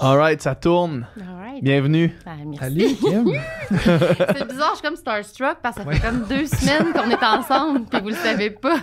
Alright, ça tourne. Alright. Bienvenue. Ah, merci. Allez, Kim. C'est bizarre, je suis comme starstruck parce que ça fait comme deux semaines qu'on est ensemble puis vous le savez pas.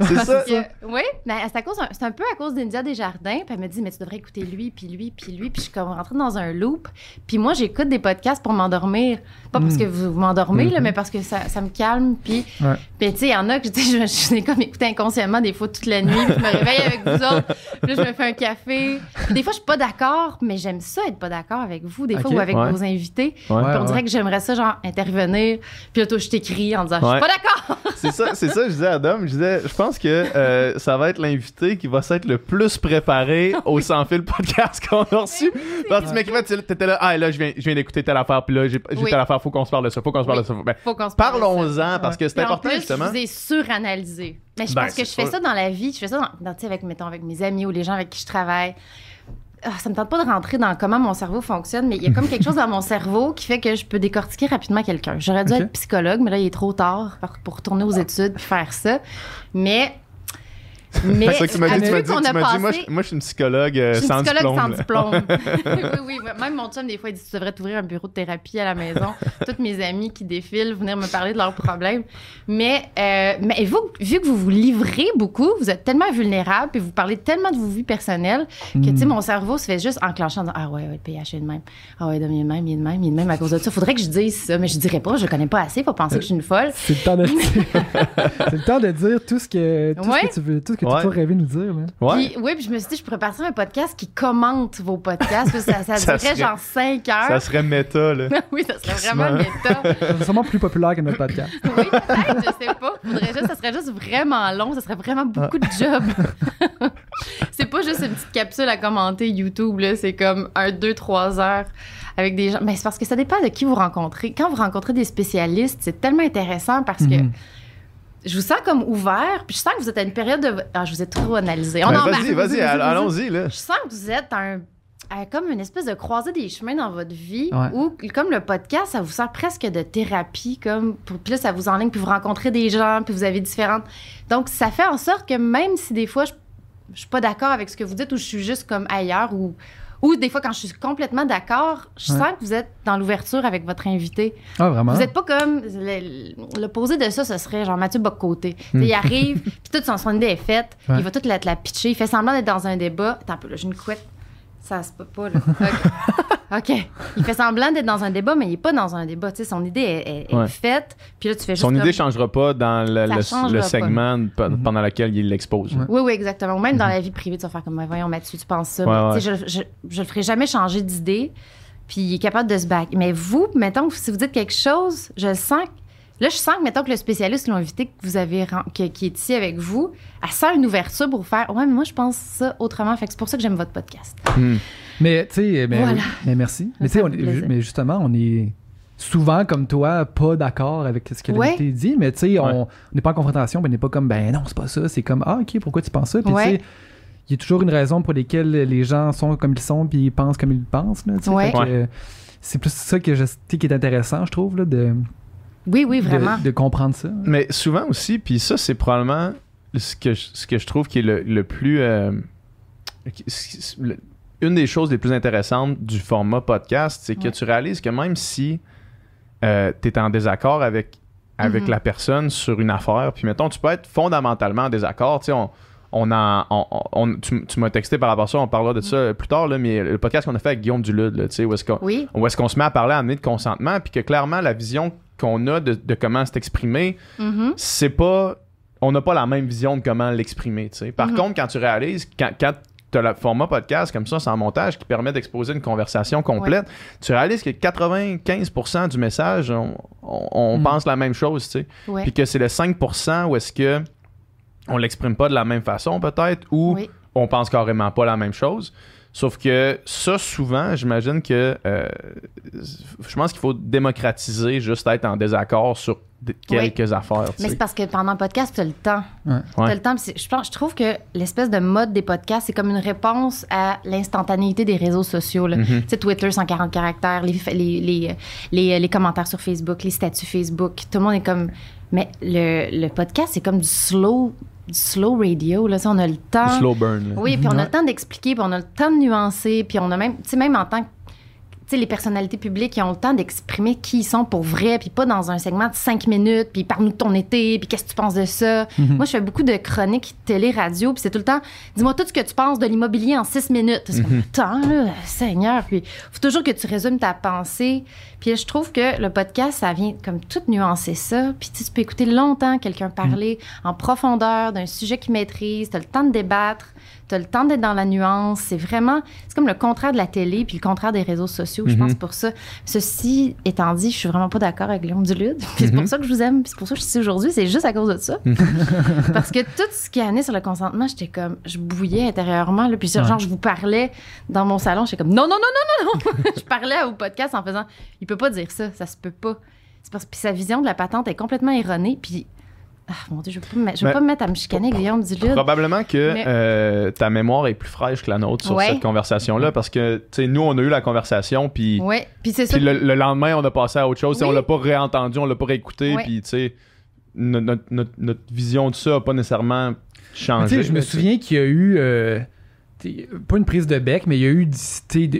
C'est ça. que- oui, mais c'est à cause, c'est un peu à cause d'India Desjardins. Puis elle me dit, mais tu devrais écouter lui, puis lui, puis lui. Puis je suis comme rentrée dans un loop. Puis moi, j'écoute des podcasts pour m'endormir. Pas parce Mm. que vous, vous m'endormez, là, Mhm. mais parce que ça, ça me calme. Puis, Ouais. puis tu sais, il y en a que je, je suis comme écouter inconsciemment des fois toute la nuit. Puis je me réveille avec vous autres. Puis là, je me fais un café. Puis des fois, je suis pas d'accord, mais j'aime ça être pas d'accord avec vous, des fois, ou avec Ouais. vos invités. Ouais. Ouais, Puis on ouais. dirait que j'aimerais ça, genre, intervenir. Puis là, toi, je t'écris en disant, je suis pas d'accord. C'est ça, c'est ça, je disais à Adam, je disais, je pense que euh, ça va être l'invité qui va s'être le plus préparé au sans fil podcast qu'on a reçu. Parce que tu m'écrivais, tu étais là, ah là, je viens, je viens d'écouter telle affaire, puis là, j'ai j'ai Oui. telle affaire, faut qu'on se parle de ça, faut qu'on se parle Oui. de ça. Ben, Faut qu'on se parle de ça. Parlons-en, parce que c'est en important, plus, justement. Je ai suranalysé. Mais je Ben, pense que je fais ça dans la vie. Je fais ça dans, dans, avec, mettons, avec mes amis ou les gens avec qui je travaille. Ah, ça me tente pas de rentrer dans comment mon cerveau fonctionne, mais il y a comme quelque chose dans mon cerveau qui fait que je peux décortiquer rapidement quelqu'un. J'aurais dû être psychologue, mais là, il est trop tard pour- pour retourner aux études puis faire ça. Mais. Mais. C'est que tu m'as dit, tu vu m'as dit, qu'on tu a m'as dit, moi, passé- je, moi, je suis une psychologue euh, je suis une sans psychologue diplôme. sans diplôme. oui, oui. Même mon chum, des fois, il dit Tu devrais t'ouvrir un bureau de thérapie à la maison. Toutes mes amies qui défilent, venir me parler de leurs problèmes. Mais, euh, mais vous, vu que vous vous livrez beaucoup, vous êtes tellement vulnérable et vous parlez tellement de vos vies personnelles que, tu sais, Mm. mon cerveau se fait juste enclencher en disant Ah ouais, ouais, le PH est de même. Ah ouais, il est de même, il est de même, il est de même à cause de ça. Faudrait que je dise ça, mais je dirais pas, je connais pas assez, faut penser que je suis une folle. C'est le temps de c'est le temps de dire tout ce que tout Ouais. ce que tu veux tout ce que Ouais. tu peux rêver nous dire là. Ouais. Puis, oui, puis je me suis dit, je pourrais partir un podcast qui commente vos podcasts. que ça, ça, Ça durerait serait- genre 5 heures. Ça serait méta, là. oui, ça serait vraiment méta. C'est sûrement plus populaire que notre podcast. Oui, peut-être, je sais pas. Faudrait juste, ça serait juste vraiment long, ça serait vraiment beaucoup de job. c'est pas juste une petite capsule à commenter YouTube, là. C'est comme un, deux, trois heures avec des gens. Mais c'est parce que ça dépend de qui vous rencontrez. Quand vous rencontrez des spécialistes, c'est tellement intéressant parce que Mhm. Je vous sens comme ouvert, puis je sens que vous êtes à une période de. Ah, je vous ai trop analysé. On Ben, vas-y, vas-y, all- allons-y, là. Je sens que vous êtes un, à comme une espèce de croisée des chemins dans votre vie Ouais. où, comme le podcast, ça vous sert presque de thérapie, comme, pour, puis là, ça vous enligne, puis vous rencontrez des gens, puis vous avez différentes. Donc, ça fait en sorte que même si des fois, je, je suis pas d'accord avec ce que vous dites ou je suis juste comme ailleurs ou. Ou des fois, quand je suis complètement d'accord, je Ouais. sens que vous êtes dans l'ouverture avec votre invité. Ah vraiment? Vous n'êtes pas comme. le- L'opposé de ça, ce serait genre Mathieu Boccoté. Hmm. Il arrive, puis toute son, son idée est faite, Ouais. il va toute la, la pitcher, il fait semblant d'être dans un débat. Attends un peu, là, j'ai une couette. Ça se peut pas, là. OK. Il fait semblant d'être dans un débat, mais il n'est pas dans un débat. Tu sais, son idée est, est- est Ouais. faite, puis là, tu fais juste. Son comme- idée changera pas dans le, segment Mhm. pendant lequel il l'expose. Ouais. Oui, oui, exactement. Ou Même dans la vie privée, tu vas faire comme, Ouais, voyons, Mathieu, tu penses ça. Ouais, Mais, ouais. tu sais, Je, je le ferai jamais changer d'idée. Puis il est capable de se back. Mais vous, mettons, si vous dites quelque chose, je le sens. que- Là, je sens que, mettons, que le spécialiste qui l'a invité, que vous avez, que- qui est ici avec vous, elle sent une ouverture pour faire Ouais, mais moi, je pense ça autrement. Fait que c'est pour ça que j'aime votre podcast. Hmm. Mais tu sais mais, Voilà. mais merci. Mais tu Ça sais on est- mais justement on est souvent comme toi pas d'accord avec ce que Ouais. l'invité dit mais tu sais Ouais. on n'est pas en confrontation mais on n'est pas comme ben non c'est pas ça c'est comme ah ok pourquoi tu penses ça? Puis tu Ouais. sais il y a toujours une raison pour laquelle les gens sont comme ils sont puis ils pensent comme ils pensent. Ouais. Euh, c'est plus ça que je, tu sais, qui est intéressant je trouve là, de, Oui, oui, vraiment. de, comprendre ça Mais souvent aussi, puis ça, c'est probablement ce que je, ce que je trouve qui est le, le plus. euh, le- une des choses les plus intéressantes du format podcast, c'est que Ouais. tu réalises que même si tu es en désaccord avec, avec Mhm. la personne sur une affaire, puis mettons, tu peux être fondamentalement en désaccord. Tu sais, on. On en, on- on- tu, tu m'as texté par rapport à ça, on parlera de ça plus tard, là, mais le podcast qu'on a fait avec Guillaume Dulude, là, tu sais, où est-ce qu'on Oui. qu'on se met à parler à amener de consentement, puis que clairement, la vision qu'on a de, de comment s'exprimer, Mhm. c'est pas. On n'a pas la même vision de comment l'exprimer. Par Mhm. contre, quand tu réalises, quand, quand tu as le format podcast comme ça, sans montage, qui permet d'exposer une conversation complète, tu réalises que 95% du message, on, on- on Mhm. pense la même chose. tu sais. Ouais. Puis que c'est le 5% où est-ce que on l'exprime pas de la même façon, peut-être, ou Oui. on pense carrément pas la même chose. Sauf que ça, souvent, j'imagine que euh, je pense qu'il faut démocratiser juste être en désaccord sur quelques affaires. Mais c'est parce que pendant le podcast, tu as le temps. Ouais. Tu Ouais. le temps. Je, pense, je trouve que l'espèce de mode des podcasts, c'est comme une réponse à l'instantanéité des réseaux sociaux. là. Mhm. Tu sais, Twitter, 140 caractères, les, les, les, les, les commentaires sur Facebook, les statuts Facebook. Tout le monde est comme. Mais le, le podcast, c'est comme du slow du slow radio. Là, Ça, on a le temps. Slow burn. là. Oui, puis on a Ouais. le temps d'expliquer, puis on a le temps de nuancer, puis on a même, tu sais, même en tant que, tu sais, les personnalités publiques, ils ont le temps d'exprimer qui ils sont pour vrai, puis pas dans un segment de cinq minutes, puis parle-nous de ton été, puis qu'est-ce que tu penses de ça. Moi, je fais beaucoup de chroniques télé-radio, puis c'est tout le temps, dis-moi tout ce que tu penses de l'immobilier en six minutes. C'est comme, temps, là, Seigneur, puis faut toujours que tu résumes ta pensée. Puis je trouve que le podcast, ça vient comme tout nuancer ça, puis tu peux écouter longtemps quelqu'un parler en profondeur d'un sujet qu'il maîtrise, tu as le temps de débattre. Tu as le temps d'être dans la nuance. C'est vraiment, c'est comme le contraire de la télé puis le contraire des réseaux sociaux. Je pense pour ça. Ceci étant dit, je suis vraiment pas d'accord avec Guillaume Dulude. Puis c'est pour ça que je vous aime. Puis c'est pour ça que je suis ici aujourd'hui. C'est juste à cause de ça. Parce que tout ce qui année sur le consentement, j'étais comme, je bouillais intérieurement. Là, puis genre, Ouais. je vous parlais dans mon salon. J'étais comme, non, non, non, non, non, non. je parlais au podcast en faisant, il peut pas dire ça. Ça se peut pas. C'est parce que sa vision de la patente est complètement erronée. Puis, ah, mon Dieu, je veux pas me mettre, je veux Mais- pas me mettre à me chicaner, Guillaume Dulude. Probablement que Mais- euh, ta mémoire est plus fraîche que la nôtre sur Ouais. cette conversation-là parce que, tu sais, nous, on a eu la conversation, puis Ouais. Le, le lendemain, on a passé à autre chose. Oui. On l'a pas réentendu, on l'a pas réécouté, Ouais. puis, tu sais, no- notre, notre- notre vision de ça a pas nécessairement changé. sais, je me souviens qu'il y a eu, euh, pas une prise de bec, mais il y a eu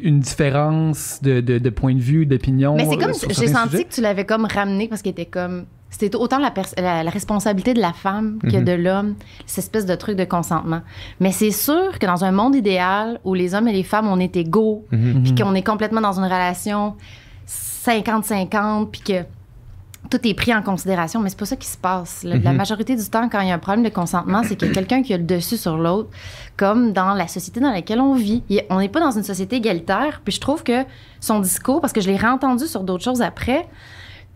une différence de, de, de point de vue, d'opinion. Mais c'est comme, j'ai senti sujets. que tu l'avais comme ramené parce qu'il était comme, c'était autant la, pers- la, la responsabilité de la femme que Mhm. de l'homme, cette espèce de truc de consentement. Mais c'est sûr que dans un monde idéal où les hommes et les femmes, on est égaux, Mhm. puis qu'on est complètement dans une relation 50-50, puis que tout est pris en considération, mais c'est pas ça qui se passe. La, la Mhm. majorité du temps, quand il y a un problème de consentement, c'est qu'il y a quelqu'un qui a le dessus sur l'autre, comme dans la société dans laquelle on vit. On n'est pas dans une société égalitaire, puis je trouve que son discours, parce que je l'ai réentendu sur d'autres choses après,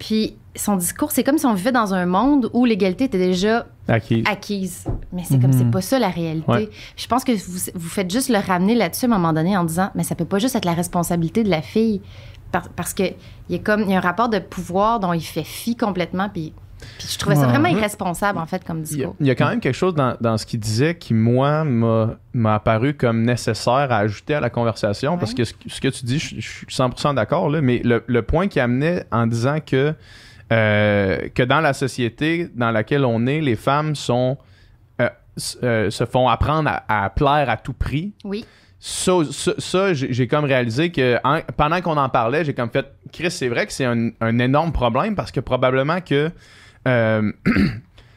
puis son discours, c'est comme si on vivait dans un monde où l'égalité était déjà Acquis. acquise. Mais c'est comme, Mhm. c'est pas ça la réalité. Ouais. Je pense que vous, vous faites juste le ramener là-dessus à un moment donné en disant, mais ça peut pas juste être la responsabilité de la fille. Par- parce que il y a comme, il y a un rapport de pouvoir dont il fait fi complètement, puis, puis je trouvais ça vraiment irresponsable, en fait, comme Il y, a, discours. il y a quand même quelque chose dans, dans ce qu'il disait qui, moi, m'a apparu comme nécessaire à ajouter à la conversation. Parce que ce, ce que tu dis, je, je suis 100% d'accord, mais le, le point qu'il amenait en disant que, euh, que dans la société dans laquelle on est, les femmes sont, euh, euh, se font apprendre à, à plaire à tout prix. Oui. Ça, ça, ça, j'ai j'ai comme réalisé que en- pendant qu'on en parlait, j'ai comme fait, Chris, c'est vrai que c'est un, un énorme problème parce que probablement que euh,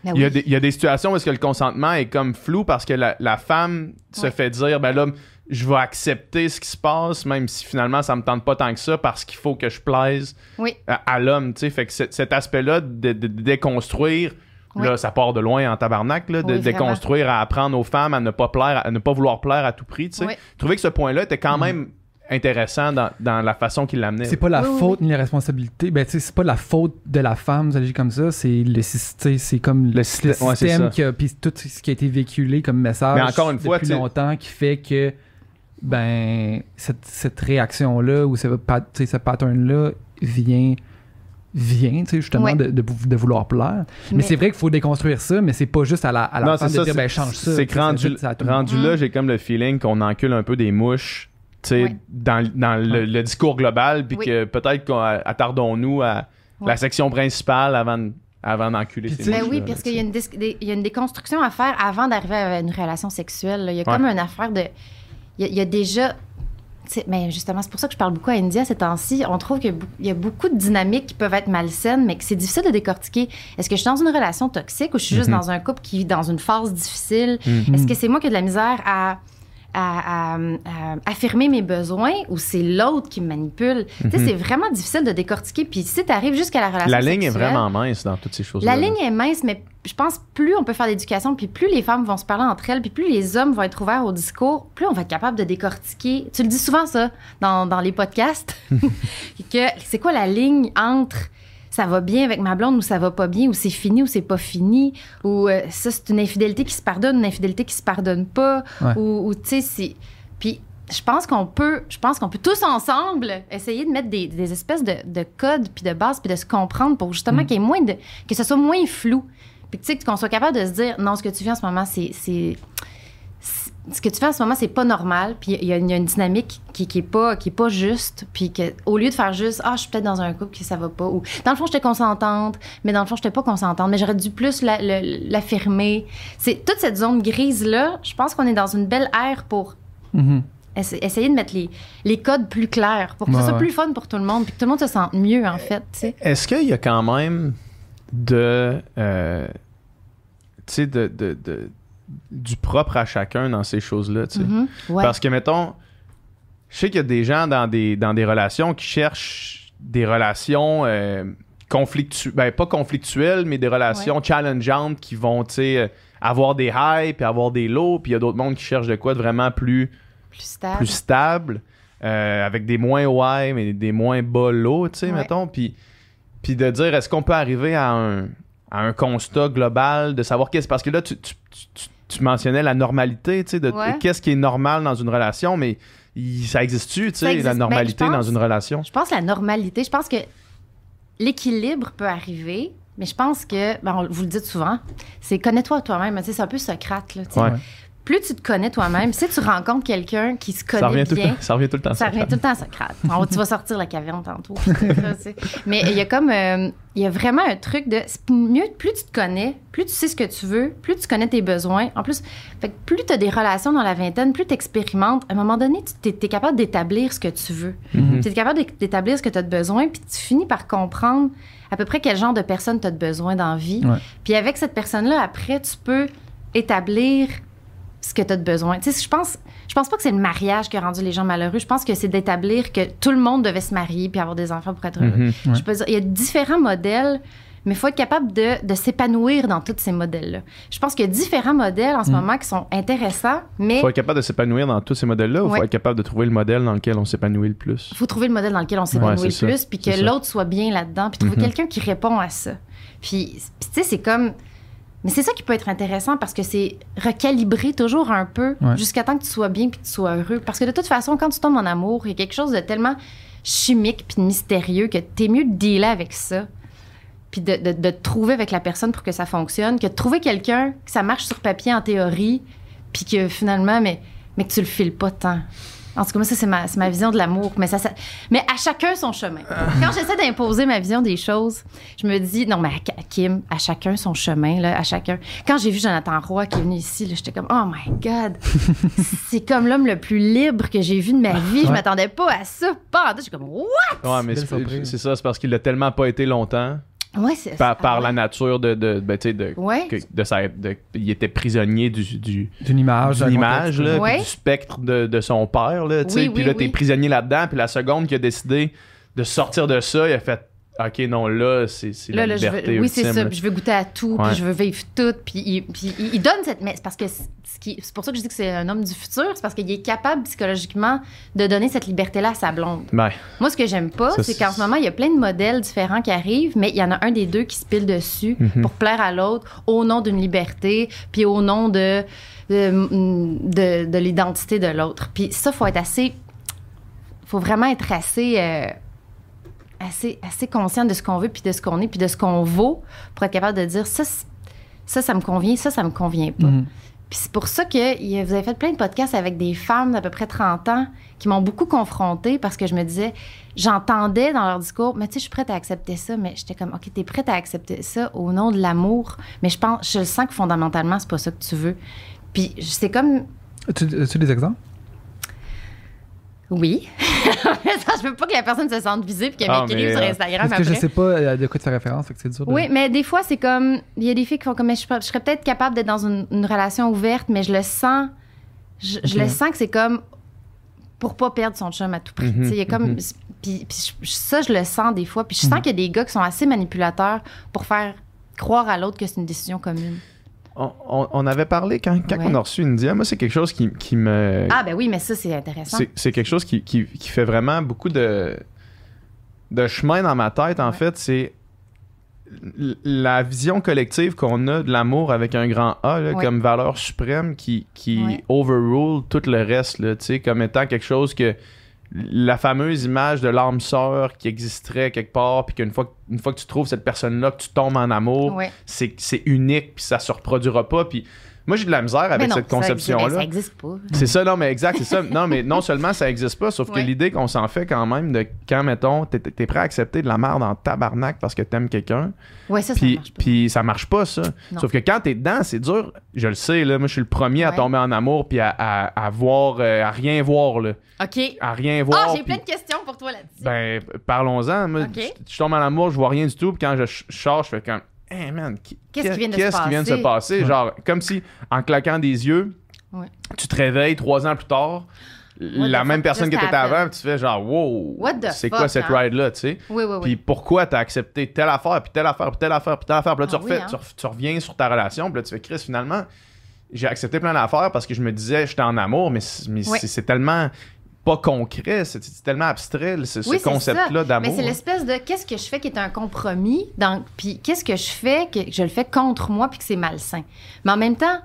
Ben il, y a des, il y a des situations où est-ce que le consentement est comme flou parce que la, la femme se Ouais. fait dire ben là je vais accepter ce qui se passe même si finalement ça me tente pas tant que ça parce qu'il faut que je plaise Oui. à, à l'homme tu sais fait que cet, cet aspect-là de, de- de déconstruire Oui. là ça part de loin en tabarnak là, de déconstruire à apprendre aux femmes à ne pas plaire à ne pas vouloir plaire à tout prix tu sais trouvais que ce point-là était quand même intéressant dans, dans la façon qu'il l'amenait C'est pas la Oui, oui, faute ni la responsabilité. Ben, tu sais, c'est pas la faute de la femme d'agir comme ça. C'est le. C'est comme Le le, système- ouais, c'est ça. qui a. Puis tout ce qui a été véhiculé comme message. Mais encore une fois, depuis longtemps qui fait que. Ben, cette, cette réaction-là ou ce, pat- tu sais, ce pattern-là vient. Vient, tu sais, justement, Ouais. de, de, de vouloir plaire. Mais, Mais- c'est vrai qu'il faut déconstruire ça, mais c'est pas juste à la, à la Non, femme c'est de ça, dire, ben, change ça. C'est ça rendu, ça rendu Mm. là, j'ai comme le feeling qu'on encule un peu des mouches, Ouais. dans, dans le, le discours global, puis Oui. que peut-être qu'on attardons-nous à Ouais. la section principale avant, de- avant d'enculer tu sais- Ben oui, parce qu'il y, a une dis- des- il y a une déconstruction à faire avant d'arriver à une relation sexuelle. là. Il y a Ouais. comme une affaire de. Il y a, il y a déjà. Mais justement, c'est pour ça que je parle beaucoup à India ces temps-ci. On trouve qu'il y a bou- il y a beaucoup de dynamiques qui peuvent être malsaines, mais que c'est difficile de décortiquer. Est-ce que je suis dans une relation toxique ou je suis juste Mhm. dans un couple qui vit dans une phase difficile? Mhm. Est-ce que c'est moi qui ai de la misère à, à- à- à affirmer mes besoins ou c'est l'autre qui me manipule? Tu sais, Mhm. c'est vraiment difficile de décortiquer. Puis si tu arrives jusqu'à la relation La ligne est vraiment mince dans toutes ces choses-là. la ligne est mince, mais je pense plus on peut faire d'éducation, puis plus les femmes vont se parler entre elles, puis plus les hommes vont être ouverts au discours, plus on va être capable de décortiquer. Tu le dis souvent, ça, dans, dans les podcasts, que c'est quoi la ligne entre ça va bien avec ma blonde ou ça va pas bien, ou c'est fini ou c'est pas fini, ou euh, ça, c'est une infidélité qui se pardonne, une infidélité qui se pardonne pas, Ouais. ou, ou, tu sais, c'est. Puis je pense qu'on peut, je pense qu'on peut tous ensemble essayer de mettre des, des espèces de, de codes puis de bases puis de se comprendre pour justement Mm. qu'il y ait moins de, que ce soit moins flou. Puis tu sais qu'on soit capable de se dire non, ce que tu vis en ce moment, c'est- ce que tu fais en ce moment, c'est pas normal, puis il y, a une- il y a une dynamique qui, qui est pas qui est pas juste, puis que au lieu de faire juste ah, je suis peut-être dans un couple que ça va pas ou dans le fond j'étais consentante, mais dans le fond j'étais pas consentante, mais j'aurais dû plus la- l'affirmer. C'est toute cette zone grise là, je pense qu'on est dans une belle ère pour Mhm. essa- essayer de mettre les, les codes plus clairs pour que Ouais, ce soit ouais. plus fun pour tout le monde, puis que tout le monde se sente mieux en fait. Est-ce qu'il y a quand même de. euh, tu sais, de, de- de- du propre à chacun dans ces choses-là, tu sais? Mhm. Ouais. Parce que, mettons, je sais qu'il y a des gens dans des, dans des relations qui cherchent des relations euh, conflictuelles, ben pas conflictuelles, mais des relations challengeantes qui vont, tu sais, euh, avoir des highs puis avoir des lows, puis il y a d'autres mondes qui cherchent de quoi de vraiment plus, plus stable. plus stable, euh, avec des moins high, mais des moins bas lows, tu sais, Ouais. mettons. Puis, puis de dire, est-ce qu'on peut arriver à un, à un constat global de savoir qu'est-ce. Parce que là, tu, tu, tu- tu- mentionnais la normalité, tu sais, de Ouais. qu'est-ce qui est normal dans une relation, mais il- ça existe-tu, tu sais, existe. la Ben, normalité pense- dans une relation? Je pense que la normalité, je pense que l'équilibre peut arriver, mais je pense que, ben, on- vous le dites souvent, c'est connais-toi toi-même. Tu sais, C'est un peu Socrate. Là, tu sais. Ouais. Plus tu te connais toi-même, si tu rencontres quelqu'un qui se Ça connaît le bien, ça revient tout le temps. ça revient tout le temps Socrate. On- tu vas sortir la caverne tantôt. ça. Mais il y a comme, euh, il y a vraiment un truc de, mieux, plus tu te connais, plus tu sais ce que tu veux, plus tu connais tes besoins. En plus, fait que plus tu as des relations dans la vingtaine, plus tu expérimentes. À un moment donné, tu es, capable d'établir ce que tu veux. Mhm. Tu es capable d'é- d'établir ce que tu as de besoin, puis tu finis par comprendre à peu près quel genre de personne tu as de besoin dans la vie. Ouais. Puis avec cette personne-là, après, tu peux établir ce que tu as de besoin. Tu sais, je pense, je pense pas que c'est le mariage qui a rendu les gens malheureux. Je pense que c'est d'établir que tout le monde devait se marier puis avoir des enfants pour être heureux. Mhm. Ouais. Je peux dire, il y a différents modèles, mais il faut être capable de, de s'épanouir dans tous ces modèles-là. Je pense qu'il y a différents modèles en ce Mm. moment qui sont intéressants, mais faut être capable de s'épanouir dans tous ces modèles-là ou faut Ouais. être capable de trouver le modèle dans lequel on s'épanouit le plus? il faut trouver le modèle dans lequel on s'épanouit Ouais, le plus, puis que l'autre soit bien là-dedans, puis trouver Mhm. quelqu'un qui répond à ça. Puis tu sais, c'est comme. Mais c'est ça qui peut être intéressant parce que c'est recalibrer toujours un peu Ouais. jusqu'à temps que tu sois bien puis que tu sois heureux. Parce que de toute façon, quand tu tombes en amour, il y a quelque chose de tellement chimique puis mystérieux que t'es mieux de dealer avec ça puis de, de, de te trouver avec la personne pour que ça fonctionne que de trouver quelqu'un que ça marche sur papier en théorie puis que finalement, mais, mais que tu le files pas tant. En tout cas, moi, ça, c'est ma, c'est ma vision de l'amour. Mais, ça, ça- mais à chacun son chemin. Quand j'essaie d'imposer ma vision des choses, je me dis, non, mais à- Kim, à chacun son chemin, là, à chacun. Quand j'ai vu Jonathan Roy qui est venu ici, là, j'étais comme, oh my God, c'est comme l'homme le plus libre que j'ai vu de ma vie. Je Ouais. m'attendais pas à ça. Pas en tout. Je suis comme, what? Ouais, mais c'est ça, c'est parce qu'il l'a tellement pas été longtemps Ouais, c'est par, par ah la nature de, de, ben, tu sais, de, Ouais. que- de sa, de- il était prisonnier du, du, D'une image. d'un d'une image, là, Ouais. du spectre de, de son père, là, tu sais. Oui, puis oui, là, t'es prisonnier là-dedans, puis la seconde qu'il a décidé de sortir de ça, il a fait OK, non, là, c'est la là, je veux- liberté oui, c'est ça. puis je veux goûter à tout, Ouais. puis je veux vivre tout. Puis il, puis il- il donne cette. Mais c'est parce que c'est pour ça que je dis que c'est un homme du futur. C'est parce qu'il est capable psychologiquement de donner cette liberté-là à sa blonde. Moi, ce que j'aime pas, c'est qu'en ce moment, il y a plein de modèles différents qui arrivent, mais il y en a un des deux qui se pile dessus Mhm. pour plaire à l'autre au nom d'une liberté, puis au nom de, de, de- de l'identité de l'autre. Puis ça, faut être assez. faut vraiment être assez. euh, assez, assez conscient de ce qu'on veut, puis de ce qu'on est, puis de ce qu'on vaut pour être capable de dire ça, ça, ça me convient, ça, ça me convient pas. Mhm. Puis c'est pour ça que vous avez fait plein de podcasts avec des femmes d'à peu près 30 ans qui m'ont beaucoup confrontée parce que je me disais, j'entendais dans leur discours, mais tu sais, je suis prête à accepter ça, mais j'étais comme, OK, t'es prête à accepter ça au nom de l'amour, mais je pense, je le sens que fondamentalement, c'est pas ça que tu veux. Puis c'est comme, As-tu as-tu des exemples? Oui. Mais ça, je veux pas que la personne se sente visée puis qu'elle Ah, m'écrive sur euh, Instagram Parce que je sais pas euh, de quoi tu fais référence, c'est dur. de- Oui, mais des fois, c'est comme. Il y a des filles qui font comme. mais Je, je serais peut-être capable d'être dans une, une relation ouverte, mais je le sens. Je, le sens que c'est comme. Pour pas perdre son chum à tout prix. Mhm, Tu sais, Il y a comme. mhm. Puis, ça, je le sens des fois. Puis je Mhm. sens qu'il y a des gars qui sont assez manipulateurs pour faire croire à l'autre que c'est une décision commune. On, on- on avait parlé quand, quand Ouais. on a reçu India. Moi, c'est quelque chose qui, qui me. Ah, ben oui, mais ça, c'est intéressant. c'est quelque chose qui, qui- qui fait vraiment beaucoup de, de chemin dans ma tête, en Ouais. fait. C'est la vision collective qu'on a de l'amour avec un grand A là, Ouais. comme valeur suprême qui, qui overrule tout le reste, là, comme étant quelque chose que la fameuse image de l'âme sœur qui existerait quelque part, puis qu'une fois, que- une fois que tu trouves cette personne-là, que tu tombes en amour, Ouais. c'est unique, puis ça se reproduira pas. Puis Moi, j'ai de la misère avec non, cette ça conception-là. Ça existe pas. C'est ça, non, mais exact, c'est ça. Non, mais non seulement ça existe pas, sauf que l'idée qu'on s'en fait quand même de quand, mettons, t'es, prêt à accepter de la merde en tabarnak parce que t'aimes quelqu'un, Ouais, ça, ça puis, marche pas. puis ça marche pas, ça. Non. Sauf que quand t'es dedans, c'est dur. Je le sais, là. Moi, je suis le premier à tomber en amour puis à, à, à voir, euh, à rien voir, là. OK. À rien voir. Ah, j'ai puis- plein de questions pour toi là-dessus. Ben, parlons-en. Moi, Ok. je, je tombe en amour, je vois rien du tout. Puis quand je charge, je fais comme, hey man, Qu'est-ce qui vient de se qu'est-ce qui vient de se passer? Ouais. Genre, comme si, en claquant des yeux, Ouais. tu te réveilles trois ans plus tard, la même fuck personne que t'étais happened? avant, puis tu fais genre, wow, c'est quoi cette hein? ride-là, tu sais? oui, oui, oui. Puis pourquoi t'as accepté telle affaire, puis telle affaire, puis telle affaire, puis telle affaire, puis là, tu, Ah refais, hein? tu, re- tu reviens sur ta relation, puis là, tu fais, Chris, finalement, j'ai accepté plein d'affaires parce que je me disais, j'étais en amour, mais, mais c'est tellement pas concret, c'est tellement abstrait, ce, ce Oui, concept-là d'amour. Mais c'est l'espèce de qu'est-ce que je fais qui est un compromis, dans, puis qu'est-ce que je fais que je le fais contre moi puis que c'est malsain. Mais en même temps,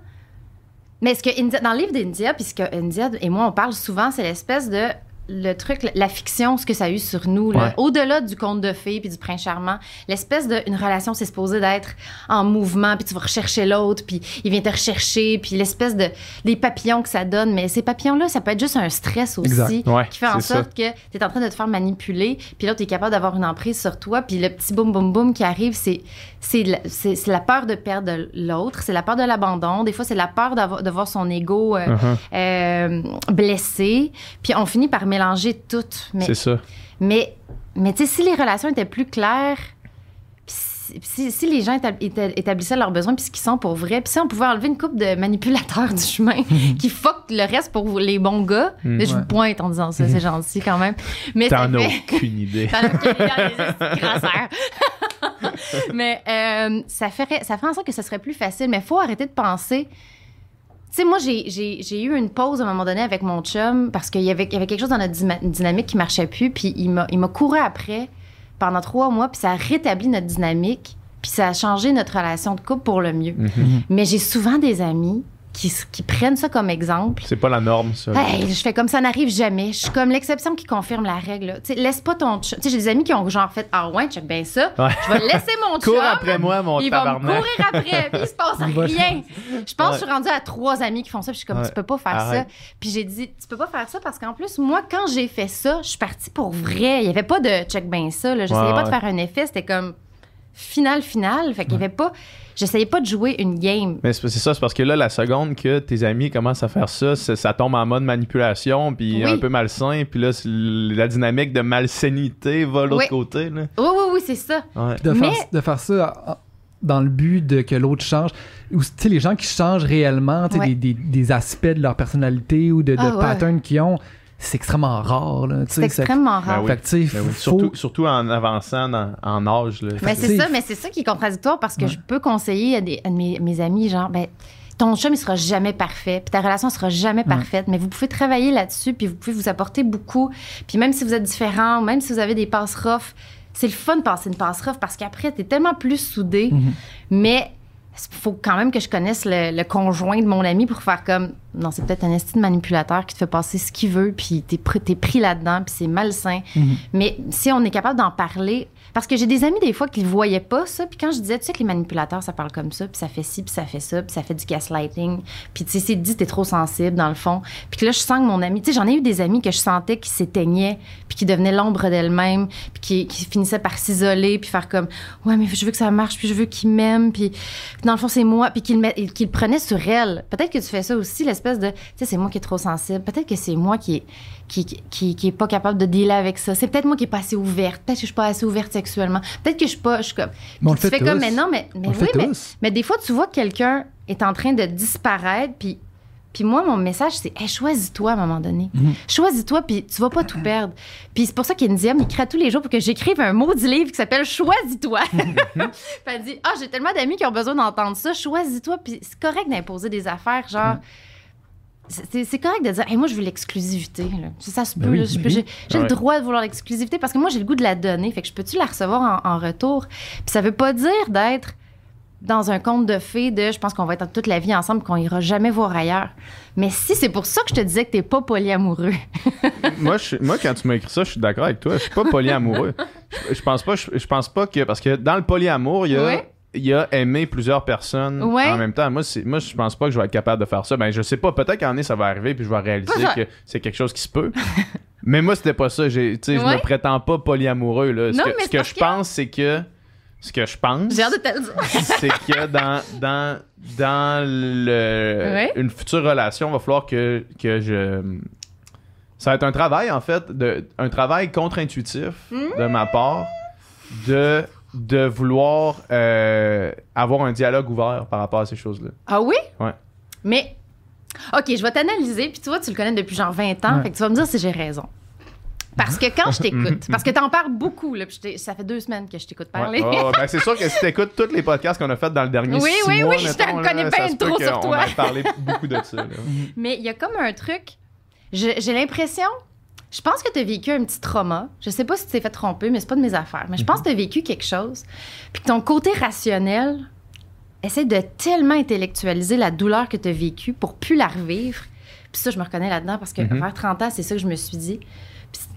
mais ce que India- dans le livre d'India, puis ce que India et moi on parle souvent, c'est l'espèce de le truc, la fiction, ce que ça a eu sur nous. Ouais. au-delà du conte de fées puis du prince charmant, l'espèce de une relation, c'est supposé d'être en mouvement, puis tu vas rechercher l'autre, puis il vient te rechercher, puis l'espèce de des papillons que ça donne, mais ces papillons-là, ça peut être juste un stress aussi. Ouais, qui fait en sorte que tu es en train de te faire manipuler, puis là, tu es capable d'avoir une emprise sur toi, puis le petit boum boum boum qui arrive, c'est c'est la, la peur de perdre l'autre, c'est la peur de l'abandon, des fois, c'est la peur de voir son ego euh, Uh-huh. euh, blessé, puis on finit par mélanger tout. Mais, C'est ça. mais, mais tu sais, si les relations étaient plus claires, si, si- si les gens étab- éta- établissaient leurs besoins puis ce qu'ils sont pour vrai, puis si on pouvait enlever une coupe de manipulateurs du chemin qui fuck le reste pour les bons gars, Mm. je Ouais. vous pointe en disant ça, c'est gentil quand même. Mais T'en as fait... aucune idée. T'en as aucune idée, mais euh, ça, ferait, ça ferait en sorte que ce serait plus facile. Mais il faut arrêter de penser. Tu sais, moi, j'ai- eu une pause à un moment donné avec mon chum parce qu'il y avait, y avait quelque chose dans notre dynamique qui marchait plus. Puis il m'a il m'a couru après pendant trois mois. Puis ça a rétabli notre dynamique. Puis ça a changé notre relation de couple pour le mieux. Mhm. Mais j'ai souvent des amis qui, prennent ça comme exemple. C'est pas la norme, ça. Hey, je fais comme ça n'arrive jamais. Je suis comme l'exception qui confirme la règle. Tu sais, laisse pas ton chum. Tu sais, j'ai des amis qui ont genre fait Ah ouais, check bien ça. Ouais. Je vais laisser mon chum. Cours après moi, mon Il va me tabarnak. courir après, puis il se passe rien. Je pense que je suis rendue à trois amis qui font ça, puis je suis comme, Ouais. tu peux pas faire Arrête. ça. Puis j'ai dit, tu peux pas faire ça parce qu'en plus, moi, quand j'ai fait ça, je suis partie pour vrai. Il y avait pas de check bien ça. J'essayais Ouais, pas de faire un effet, c'était comme final, final. Fait qu'il y avait pas. J'essayais pas de jouer une game. Mais c'est ça, c'est parce que là, la seconde que tes amis commencent à faire ça, ça tombe en mode manipulation, puis Oui. un peu malsain, puis là, la dynamique de malsainité va de l'autre Oui. côté. Là. Oui, oui, oui, c'est ça. Ouais. de, faire, Mais- de faire ça en- dans le but de que l'autre change. Ou, tu sais, les gens qui changent réellement, tu sais, Ouais. des, des, des aspects de leur personnalité ou de, de Ah ouais. patterns qu'ils ont, c'est extrêmement rare. là, tu C'est extrêmement Ben rare. oui. Fait que, tu sais, Ben oui. faut- Surtout, surtout en avançant dans- en âge. Là. Mais que c'est ça, mais c'est ça qui est contradictoire parce que Ouais. je peux conseiller à, des, à mes, mes amis, genre, ben, ton chum, il sera jamais parfait, puis ta relation sera jamais parfaite, mais vous pouvez travailler là-dessus, puis vous pouvez vous apporter beaucoup. Puis même si vous êtes différents, ou même si vous avez des passes rough, c'est le fun de passer une passe rough parce qu'après, t'es tellement plus soudé, Mhm. mais faut quand même que je connaisse le, le conjoint de mon ami pour faire comme non c'est peut-être un esti de manipulateur qui te fait passer ce qu'il veut puis t'es pr- t'es pris là-dedans puis c'est malsain Mhm. mais si on est capable d'en parler parce que j'ai des amis des fois qui ne voyaient pas ça puis quand je disais tu sais que les manipulateurs ça parle comme ça puis ça fait ci puis ça fait ça puis ça fait du gaslighting puis tu sais c'est dit t'es trop sensible dans le fond puis là je sens que mon ami tu sais j'en ai eu des amis que je sentais qui s'éteignaient puis qui devenaient l'ombre d'elles-mêmes puis qui, finissaient par s'isoler puis faire comme ouais mais je veux que ça marche puis je veux qu'ils m'aiment puis dans le fond, c'est moi, puis qu'il qu'il le prenait sur elle. Peut-être que tu fais ça aussi, l'espèce de, tu sais, c'est moi qui est trop sensible. Peut-être que c'est moi qui qui, qui, qui est pas capable de dealer avec ça. C'est peut-être moi qui est pas assez ouverte. Peut-être que je suis pas assez ouverte sexuellement. Peut-être que je suis pas, je suis comme. Tu fais comme, tous. mais non, mais, mais oui, mais, mais des fois, tu vois que quelqu'un est en train de disparaître, puis. Puis moi, mon message, c'est hey, choisis-toi à un moment donné. Mhm. Choisis-toi, puis tu vas pas tout perdre. Puis c'est pour ça qu'India m'écrit tous les jours pour que j'écrive un maudit livre qui s'appelle Choisis-toi. Puis elle dit Ah, j'ai tellement d'amis qui ont besoin d'entendre ça. Choisis-toi. Puis c'est correct d'imposer des affaires. Genre, c'est c'est correct de dire Hey, Moi, je veux l'exclusivité. Ça, ça se Ben peut. ben oui. J'ai Ouais. le droit de vouloir l'exclusivité parce que moi, j'ai le goût de la donner. Fait que je peux-tu la recevoir en, en retour? Puis ça veut pas dire d'être dans un conte de fées de je pense qu'on va être toute la vie ensemble qu'on ira jamais voir ailleurs. Mais si c'est pour ça que je te disais que t'es pas polyamoureux. moi, je, moi, quand tu m'as écrit ça, je suis d'accord avec toi. Je suis pas polyamoureux. je, je pense pas, je, je pense pas que parce que dans le polyamour, il y a, Oui. Il a aimé plusieurs personnes Ouais. en même temps. Moi, moi, je pense pas que je vais être capable de faire ça. Ben, je sais pas. Peut-être qu'en année, ça va arriver, puis je vais réaliser que c'est quelque chose qui se peut. mais moi, c'était pas ça. J'ai, je Ouais. me prétends pas polyamoureux. Là. Ce que, ce je que- pense, c'est que. Ce que je pense, J'ai c'est que dans, dans, dans le, Ouais. une future relation, il va falloir que, que je. Ça va être un travail, en fait, de, un travail contre-intuitif de ma part de, de vouloir euh, avoir un dialogue ouvert par rapport à ces choses-là. Ah oui? Ouais. Mais, OK, je vais t'analyser, puis tu vois, tu le connais depuis genre 20 ans, Ouais. fait que tu vas me dire si j'ai raison. Parce que quand je t'écoute, parce que t'en parles beaucoup, là, puis ça fait deux semaines que je t'écoute parler. Ouais. Oh, ben, c'est sûr que si t'écoutes tous les podcasts qu'on a fait dans le dernier Oui, six oui, mois, oui, je mettons, là, connais bien trop sur toi. ait parlé beaucoup de ça. là. Mais il y a comme un truc, j'ai l'impression, je pense que tu as vécu un petit trauma. Je sais pas si tu t'es fait tromper, mais c'est pas de mes affaires. Mais je pense que tu as vécu quelque chose. Puis que ton côté rationnel essaie de tellement intellectualiser la douleur que tu as vécue pour plus la revivre. Puis ça, je me reconnais là-dedans parce que Mhm. vers 30 ans, c'est ça que je me suis dit.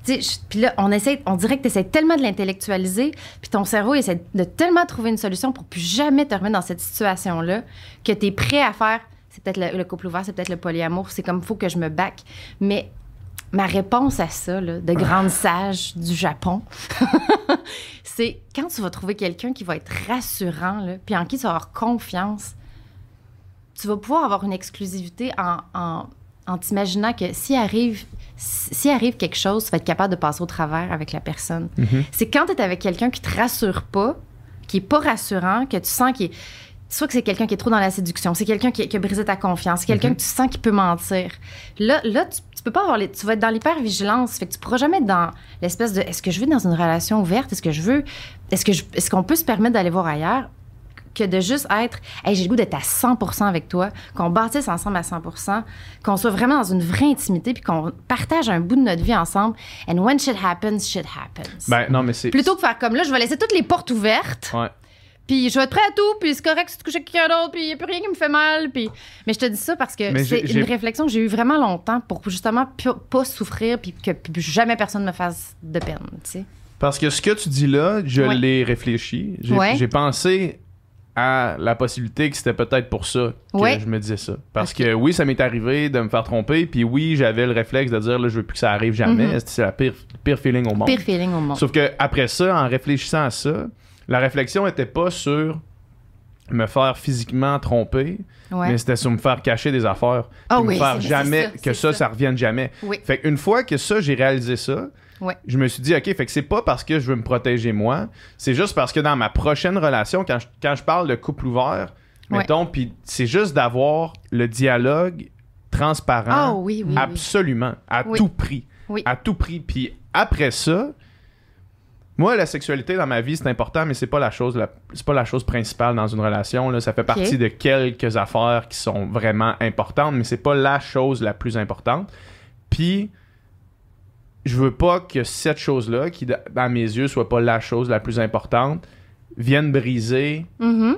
Puis, je- là, on, essaie, on dirait que tu essaies tellement de l'intellectualiser, puis ton cerveau essaie de tellement trouver une solution pour plus jamais te remettre dans cette situation-là, que tu es prêt à faire. C'est peut-être le, le couple ouvert, c'est peut-être le polyamour, c'est comme il faut que je me back. Mais ma réponse à ça, là, de grande sage du Japon, c'est quand tu vas trouver quelqu'un qui va être rassurant, là, puis en qui tu vas avoir confiance, tu vas pouvoir avoir une exclusivité en, en, en t'imaginant que s'il arrive, s'il arrive quelque chose, tu vas être capable de passer au travers avec la personne. Mhm. C'est quand tu es avec quelqu'un qui te rassure pas, qui est pas rassurant, que tu sens qu'il est. Soit que c'est quelqu'un qui est trop dans la séduction, c'est quelqu'un qui, qui a brisé ta confiance, c'est quelqu'un Mhm. que tu sens qui peut mentir. Là, là tu, tu peux pas avoir les, tu vas être dans l'hypervigilance, fait que tu pourras jamais être dans l'espèce de est-ce que je veux dans une relation ouverte, est-ce que je veux est-ce que est-ce qu'on peut se permettre d'aller voir ailleurs que de juste être hey, j'ai le goût d'être à 100% avec toi, qu'on bâtisse ensemble à 100%, qu'on soit vraiment dans une vraie intimité puis qu'on partage un bout de notre vie ensemble and when shit happens, shit happens. Ben, non, mais c'est. Plutôt que faire comme là, je vais laisser toutes les portes ouvertes. Ouais. Puis je vais être prêt à tout, puis c'est correct si tu couches avec quelqu'un d'autre, puis il n'y a plus rien qui me fait mal. Puis... Mais je te dis ça parce que c'est une réflexion que j'ai eue vraiment longtemps pour justement pas souffrir, puis que plus jamais personne me fasse de peine, tu sais. Parce que ce que tu dis là, je Ouais. l'ai réfléchi. J'ai Ouais. j'ai pensé à la possibilité que c'était peut-être pour ça que Ouais. je me disais ça. Parce que oui, ça m'est arrivé de me faire tromper, puis oui, j'avais le réflexe de dire là, je veux plus que ça arrive jamais. Mhm. C'est la pire, pire feeling au monde. Pire feeling au monde. Sauf que après ça, en réfléchissant à ça, la réflexion était pas sur me faire physiquement tromper, Ouais. mais c'était sur me faire cacher des affaires. Me oui, faire c'est- jamais ça, que ça, ça. ça revienne jamais. Oui. Fait qu'une fois que ça, j'ai réalisé ça, Ouais. je me suis dit, OK, fait que c'est pas parce que je veux me protéger moi, c'est juste parce que dans ma prochaine relation, quand je, quand je parle de couple ouvert, Ouais. mettons, puis c'est juste d'avoir le dialogue transparent, Ah oui, absolument, à tout prix. Oui. À tout prix. Puis après ça, moi, la sexualité dans ma vie, c'est important, mais c'est pas la chose, c'est pas la chose principale dans une relation. Là. Ça fait partie de quelques affaires qui sont vraiment importantes, mais c'est pas la chose la plus importante. Puis, je veux pas que cette chose-là, qui dans mes yeux soit pas la chose la plus importante, vienne briser Mhm.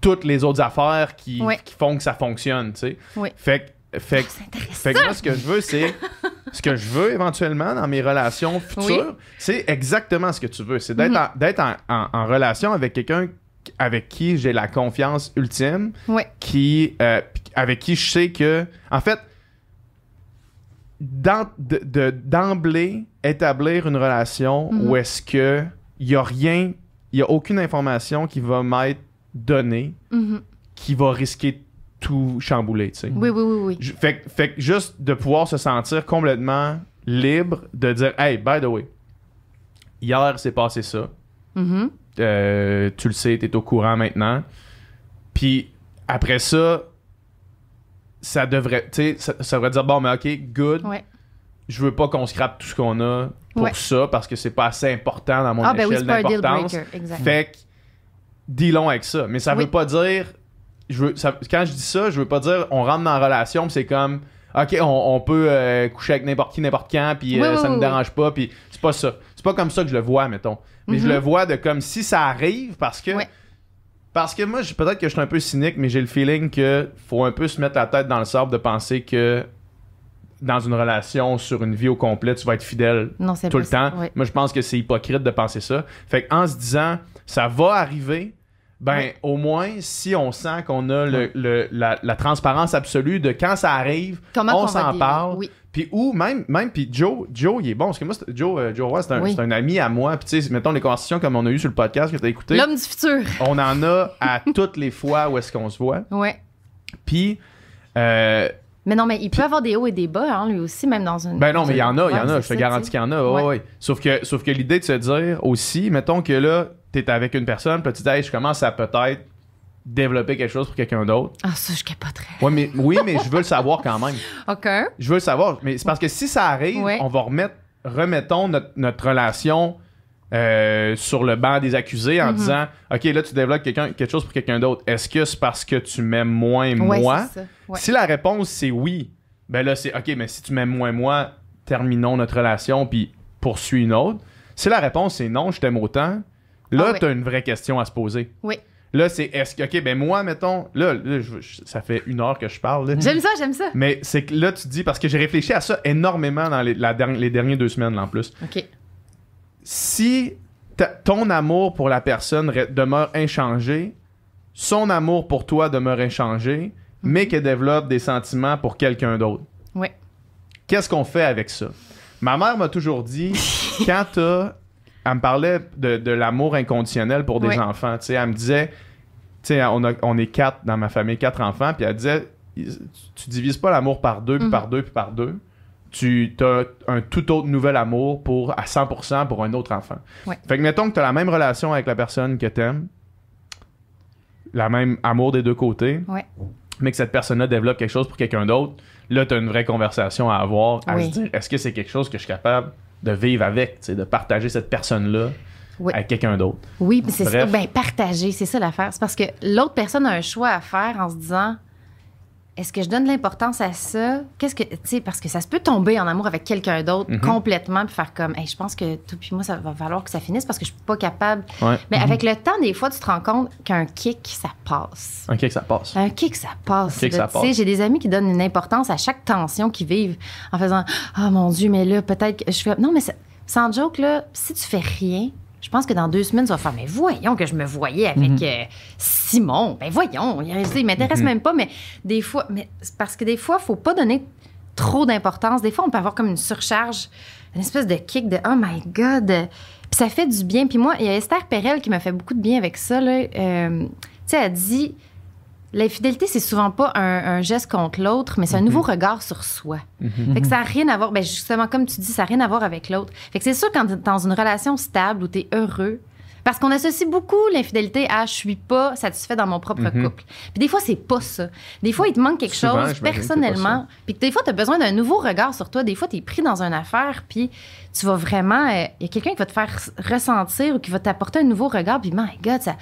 toutes les autres affaires qui, Ouais. qui font que ça fonctionne, tu sais. Fait que, fait fait que moi, ce que je veux, c'est. ce que je veux éventuellement dans mes relations futures, c'est exactement ce que tu veux. C'est d'être Mhm. en, d'être en, en- en relation avec quelqu'un avec qui j'ai la confiance ultime, qui, euh, avec qui je sais que. En fait, d'en- de- de- d'emblée, établir une relation Mhm. où est-ce que il y a rien, il y a aucune information qui va m'être donnée Mhm. qui va risquer tout chambouler, tu sais. Oui, oui, oui, oui. Je- Fait, fait juste de pouvoir se sentir complètement libre de dire Hey, by the way, hier c'est passé ça. Mhm. Euh, tu le sais, t'es au courant maintenant. Puis après ça, ça devrait, tu sais, ça, ça devrait dire Bon, mais ok, good. Ouais. Je veux pas qu'on scrape tout ce qu'on a pour Ouais. ça parce que c'est pas assez important dans mon Ah, ben oui, échelle un deal d'importance. Fait que, dealons avec ça. Mais ça Oui. veut pas dire. Je veux, ça- quand je dis ça, je veux pas dire on rentre dans la relation, c'est comme. Ok, on, on peut euh, coucher avec n'importe qui, n'importe quand, puis euh, oui, ça oui, me oui. dérange pas, puis c'est pas ça. C'est pas comme ça que je le vois, mettons. Mais je Mhm. le vois de comme si ça arrive, parce que. Ouais. Parce que moi, je- peut-être que je suis un peu cynique, mais j'ai le feeling que faut un peu se mettre la tête dans le sable de penser que dans une relation, sur une vie au complet, tu vas être fidèle Non, tout le temps. Ouais. Moi, je pense que c'est hypocrite de penser ça. Fait qu'en se disant, ça va arriver, ben Oui. au moins, si on sent qu'on a le, le- la, la transparence absolue de quand ça arrive, Comment on s'en parle. Oui. Puis ou même, même puis Joe, Joe, il est bon. Parce que moi, Joe, euh, Joe Roy, c'est un, Oui. un ami à moi. Puis tu sais, mettons les conversations comme on a eu sur le podcast que tu as écouté, L'homme du futur. on en a à toutes les fois où est-ce qu'on se voit. Ouais. Puis, euh, Mais non, mais il peut avoir des hauts et des bas, hein, lui aussi, même dans une. ben non, mais il y en a, il y en a. Je te garantis qu'il y en a. Ouais. ouais. Sauf que, sauf que l'idée de se dire aussi, mettons que là, t'es avec une personne, puis tu dis, Hey, je commence à peut-être développer quelque chose pour quelqu'un d'autre. Ah, ça, je capoterais. Ouais, mais, oui, mais je veux le savoir quand même. OK. Je veux le savoir. Mais c'est parce que si ça arrive, Ouais. on va remettre, remettons notre, notre relation euh, sur le banc des accusés en Mhm. disant OK, là, tu développes quelqu'un- quelque chose pour quelqu'un d'autre. Est-ce que c'est parce que tu m'aimes moins Ouais, moi? c'est ça. Ouais. Si la réponse c'est oui, ben là, c'est OK, mais si tu m'aimes moins moi, terminons notre relation puis poursuis une autre. Si la réponse c'est non, je t'aime autant, là, Ah oui. tu as une vraie question à se poser. Oui. Là, c'est est-ce que, OK, ben moi, mettons, là, là, je- je- ça fait une heure que je parle. là. J'aime ça, j'aime ça. Mais c'est que là, tu dis, parce que j'ai réfléchi à ça énormément dans les, la derni- les dernières deux semaines, là, en plus. OK. Si ton amour pour la personne re- demeure inchangé, son amour pour toi demeure inchangé, mais qu'elle développe des sentiments pour quelqu'un d'autre, Ouais. qu'est-ce qu'on fait avec ça? Ma mère m'a toujours dit, quand t'as. Elle me parlait de, de l'amour inconditionnel pour des enfants. Tu sais, elle me disait, tu sais, on, a- on est quatre dans ma famille, quatre enfants, puis elle disait, tu, divises pas l'amour par deux, puis Mhm. par deux, puis par deux. Tu as un tout autre nouvel amour pour, à 100% pour un autre enfant. Fait que mettons que tu as la même relation avec la personne que t'aimes, la même amour des deux côtés, mais que cette personne-là développe quelque chose pour quelqu'un d'autre, là, tu as une vraie conversation à avoir, à se dire, est-ce que c'est quelque chose que je suis capable de vivre avec, de partager cette personne-là Oui. avec quelqu'un d'autre. Oui, mais c'est ça. Ben, partager, c'est ça l'affaire. C'est parce que l'autre personne a un choix à faire en se disant est-ce que je donne de l'importance à ça? Qu'est-ce que. Tu sais, parce que ça se peut tomber en amour avec quelqu'un d'autre Mhm. complètement, puis faire comme Hey, je pense que toi puis moi, ça va falloir que ça finisse parce que je suis pas capable. Ouais. Mais avec le temps, des fois, tu te rends compte qu'un kick, ça passe. Ça passe. Un kick, ça passe. Un kick, ça Tu sais, passe. J'ai des amis qui donnent une importance à chaque tension qu'ils vivent en faisant Ah mon Dieu, mais là, peut-être que je fais. Non, mais ça- sans joke, là, si tu fais rien, je pense que dans deux semaines, tu vas faire Mais voyons que je me voyais avec Mhm. euh, Simon. Ben voyons, il, m'intéresse Mhm. même pas, mais des fois, mais parce que des fois, faut pas donner trop d'importance. Des fois, on peut avoir comme une surcharge, une espèce de kick de Oh my God. Puis ça fait du bien. Puis moi, il y a Esther Perel qui m'a fait beaucoup de bien avec ça. Là. Euh, tu sais, elle dit L'infidélité, c'est souvent pas un, un geste contre l'autre, mais c'est un nouveau regard sur soi. Fait que ça n'a rien à voir, ben justement, comme tu dis, ça n'a rien à voir avec l'autre. Fait que c'est sûr, quand tu es dans une relation stable où tu es heureux, parce qu'on associe beaucoup l'infidélité à je suis pas satisfait dans mon propre Mhm. couple. Puis des fois, c'est pas ça. Des fois, il te manque quelque Souvent, chose que personnellement. Puis des fois, tu as besoin d'un nouveau regard sur toi. Des fois, tu es pris dans une affaire, puis tu vas vraiment. euh, Il y a quelqu'un qui va te faire ressentir ou qui va t'apporter un nouveau regard, puis my God, ça.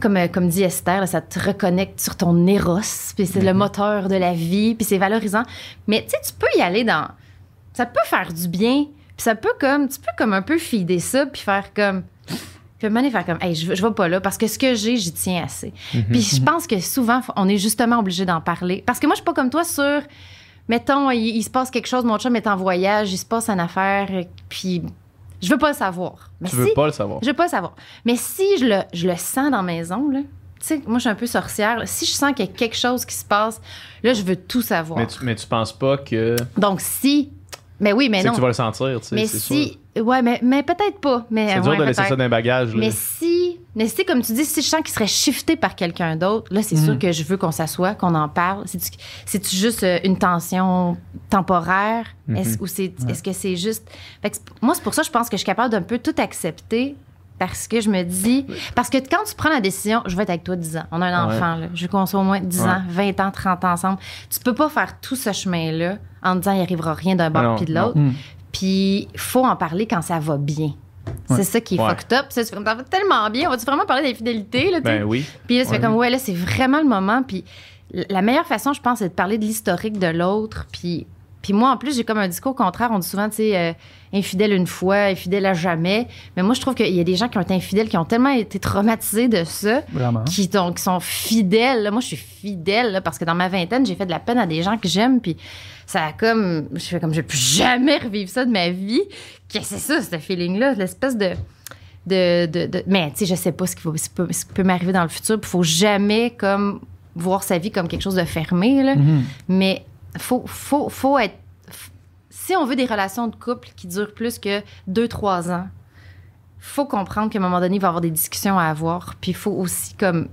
Comme, euh, comme dit Esther, là, ça te reconnecte sur ton éros, puis c'est le moteur de la vie, puis c'est valorisant. Mais tu sais, tu peux y aller dans. Ça peut faire du bien, puis ça peut comme. Tu peux comme un peu fider ça, puis faire comme. Puis à faire comme, hey, je, je vais pas là parce que ce que j'ai, j'y tiens assez. Puis je pense que souvent, on est justement obligé d'en parler. Parce que moi, je suis pas comme toi sur, mettons, il, il se passe quelque chose, mon chum est en voyage, il se passe une affaire, puis je veux pas le savoir. Mais Tu si, veux pas le savoir. je veux pas le savoir. Mais si je le, je le sens dans la maison, là, tu sais, moi, je suis un peu sorcière. là. Si je sens qu'il y a quelque chose qui se passe, là, je veux tout savoir. Mais tu, mais tu penses pas que, Donc, si. Mais oui, mais non. que tu vas le sentir, tu sais, mais si. sûr. Ouais, mais, mais peut-être pas. Mais, C'est dur de laisser ça dans les bagages. là. Mais si, mais si, comme tu dis, si je sens qu'il serait shifté par quelqu'un d'autre, là, c'est sûr que je veux qu'on s'assoie, qu'on en parle. C'est-tu, juste euh, une tension temporaire? Mhm. Est-ce, ou c'est, est-ce que c'est juste? Fait que c'est- moi, c'est pour ça que je pense que je suis capable d'un peu tout accepter parce que je me dis. Parce que quand tu prends la décision, je vais être avec toi 10 ans. On a un Ouais. enfant, là. Je veux qu'on soit au moins 10 Ouais. ans, 20 ans, 30 ans ensemble. Tu peux pas faire tout ce chemin-là en te disant il arrivera rien d'un bord puis de l'autre. Mm. Puis, faut en parler quand ça va bien. Ouais. C'est ça qui est Ouais. fucked up. Ça, tu fais comme, tellement bien. On va-tu vraiment parler d'infidélité, là? Ben oui. Puis là, tu fais comme, ouais, là, c'est vraiment le moment. Puis la meilleure façon, je pense, c'est de parler de l'historique de l'autre. Puis, puis moi, en plus, j'ai comme un discours contraire. On dit souvent, tu sais, euh, infidèle une fois, infidèle à jamais. Mais moi, je trouve qu'il y a des gens qui ont été infidèles, qui ont tellement été traumatisés de ça, Vraiment. qui, sont- qui sont fidèles. Moi, je suis fidèle là, parce que dans ma vingtaine, j'ai fait de la peine à des gens que j'aime. Puis ça a comme. Je fais comme, je vais plus jamais revivre ça de ma vie. Qu'est-ce que c'est ça, ce feeling-là? L'espèce de de, de, de- mais tu sais, je sais pas ce qui, va, ce qui peut, ce qui peut m'arriver dans le futur. Il faut jamais comme voir sa vie comme quelque chose de fermé, là. Mhm. Mais faut, faut, faut être. Si on veut des relations de couple qui durent plus que 2-3 ans, faut comprendre qu'à un moment donné, il va y avoir des discussions à avoir. Puis il faut aussi comme.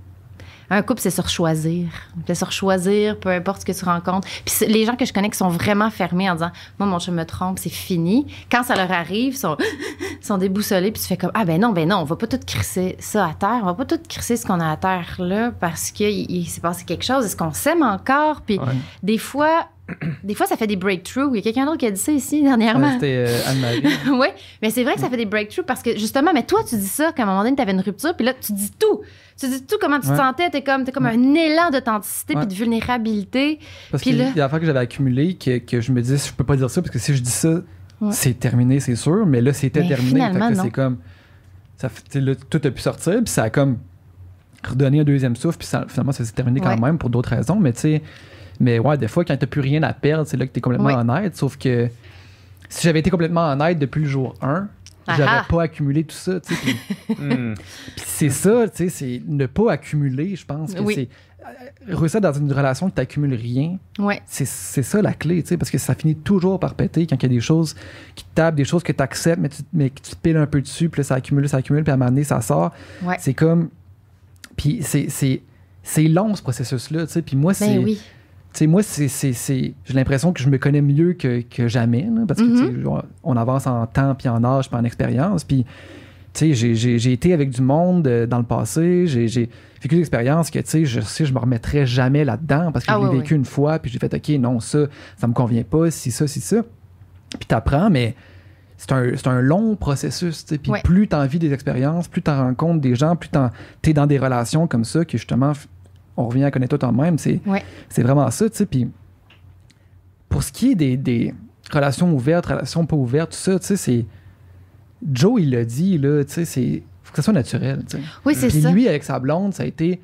Un couple, c'est se choisir. C'est se choisir, peu importe ce que tu rencontres. Puis les gens que je connais qui sont vraiment fermés en disant Moi, mon chum me trompe, c'est fini. Quand ça leur arrive, ils sont, sont déboussolés. Puis tu fais comme Ah, ben non, ben non, on va pas tout crisser ça à terre. On va pas tout crisser ce qu'on a à terre là parce qu'il il s'est passé quelque chose. Est-ce qu'on s'aime encore? Puis Ouais. des fois, des fois, ça fait des breakthroughs. Il y a quelqu'un d'autre qui a dit ça ici dernièrement. Ouais, C'était euh, Anne-Marie. oui, mais c'est vrai que ça fait des breakthroughs parce que justement, mais toi, tu dis ça qu'à un moment donné, tu avais une rupture, puis là, tu dis tout. Tu dis tout comment tu te sentais. T'es comme, t'es comme un élan d'authenticité puis de vulnérabilité. Parce Puis qu'il là- y a des affaires que j'avais accumulées que, que je me disais, je peux pas dire ça parce que si je dis ça, c'est terminé, c'est sûr. Mais là, c'était terminé. que c'est comme. Ça, tu là, tout a pu sortir, puis ça a comme redonné un deuxième souffle, puis ça- finalement, ça s'est terminé quand même pour d'autres raisons. Mais tu sais, mais ouais, des fois, quand t'as plus rien à perdre, c'est là que t'es complètement Ouais. honnête. Sauf que si j'avais été complètement honnête depuis le jour 1, Ah j'aurais ah. pas accumulé tout ça. tu puis- puis c'est ça, tu sais, c'est ne pas accumuler, je pense que Oui. c'est. euh, Réussir dans une relation que t'accumules rien, Ouais. c'est c'est ça la clé, tu sais, parce que ça finit toujours par péter quand il y a des choses qui te tapent, des choses que tu acceptes, mais, tu, mais que tu te piles un peu dessus, puis là, ça accumule, ça accumule, puis à un moment donné, ça sort. Ouais. C'est comme. Puis c'est- c'est c'est long, ce processus-là, tu sais. Puis moi, c'est. Ben oui. Tu sais, moi, c'est, c'est, c'est- j'ai l'impression que je me connais mieux que, que jamais, là, parce que, Mhm. tu on, avance en temps, puis en âge, puis en expérience. Puis, tu sais, j'ai, été avec du monde euh, dans le passé, j'ai, vécu des expériences que, tu sais, je sais, je me remettrais jamais là-dedans, parce que Ah je l'ai oui, vécu une fois, puis j'ai fait, OK, non, ça, ça me convient pas, si ça, si ça. Puis t'apprends, mais c'est un, long processus, tu. Puis Ouais. plus t'en vis des expériences, plus t'en rencontres des gens, plus t'en, t'es dans des relations comme ça, que justement, on revient à connaître tout en même, c'est... Ouais. Vraiment ça, tu sais. Puis pour ce qui est des, des relations ouvertes, relations pas ouvertes, tout ça, tu sais, c'est. Joe, il l'a dit, là, tu sais, c'est. Faut que ça soit naturel, tu sais. Oui, c'est Puis ça. lui, avec sa blonde, ça a été.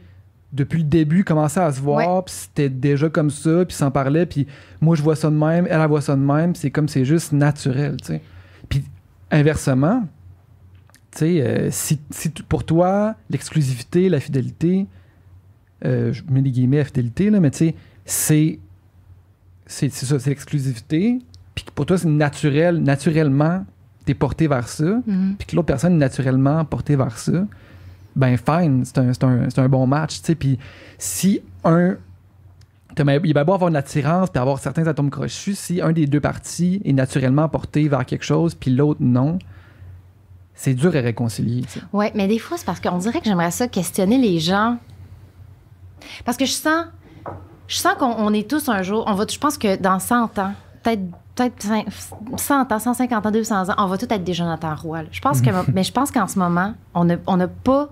Depuis le début, commencer à se voir, puis c'était déjà comme ça, puis s'en parlait, puis moi, je vois ça de même, elle, elle voit ça de même, c'est comme c'est juste naturel, tu sais. Puis inversement, tu sais, euh, si, si pour toi, l'exclusivité, la fidélité, euh, je mets des guillemets à fidélité, là, mais tu sais, c'est c'est c'est ça, c'est l'exclusivité. Puis pour toi, c'est naturel, naturellement, t'es porté vers ça. Mhm. Puis que l'autre personne est naturellement portée vers ça. Ben, fine, c'est un, c'est un, c'est un bon match, tu sais. Puis si un. Il va beau avoir une attirance puis avoir certains atomes crochus. Si un des deux parties est naturellement porté vers quelque chose, puis l'autre non, c'est dur à réconcilier. Ouais, mais des fois, c'est parce qu'on dirait que j'aimerais ça questionner les gens. Parce que je sens, je sens qu'on on est tous un jour, on va, je pense que dans 100 ans, peut-être peut-être cin- 100 ans, 150 ans, 200 ans, on va tous être des Jonathan Roy. là. Je pense que, mais je pense qu'en ce moment, on n'a on pas,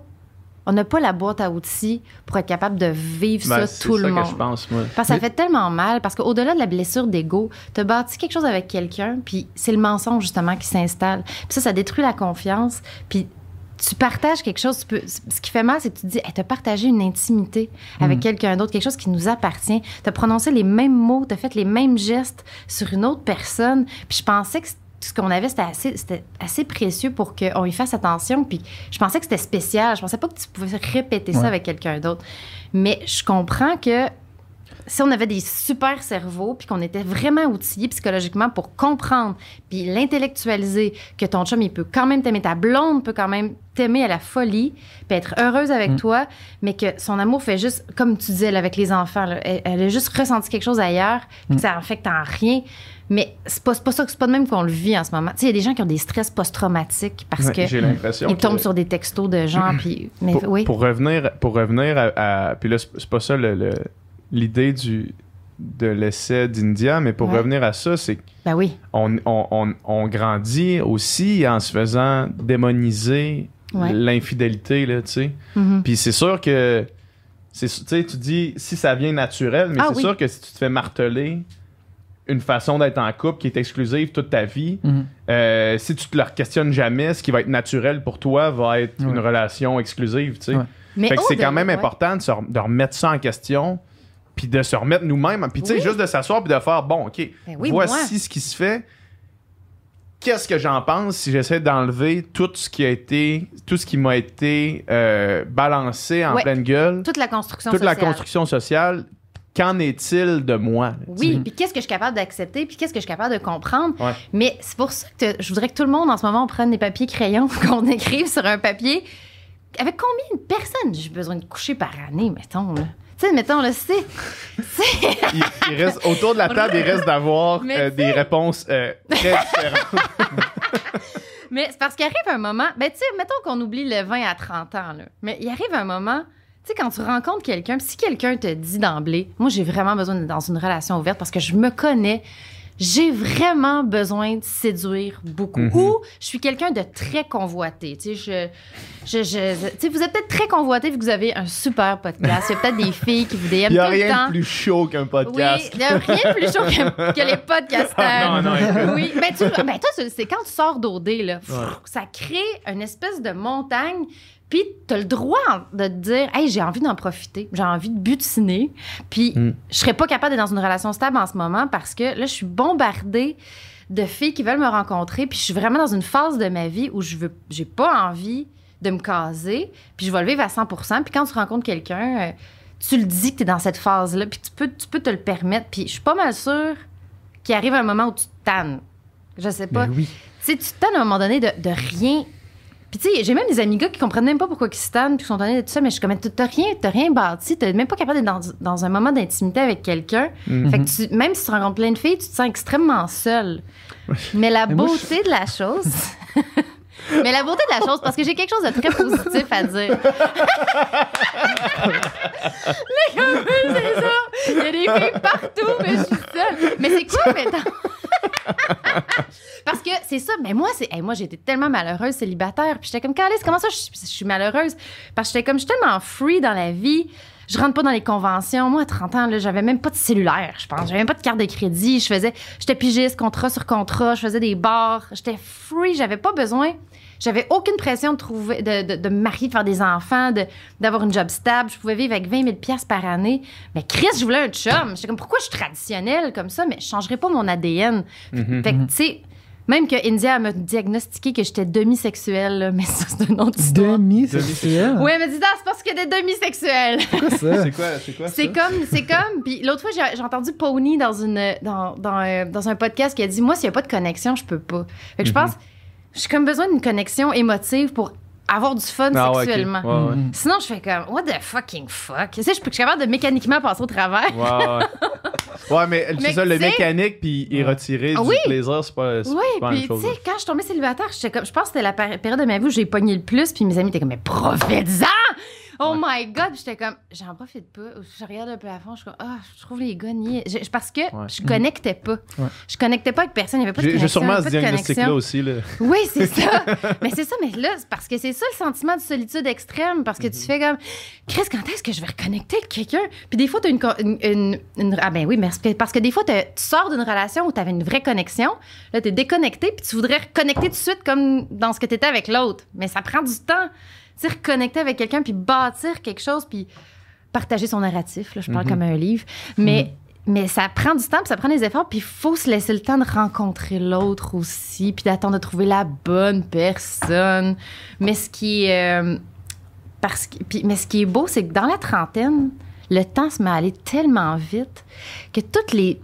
on n'a pas la boîte à outils pour être capable de vivre Ben, ça tout le ça monde. que je pense, moi. Parce que ça fait tellement mal, parce qu'au-delà de la blessure d'ego, tu bâti quelque chose avec quelqu'un, puis c'est le mensonge justement qui s'installe. Puis ça, ça détruit la confiance, puis tu partages quelque chose, tu peux- ce qui fait mal, c'est que tu te dis, tu as partagé une intimité avec Mhm. quelqu'un d'autre, quelque chose qui nous appartient. Tu as prononcé les mêmes mots, tu as fait les mêmes gestes sur une autre personne. Puis je pensais que ce qu'on avait, c'était assez, c'était assez précieux pour qu'on y fasse attention. Puis je pensais que c'était spécial. Je pensais pas que tu pouvais répéter ça avec quelqu'un d'autre. Mais je comprends que si on avait des super cerveaux, puis qu'on était vraiment outillés psychologiquement pour comprendre, puis l'intellectualiser, que ton chum, il peut quand même t'aimer, ta blonde peut quand même t'aimer à la folie, puis être heureuse avec Mm. toi, mais que son amour fait juste, comme tu disais là, avec les enfants, là, elle, elle a juste ressenti quelque chose ailleurs, puis que ça affecte en rien. Mais c'est pas, pas ça, c'est pas de même qu'on le vit en ce moment. Tu sais, il y a des gens qui ont des stress post-traumatiques parce Ouais, que ils que- tombent sur des textos de gens, puis... Mais pour, oui. pour revenir, pour revenir à, à- Puis là, c'est c'est pas ça le- le- l'idée du de l'essai d'India, mais pour Ouais. revenir à ça, c'est Ben oui. qu'on on, on, on grandit aussi en se faisant démoniser Ouais. l'infidélité, là, tu sais. Mhm. Puis c'est sûr que. c'est Tu sais, tu dis si ça vient naturel, mais Ah c'est oui. sûr que si tu te fais marteler une façon d'être en couple qui est exclusive toute ta vie, Mhm. euh, si tu te le questionnes jamais, ce qui va être naturel pour toi va être Ouais. une relation exclusive, tu sais. Ouais. Mais Fait que c'est quand même ouais. important de, se rem- de remettre ça en question, puis de se remettre nous-mêmes, puis tu sais, Oui. juste de s'asseoir puis de faire, bon, OK, Ben oui, voici moi. ce qui se fait. qu'est-ce que j'en pense si j'essaie d'enlever tout ce qui a été, tout ce qui m'a été euh, balancé en Ouais. pleine gueule, Toute la construction toute la sociale. construction sociale, qu'en est-il de moi? Oui, puis qu'est-ce que je suis capable d'accepter, puis qu'est-ce que je suis capable de comprendre? Ouais. Mais c'est pour ça que je voudrais que tout le monde en ce moment prenne des papiers crayons, qu'on écrive sur un papier. Avec combien de personnes j'ai besoin de coucher par année, mettons, là? Tu sais, mettons, là, c'est. Il, il reste, autour de la table, il reste d'avoir euh, des réponses euh, très différentes. Mais c'est parce qu'il arrive un moment. Ben, tu sais, mettons qu'on oublie le 20 à 30 ans, là. Mais il arrive un moment. Tu sais, quand tu rencontres quelqu'un, si quelqu'un te dit d'emblée, moi, j'ai vraiment besoin d'être dans une relation ouverte parce que je me connais, j'ai vraiment besoin de séduire beaucoup. Mhm. Ou je suis quelqu'un de très convoité. Tu sais, je, je, je- tu sais, vous êtes peut-être très convoité vu que vous avez un super podcast. Il y a peut-être des filles qui vous DM Il n'y a rien de plus chaud qu'un podcast. Oui, il n'y a rien de plus chaud que, que les podcasteurs. Ah, non, non, oui, ben, tu, ben toi, c'est quand tu sors d'OD, là, pff, Ouais. ça crée une espèce de montagne. Puis tu as le droit de te dire, hey, j'ai envie d'en profiter, j'ai envie de butiner. Puis Mm. je serais pas capable d'être dans une relation stable en ce moment parce que là, je suis bombardée de filles qui veulent me rencontrer. Puis je suis vraiment dans une phase de ma vie où je veux, j'ai pas envie de me caser. Puis je vais le vivre à 100 Puis quand tu rencontres quelqu'un, euh, tu le dis que tu es dans cette phase-là, puis tu peux, tu peux te le permettre. Puis je suis pas mal sûre qu'il arrive un moment où tu te tannes. Je sais pas. Ben oui. Tu sais, tu te tannes à un moment donné de, de rien. Puis tu sais, j'ai même des amis gars qui comprennent même pas pourquoi ils se tannent, puis qui sont tannés de tout ça, mais je suis comme, t'as rien, t'as rien bâti, t'es même pas capable d'être dans, dans un moment d'intimité avec quelqu'un. Mhm. Fait que tu- même si tu rencontres plein de filles, tu te sens extrêmement seul. Mais la Mais moi, beauté de la chose. Mais la beauté de la chose, parce que j'ai quelque chose de très positif à dire. Les gars, c'est ça. Il y a des filles partout, mais je suis seule. Mais c'est quoi, mettons? Parce que c'est ça, mais moi, c'est. moi, j'étais tellement malheureuse célibataire. Puis j'étais comme, Calice, comment ça, je, suis- malheureuse? Parce que j'étais comme, je suis tellement free dans la vie. Je rentre pas dans les conventions. Moi, à 30 ans, j'avais même pas de cellulaire, je pense. J'avais même pas de carte de crédit. Je faisais. J'étais pigiste, contrat sur contrat. Je faisais des bars. J'étais free. J'avais pas besoin. J'avais aucune pression de trouver, de, de, de me marier, de faire des enfants, de, d'avoir une job stable. Je pouvais vivre avec 20 000 piastres par année. Mais Chris, je voulais un chum. J'étais comme, pourquoi je suis traditionnelle comme ça? Mais je changerais pas mon ADN. Mhm. Fait que, tu sais, même que India m'a diagnostiqué que j'étais demisexuelle, là, mais ça, c'est une autre histoire. Demi-sexuel. Oui, elle m'a dit, ah, c'est parce que t'es demisexuelle. C'est quoi ça? C'est quoi, c'est quoi C'est comme, c'est comme. Puis l'autre fois, j'ai j'ai entendu Pony dans, une, dans, dans, un, dans un podcast qui a dit Moi, s'il n'y a pas de connexion, je peux pas. Fait que je Mhm. pense, j'ai comme besoin d'une connexion émotive pour avoir du fun Ah, ouais, sexuellement. Ouais, ouais. Mhm. Sinon, je fais comme What the fucking fuck? Tu sais, je je suis capable de mécaniquement passer au travers. Ouais, ouais. Ouais, mais c'est Mais ça, le mécanique puis y retirer Ah du oui. plaisir, c'est pas, c'est Oui, pas puis tu sais, quand je suis tombée célibataire, comme, je pense que c'était la péri- période de ma vie où j'ai pogné le plus, puis mes amis étaient comme, mais profite-en! Oh my god! J'étais comme, j'en profite pas. Je regarde le plafond, je suis comme, ah, je trouve les gars niais. Je- Parce que Ouais. je connectais pas. Ouais. Je connectais pas avec personne, il n'y avait pas de connexion. j'ai sûrement ce diagnostic-là aussi. Là. Oui, c'est ça. mais c'est ça, mais là, c'est parce que c'est ça le sentiment de solitude extrême, parce que tu fais comme, Chris, quand est-ce que je vais reconnecter avec quelqu'un? Puis des fois, tu as une, une, une- une- Ah ben oui, mais parce que, des fois, tu sors d'une relation où tu avais une vraie connexion, là, tu es déconnecté, puis tu voudrais reconnecter tout de suite comme dans ce que tu étais avec l'autre. Mais ça prend du temps. Reconnecter avec quelqu'un, puis bâtir quelque chose, puis partager son narratif. Là, je parle Mhm. comme un livre. Mais. Mais ça prend du temps, puis ça prend des efforts, puis il faut se laisser le temps de rencontrer l'autre aussi, puis d'attendre de trouver la bonne personne. Mais ce qui est, euh, parce que, puis- mais ce qui est beau, c'est que dans la trentaine, le temps se met à aller tellement vite que toutes les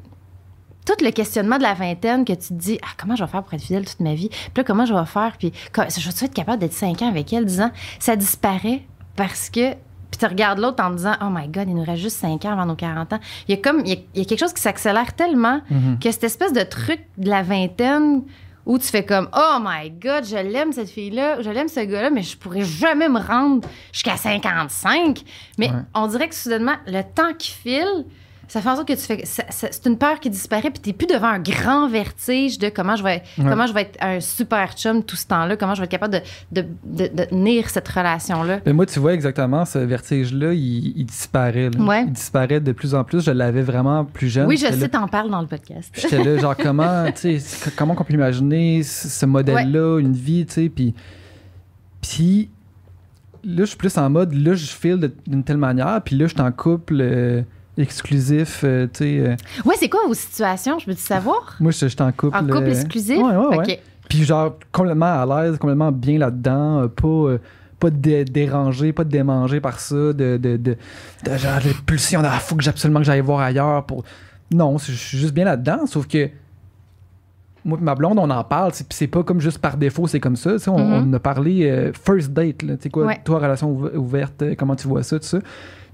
tout le questionnement de la vingtaine que tu te dis ah, comment je vais faire pour être fidèle toute ma vie? Puis là comment je vais faire? Puis je vais être capable d'être cinq ans avec elle 10 ans ça disparaît parce que puis tu regardes l'autre en te disant oh my god il nous reste juste 5 ans avant nos 40 ans il y a comme il y a, il y a quelque chose qui s'accélère tellement Mhm. que cette espèce de truc de la vingtaine où tu fais comme oh my god je l'aime cette fille là je l'aime ce gars là mais je pourrais jamais me rendre jusqu'à 55 mais Ouais. on dirait que soudainement le temps qui file ça fait en sorte que tu fais c'est une peur qui disparaît puis t'es plus devant un grand vertige de comment je vais Ouais. comment je vais être un super chum tout ce temps-là comment je vais être capable de, de, de, de tenir cette relation là Ben moi, tu vois exactement ce vertige-là, il, il disparaît. là. Ouais. Il disparaît de plus en plus. Je l'avais vraiment plus jeune. oui je sais t'en parles dans le podcast J'étais là, genre, comment, tu sais, comment qu'on peut imaginer ce modèle-là, une vie, tu sais, puis... Puis, là, je suis plus en mode, là, je file d'une telle manière, puis là, je suis en couple euh, exclusif, euh, tu sais. euh, ouais c'est quoi vos situations? Je veux te savoir? Moi, je suis en couple... en couple euh, exclusif? Ouais, ouais, ouais. Puis genre, complètement à l'aise, complètement bien là-dedans, pas, pas dé- dérangé, pas démangé par ça, de, de, de, de genre, les pulsions, il faut que j'ai absolument que j'aille voir ailleurs pour... Non, je suis juste bien là-dedans, sauf que moi et ma blonde, on en parle, c'est- puis c'est pas comme juste par défaut, c'est comme ça. sais, On, a parlé euh, first date, tu sais quoi, Ouais. toi, relation ouv- ouverte, comment tu vois ça, tout ça.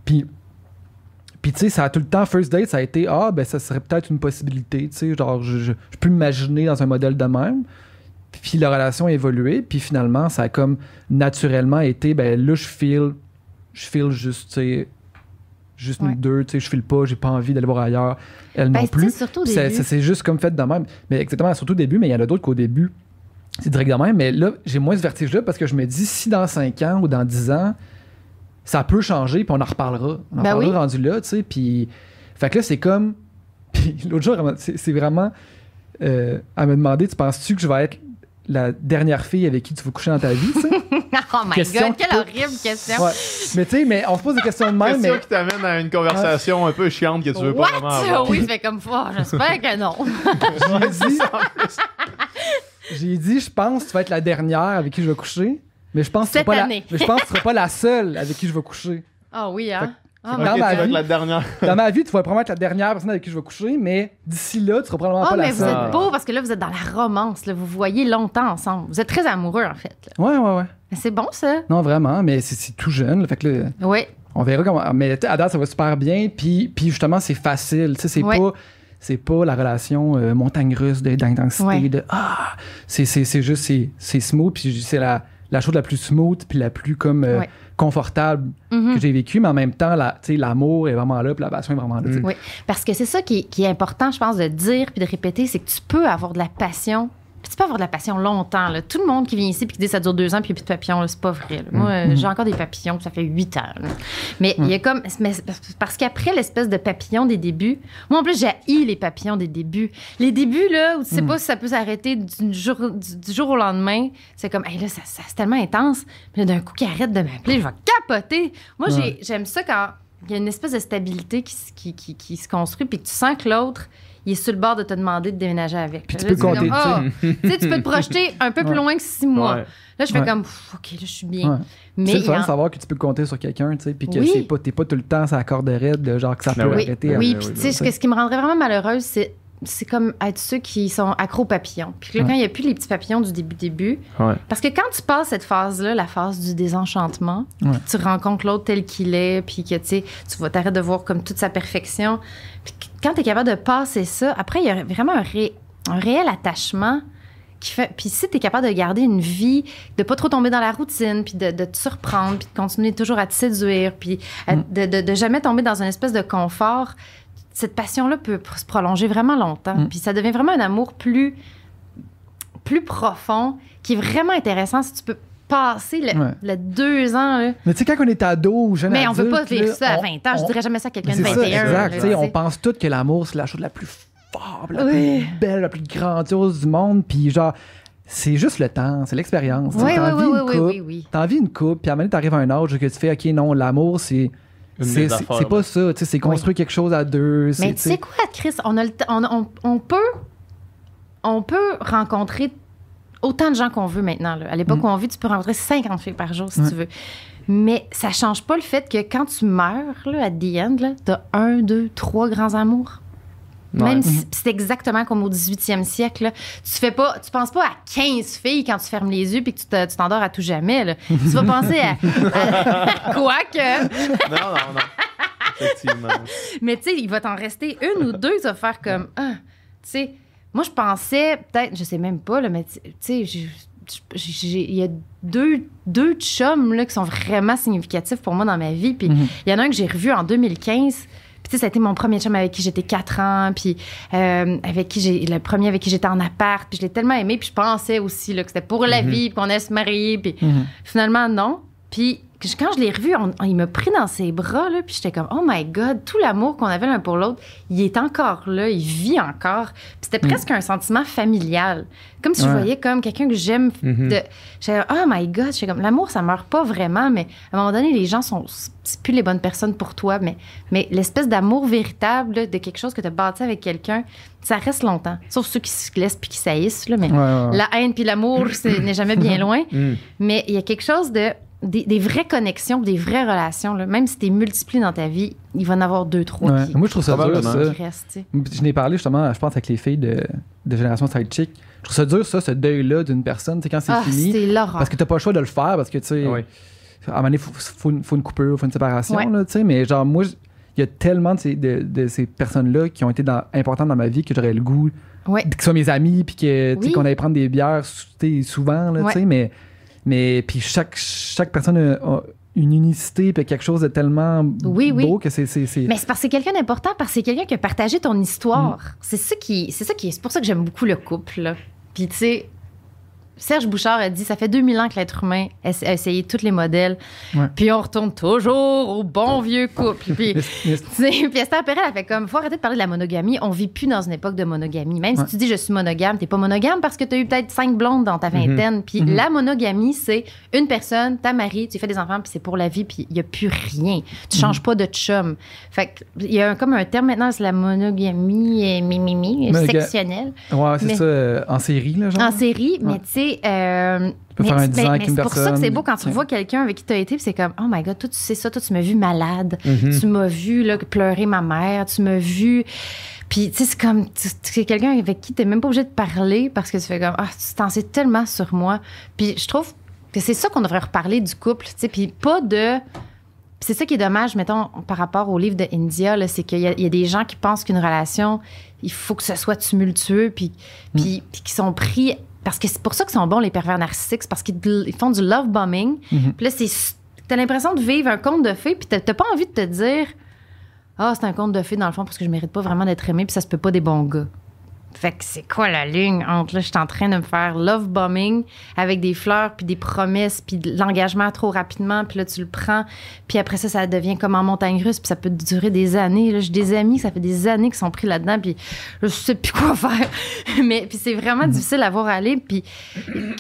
Puis, puis tu sais, ça a tout le temps, first date, ça a été, ah, ben ça serait peut-être une possibilité, tu sais, genre, je, je, je peux m'imaginer dans un modèle de même. Puis la relation a évolué, puis finalement, ça a comme naturellement été, ben là, je feel, je feel juste, tu sais, juste Ouais. nous deux, tu sais, je file pas, j'ai pas envie d'aller voir ailleurs, elle Ben, non plus. s'est juste comme fait de même. Mais exactement, surtout au début, mais il y en a d'autres qu'au début, c'est direct de même. Mais là, j'ai moins ce vertige-là parce que je me dis, si dans 5 ans ou dans 10 ans, ça peut changer, puis on en reparlera. On en Ben parlera oui. rendu là, tu sais. Puis, fait que là, c'est comme. Puis l'autre jour, c'est vraiment. Euh, à me demander, tu penses-tu que je vais être la dernière fille avec qui tu vas coucher dans ta vie, tu sais? Oh my Question god, quelle horrible question. Ouais. Mais tu sais, mais on se pose des questions de même, Question mais. qui t'amène à une conversation un peu chiante que tu veux pas vraiment avoir. Oui, tu fais comme oh, j'espère que non. J'ai dit, j'ai dit, je pense que tu vas être la dernière avec qui je vais coucher, mais je pense que tu seras pas la, année. mais je pense que tu seras pas la seule avec qui je vais coucher. Ah oui, hein? Ah, mais- dans ma tu vas être vie. la dernière. Dans ma vie, tu vas probablement être la dernière personne avec qui je vais coucher, mais d'ici là, tu seras probablement Ah, pas mais la vous seule. êtes beau parce que là, vous êtes dans la romance. Là. Vous voyez longtemps ensemble. Vous êtes très amoureux, en fait. là. Ouais, ouais, ouais. Mais C'est bon, ça. Non, vraiment, mais c'est- c'est tout jeune. là, fait que là, Oui. on verra comment. Mais à date, ça va super bien. Puis, puis justement, c'est facile. Tu sais, c'est pas. C'est pas la relation euh, montagne russe de- d'intensité, Ouais. de Ah! C'est c'est- c'est juste, c'est- c'est smooth. Puis c'est la, la chose la plus smooth, puis la plus comme euh, Ouais. confortable Mhm. que j'ai vécue. Mais en même temps, la- l'amour est vraiment là, puis la passion est vraiment là. Oui, parce que c'est ça qui est, qui est important, je pense, de dire puis de répéter, c'est que tu peux avoir de la passion. Tu peux avoir de la passion longtemps. Là. Tout le monde qui vient ici puis qui dit que ça dure deux ans puis il n'y a plus de papillons, c'est pas vrai. là. Moi, Mhm. j'ai encore des papillons, ça fait huit ans. là. Mais il y a comme. mais c'est parce qu'après l'espèce de papillon des débuts, moi en plus, j'ai haï les papillons des débuts. Les débuts, là, où tu sais Mhm. pas si ça peut s'arrêter du jour, du, du jour au lendemain, c'est comme, hey, là, ça, ça- c'est tellement intense. Là, d'un coup, qui arrête de m'appeler, je vais capoter. Moi, Ouais. j'aime ça quand il y a une espèce de stabilité qui, se- qui, qui, qui se construit, puis que tu sens que l'autre, il est sur le bord de te demander de déménager avec. Puis tu peux comme, compter, tu Ah! tu sais, tu peux te projeter un peu plus Ouais. loin que six mois. Ouais. Là, je fais Ouais. comme, Pff, OK, là, je suis bien. Ouais. Mais c'est le en- de savoir que tu peux compter sur quelqu'un, tu sais, puis que Oui. c'est pas, t'es pas tout le temps sur la corde raide, de genre que ça Ben peut oui. Arrêter. à- oui, Ah, puis tu sais, ce que- ce qui me rendrait vraiment malheureuse, c'est c'est comme être ceux qui sont accros aux papillons. Puis là, Ouais. quand il n'y a plus les petits papillons du début-début, Ouais. parce que quand tu passes cette phase-là, la phase du désenchantement, Ouais. tu rencontres l'autre tel qu'il est, puis que tu sais, tu vas t'arrêter de voir comme toute sa perfection. Puis quand tu es capable de passer ça, après, il y a vraiment un, ré- un réel attachement qui fait. Puis si tu es capable de garder une vie, de pas trop tomber dans la routine, puis de, de te surprendre, puis de continuer toujours à te séduire, puis à- Mm. de, de- de jamais tomber dans une espèce de confort, cette passion-là peut se prolonger vraiment longtemps. Mm. Puis ça devient vraiment un amour plus, plus profond, qui est vraiment intéressant si tu peux passer le, Ouais. le deux ans. là. Mais tu sais, quand on est ado ou jeune Mais on veut pas adulte, vivre ça à on- 20 ans. Je on- dirais jamais ça à quelqu'un de C'est 21. ça, exact. On pense tous que l'amour, c'est la chose la plus forte, la Oui. plus belle, la plus grandiose du monde. Puis genre, c'est juste le temps, c'est l'expérience. Oui, T'as oui, envie oui, oui, coupe, oui, oui. T'as envie une coupe, puis à un moment t'arrives à un âge que tu fais, OK, non, l'amour, c'est... C'est pas ça, tu sais, c'est construire quelque chose à deux. Mais tu sais quoi, Chris, on, a le t- on, on- on peut, on peut rencontrer autant de gens qu'on veut maintenant. là. À l'époque Mm. où on vit, tu peux rencontrer 50 filles par jour si Ouais. tu veux. Mais ça change pas le fait que quand tu meurs, là, à the end, là, t'as un, deux, trois grands amours. Ouais. Même si c'est exactement comme au 18e siècle. là. Tu fais pas, tu penses pas à 15 filles quand tu fermes les yeux puis que tu te- tu t'endors à tout jamais. là. Tu vas penser à, à- quoi que? Non, non, non. Effectivement. Mais tu sais, il va t'en rester une ou deux, tu vas faire comme ah, tu sais, moi je pensais peut-être, je sais même pas là, mais tu sais, il y a deux, deux chums là, qui sont vraiment significatifs pour moi dans ma vie. Puis il Mhm. y en a un que j'ai revu en 2015. Puis tu sais, ça a été mon premier chum avec qui j'étais 4 ans, puis euh, avec qui j'ai le premier avec qui j'étais en appart, puis je l'ai tellement aimé, puis je pensais aussi là, que c'était pour la Mhm. vie, puis qu'on allait se marier, puis Mhm. Finalement, non. Puis quand je l'ai revu, on- on- il m'a pris dans ses bras, là, puis j'étais comme, oh my God, tout l'amour qu'on avait l'un pour l'autre, il est encore là, il vit encore. Puis c'était presque un sentiment familial. Comme si je voyais comme quelqu'un que j'aime. De J'étais oh my God, j'étais comme, l'amour, ça meurt pas vraiment, mais à un moment donné, les gens sont, c'est plus les bonnes personnes pour toi, mais, mais l'espèce d'amour véritable là, de quelque chose que tu as bâti avec quelqu'un, ça reste longtemps. Sauf ceux qui se laissent puis qui saillissent, là, mais Ouais, ouais, ouais. la haine puis l'amour, n'est jamais bien loin. Mm. Mais il y a quelque chose de. Des, des vraies connexions, des vraies relations. là. Même si tu es multiplié dans ta vie, il va en avoir deux, trois Ouais. qui, Moi, je trouve ça dur, ça. tu. Je n'ai parlé justement, je pense, avec les filles de, de Génération Sidechick. Je trouve ça dur, ça, ce deuil-là d'une personne, tu sais, quand c'est Ah, fini. c'est l'horreur. Parce que t'as pas le choix de le faire, parce que, tu sais, oui. à un moment donné, faut, faut, une, faut une coupure, faut une séparation, Ouais. là, tu sais. Mais genre, moi, il y a tellement de ces, de, de ces personnes-là qui ont été dans- importantes dans ma vie que j'aurais le goût Ouais. qu'ils soient mes amis, puis que, tu sais, Oui. qu'on allait prendre des bières tu souvent, là, Ouais. tu sais. Mais, mais puis chaque, chaque personne a, a une unicité, puis quelque chose de tellement Oui, oui. beau que c'est. c'est- c'est- Mais c'est parce que c'est quelqu'un d'important, parce que c'est quelqu'un qui a partagé ton histoire. Mm. C'est ça qui, c'est ça qui, c'est pour ça que j'aime beaucoup le couple. Puis tu sais, Serge Bouchard a dit, ça fait 2000 ans que l'être humain a essayé tous les modèles, Ouais. puis on retourne toujours au bon vieux couple. Puis Tu Puis Esther Perel, elle fait comme, faut arrêter de parler de la monogamie. On vit plus dans une époque de monogamie. Même Ouais. si tu dis je suis monogame, t'es pas monogame parce que t'as eu peut-être cinq blondes dans ta vingtaine. Puis Mhm. la monogamie, c'est une personne, ta mari, tu fais des enfants, puis c'est pour la vie, puis il y a plus rien. Tu Mhm. changes pas de chum. Fait il y a un- comme un terme maintenant, c'est la monogamie euh, mimimi, Monoga- sectionnelle. Ouais, c'est ça, euh, en série, là, genre? En série, mais tu sais. Euh, peux mais faire un c'est- 10 ans mais- avec mais une c'est pour ça que c'est beau quand tu Ouais. vois quelqu'un avec qui tu as été, puis c'est comme, oh my god, toi tu sais ça, toi tu m'as vu malade, Mhm. tu m'as vu là, pleurer ma mère, tu m'as vu. Puis tu sais, c'est comme, tu- c'est quelqu'un avec qui tu même pas obligé de parler parce que tu fais comme, ah, tu t'en sais tellement sur moi. Puis je trouve que c'est ça qu'on devrait reparler du couple, tu sais, puis pas de. C'est ça qui est dommage, mettons, par rapport au livre de India, c'est qu'il y, a- il y a des gens qui pensent qu'une relation, il faut que ce soit tumultueux, puis, puis, puis qui sont pris. Parce que c'est pour ça qu'ils sont bons, les pervers narcissiques, parce qu'ils ils font du love bombing. Mhm. Puis là, c'est, t'as l'impression de vivre un conte de fées, puis t'as, t'as pas envie de te dire Ah, c'est un conte de fées dans le fond parce que je mérite pas vraiment d'être aimé, puis ça se peut pas des bons gars. Fait que c'est quoi la ligne entre là, je suis en train de me faire love bombing avec des fleurs, puis des promesses, puis de l'engagement trop rapidement, puis là, tu le prends, puis après ça, ça devient comme en montagne russe, puis ça peut durer des années. Là, j'ai des amis, ça fait des années qui sont pris là-dedans, puis je sais plus quoi faire. Mais puis c'est vraiment difficile à voir aller, puis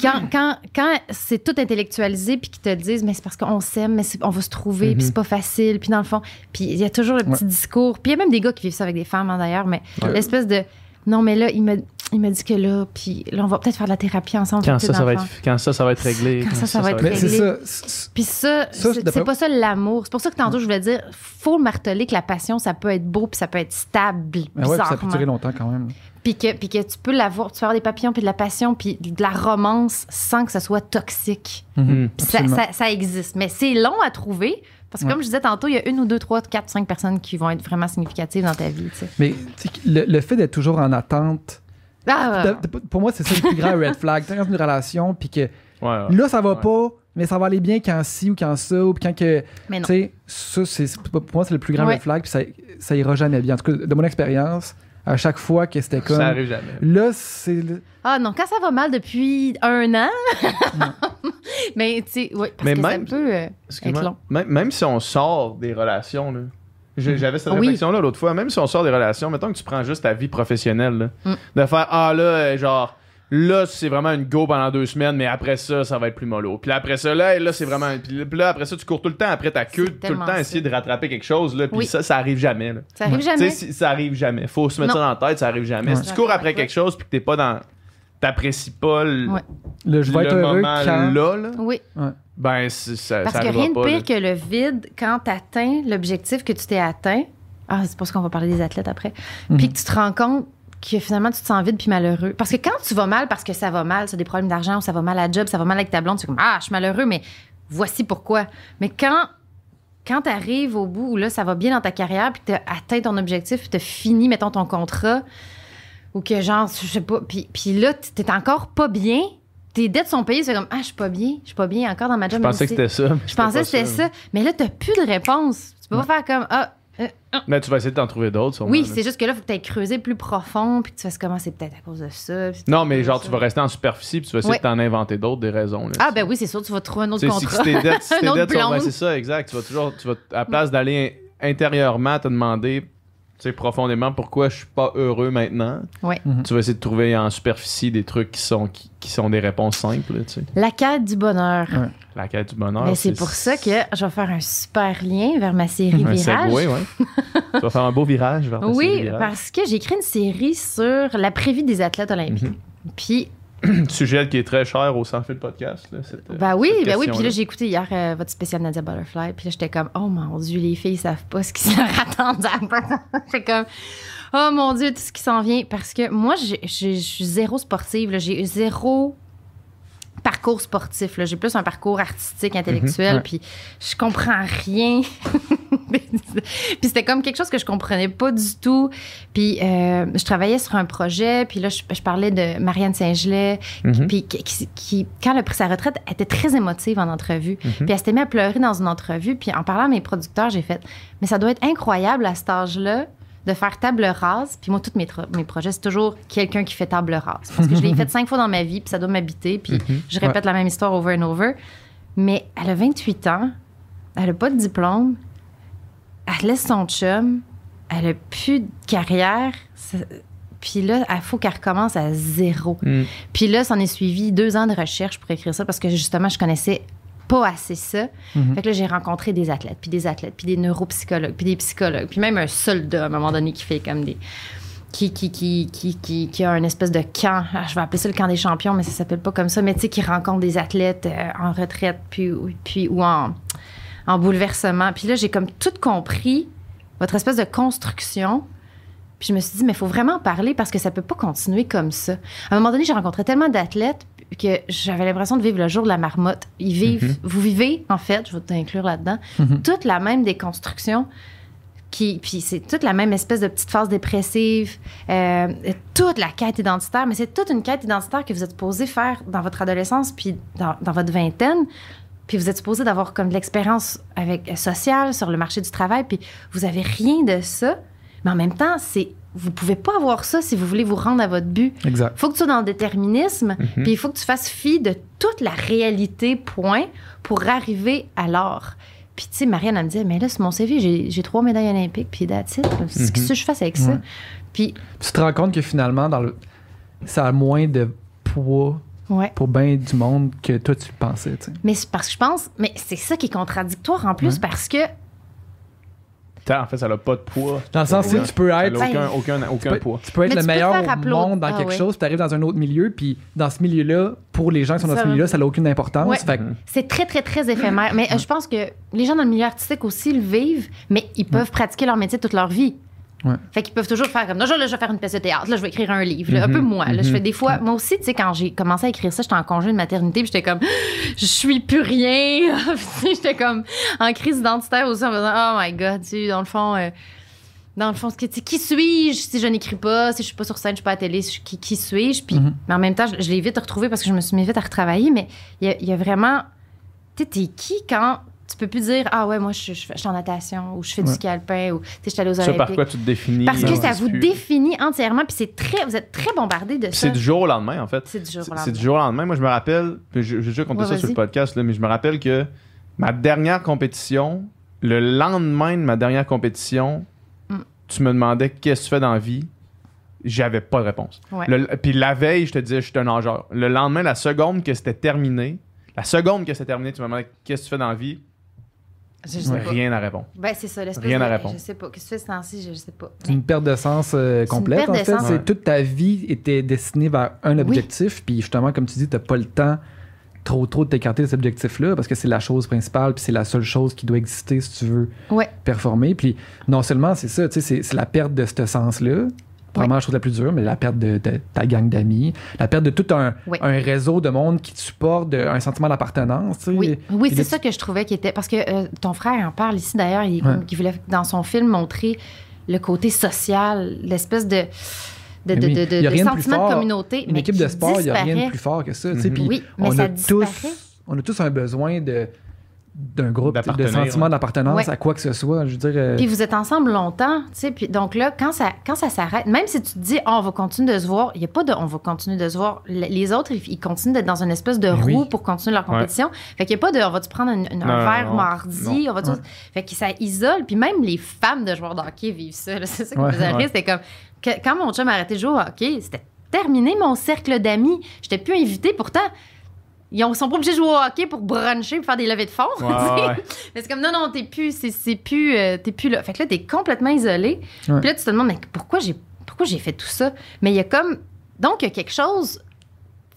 quand, quand, quand c'est tout intellectualisé, puis qu'ils te disent, mais c'est parce qu'on s'aime, mais on va se trouver, puis c'est pas facile, puis dans le fond, puis il y a toujours le petit discours, puis il y a même des gars qui vivent ça avec des femmes, hein, d'ailleurs, mais Ouais. l'espèce de, non, mais là, il me, il me dit que là, puis là, on va peut-être faire de la thérapie ensemble. Quand ça, ça va être, quand ça, ça va être réglé. Quand ça, ça va être réglé. ça. c'est- Puis ça, Ça, c'est pas ça l'amour. C'est pour ça que tantôt, je voulais dire, faut marteler que la passion, ça peut être beau, puis ça peut être stable, Ben ouais, puis ça peut durer longtemps quand même. Puis que, puis que tu peux l'avoir, tu peux avoir des papillons, puis de la passion, puis de la romance sans que ça soit toxique. Ça- ça existe. Mais c'est long à trouver. Parce que, Ouais. comme je disais tantôt, il y a une ou deux, trois, quatre, cinq personnes qui vont être vraiment significatives dans ta vie. Mais le, le fait d'être toujours en attente, Ah, de- de- pour moi, c'est ça le plus grand red flag. Tu sais, dans une relation, puis que Ouais, ouais. là, ça va Ouais. pas, mais ça va aller bien quand ci ou quand ça, ou puis quand que. mais non. Tu sais, ça, c'est, pour moi, c'est le plus grand Ouais. red flag, puis ça, ça ira jamais bien. En tout cas, de mon expérience, à chaque fois que c'était comme. Ça arrive jamais. Là, c'est. Ah non, quand ça va mal depuis un an. mais tu sais, oui, parce Mais que même- ça peut euh, Excuse-moi. être long. Même, même si on sort des relations, là. J'ai- J'avais cette Oui. réflexion-là l'autre fois. Même si on sort des relations, mettons que tu prends juste ta vie professionnelle, là, Mm. de faire Ah là, euh, genre, là, c'est vraiment une go pendant deux semaines, mais après ça, ça va être plus mollo. Puis là, après ça, là, là c'est vraiment. Puis là- après ça, tu cours tout le temps après ta queue, C'est tout le temps ça. essayer de rattraper quelque chose, là. Puis Oui. ça, ça arrive jamais, là. Ça arrive jamais. si- ça arrive jamais. Faut se mettre Non. ça dans la tête, ça arrive jamais. Si tu cours après quelque chose, puis que t'es pas dans. T'apprécies pas le, Ouais. Le je vais être heureux moment quand. là, là, Oui, ben, c'est- ça, parce ça que rien de pas, pire là. que le vide quand tu atteins l'objectif que tu t'es atteint. Ah, c'est pour ça qu'on va parler des athlètes après. Mhm. Puis que tu te rends compte que finalement, tu te sens vide puis malheureux. Parce que quand tu vas mal parce que ça va mal, ça a des problèmes d'argent ou ça va mal à la job, ça va mal avec ta blonde, tu es comme Ah, je suis malheureux, mais voici pourquoi. Mais quand, quand tu arrives au bout où là, ça va bien dans ta carrière puis tu as atteint ton objectif puis tu as fini, mettons, ton contrat ou que genre, je sais pas, puis, puis là, t'es encore pas bien. Tes dettes sont payées, c'est comme Ah, je suis pas bien, je suis pas bien encore dans ma Je job. pensais même que c'était ça. je pensais que c'était ça. Mais là, t'as plus de réponse. Tu peux pas faire comme Ah, Euh, Mais tu vas essayer de t'en trouver d'autres, sûrement, Oui, c'est juste que là, il faut que tu ailles creuser plus profond, puis que tu fasses comment c'est peut-être à cause de ça. Non, mais genre, tu vas rester en superficie puis tu vas essayer Ouais. de t'en inventer d'autres, des raisons. là, Ah, ben oui, c'est sûr, tu vas trouver un autre contrat. si t'es dead, si Un t'es autre dead sur- ben, c'est ça, exact. Tu vas toujours, tu vas, à la place d'aller intérieurement te demander, tu sais, profondément pourquoi je suis pas heureux maintenant, Ouais. tu vas essayer de trouver en superficie des trucs qui sont, qui, qui sont des réponses simples, tu sais. La quête du bonheur. Ouais. La quête du bonheur. Ben, c'est pour ça que je vais faire un super lien vers ma série Un Virage. segway, ouais. tu vas faire un beau virage vers ta série Oui, Virage. parce que j'ai écrit une série sur la prévie des athlètes olympiques. Mhm. Puis, Sujet qui est très cher au Sans Fil Podcast. Là, cette, euh, bah oui, cette bah oui. Puis là, j'ai écouté hier euh, votre spécial Nadia Butterfly. Puis là, j'étais comme, oh mon Dieu, les filles savent pas ce qui leur attend. J'étais comme, oh mon Dieu, tout ce qui s'en vient. Parce que moi, je suis zéro sportive. J'ai zéro parcours sportif. J'ai plus un parcours artistique, intellectuel. Mhm, ouais. Puis je comprends rien. puis c'était comme quelque chose que je comprenais pas du tout. Puis euh, je travaillais sur un projet. Puis là, je, je parlais de Marianne Saint-Gelais. Mhm. Puis qui, qui- qui- quand elle a pris sa retraite, elle était très émotive en entrevue. Mhm. Puis elle s'était mise à pleurer dans une entrevue. Puis en parlant à mes producteurs, j'ai fait Mais ça doit être incroyable à cet âge-là de faire table rase. Puis moi, tous mes, mes projets, c'est toujours quelqu'un qui fait table rase. Parce que je l'ai fait cinq fois dans ma vie, puis ça doit m'habiter. Puis Mhm. je répète la même histoire over and over. Mais elle a 28 ans, elle n'a pas de diplôme, elle laisse son chum, elle a plus de carrière. Puis là, il faut qu'elle recommence à zéro. Mm. Puis là, s'en est suivi deux ans de recherche pour écrire ça parce que justement, je connaissais pas assez ça. Mhm. Fait que là, j'ai rencontré des athlètes, puis des athlètes, puis des neuropsychologues, puis des psychologues, puis même un soldat à un moment donné qui fait comme des. Qui, qui, qui, qui, qui, qui a une espèce de camp, ah, je vais appeler ça le camp des champions, mais ça s'appelle pas comme ça, mais tu sais, qui rencontre des athlètes euh, en retraite, puis, ou- puis, ou en, en bouleversement. Puis là, j'ai comme tout compris, votre espèce de construction. Puis je me suis dit, mais il faut vraiment en parler parce que ça peut pas continuer comme ça. À un moment donné, j'ai rencontré tellement d'athlètes que j'avais l'impression de vivre le jour de la marmotte. Ils vivent, Mhm. vous vivez, en fait, je vais t'inclure là-dedans, Mhm. toute la même déconstruction. Qui, puis c'est toute la même espèce de petite phase dépressive, euh, toute la quête identitaire, mais c'est toute une quête identitaire que vous êtes supposé faire dans votre adolescence puis dans, dans votre vingtaine. Puis vous êtes supposé d'avoir comme de l'expérience avec euh, sociale sur le marché du travail, puis vous avez rien de ça. Mais en même temps, c'est vous pouvez pas avoir ça si vous voulez vous rendre à votre but. Exact. faut que tu sois dans le déterminisme, Mhm. puis il faut que tu fasses fi de toute la réalité, point, pour arriver à l'or. Puis, tu sais, Marianne, elle me dit, mais là, sur mon CV, j'ai- trois médailles olympiques, puis that's it. Qu'est-ce Mhm. que je fasse avec ça? Ouais. Puis, Tu te rends compte que finalement, dans le... ça a moins de poids ouais. pour bien du monde que toi, tu le pensais. Mais c'est parce que je pense, mais c'est ça qui est contradictoire en plus, Ouais. parce que En fait, ça n'a pas de poids. Dans le sens où tu peux être. aucun, Ben, aucun, Tu aucun peux, poids. tu peux être Mais le tu peux te meilleur au monde dans Ah quelque ouais. chose, puis tu arrives dans un autre milieu, puis dans ce milieu-là, pour les gens qui sont dans Ça ce milieu-là, ça n'a aucune importance. Ouais. Fait que- Mhm. c'est très, très, très éphémère. Mais euh, je pense que les gens dans le milieu artistique aussi le vivent, mais ils peuvent pratiquer leur métier toute leur vie. Ouais. Fait qu'ils peuvent toujours faire comme, non, là, je vais faire une pièce de théâtre, là, je vais écrire un livre, là, un Mhm. peu moi. Là, je Mhm. fais des fois, moi aussi, tu sais, quand j'ai commencé à écrire ça, j'étais en congé de maternité, puis j'étais comme, je suis plus rien. Puis, tu sais, j'étais comme en crise identitaire aussi, en faisant, oh my god, tu dans le fond, euh, dans le fond, ce que- tu sais, qui suis-je si je n'écris pas, si je suis pas sur scène, je suis pas à la télé, si je- qui, qui suis-je? Puis, Mhm. mais en même temps, je, je l'ai vite retrouvé parce que je me suis mis vite à retravailler, mais il y a, il y a vraiment, tu sais, t'es qui quand tu peux plus dire, ah ouais, moi, je, je, fais- je suis en natation, ou je fais du ski alpin, ou tu sais, je suis allée aux Ça, Olympiques. par quoi tu te définis. Parce que ça vous plus- définit entièrement, puis c'est très, vous êtes très bombardé de Puis ça. c'est du jour au lendemain, en fait. C'est du jour au lendemain. c'est du jour au lendemain. Moi, je me rappelle, j'ai déjà compté Ouais, ça sur le podcast, là, mais je me rappelle que ma dernière compétition, le lendemain de ma dernière compétition, Mm. tu me demandais qu'est-ce que tu fais dans la vie. J'avais pas de réponse. Ouais. Le- puis la veille, je te disais, je suis un nageur. Le lendemain, la seconde que c'était terminé, la seconde que c'était terminé, tu me demandais qu'est-ce que tu fais dans la vie, Je sais pas. rien à répondre. Ben, c'est ça, l'espèce Rien de- à répondre. Je sais pas. Qu'est-ce que tu fais ce temps-ci? Je, sais pas. C'est une perte de sens euh, une complète, perte en de fait. sens. Ouais. toute ta vie était destinée vers un objectif, puis justement, comme tu dis, t'as pas le temps trop trop de t'écarter de cet objectif-là, parce que c'est la chose principale, puis c'est la seule chose qui doit exister si tu veux Ouais. performer. Puis non seulement c'est ça, tu sais, c'est- c'est la perte de ce sens-là, Vraiment la chose la plus dure, mais la perte de, de ta gang d'amis, la perte de tout un, Oui. un réseau de monde qui te supporte, de- un sentiment d'appartenance. tu sais. Oui, oui c'est ça que je trouvais qui était. Parce que euh, ton frère en parle ici d'ailleurs, il, Ouais. il voulait dans son film montrer le côté social, l'espèce de, de, Mais de, de- sentiment de communauté. Une mais équipe qui de sport, il n'y a rien de plus fort que ça. tu sais. Mhm. Puis Oui, mais on, ça a disparaît. tous, on a tous un besoin de d'un groupe, de sentiment d'appartenance Ouais. à quoi que ce soit. Je veux dire, euh, Puis vous êtes ensemble longtemps, tu sais. Puis donc là, quand ça, quand ça s'arrête, même si tu te dis, oh, on va continuer de se voir, il n'y a pas de, on va continuer de se voir. Le- Les autres, ils, ils continuent d'être dans une espèce de oui. roue pour continuer leur compétition. Fait qu'il n'y a pas de, on va-tu prendre un, Non, verre non, mardi, on va Ouais. Fait que ça isole. Puis même les femmes de joueurs de hockey vivent ça. C'est ça faisait ouais. rire. C'était comme, que- quand mon chum a arrêté de jouer au hockey, c'était terminé mon cercle d'amis. J'étais plus invitée. Pourtant, ils ont- sont pas obligés de jouer au hockey pour bruncher, pour faire des levées de fond. Ouais, ouais. Mais c'est comme, non, non, t'es plus, c'est, plus, euh, t'es plus là. Fait que là, t'es complètement isolé. Ouais. Puis là, tu te demandes, mais pourquoi j'ai, pourquoi j'ai fait tout ça? Mais il y a comme, donc, il y a quelque chose,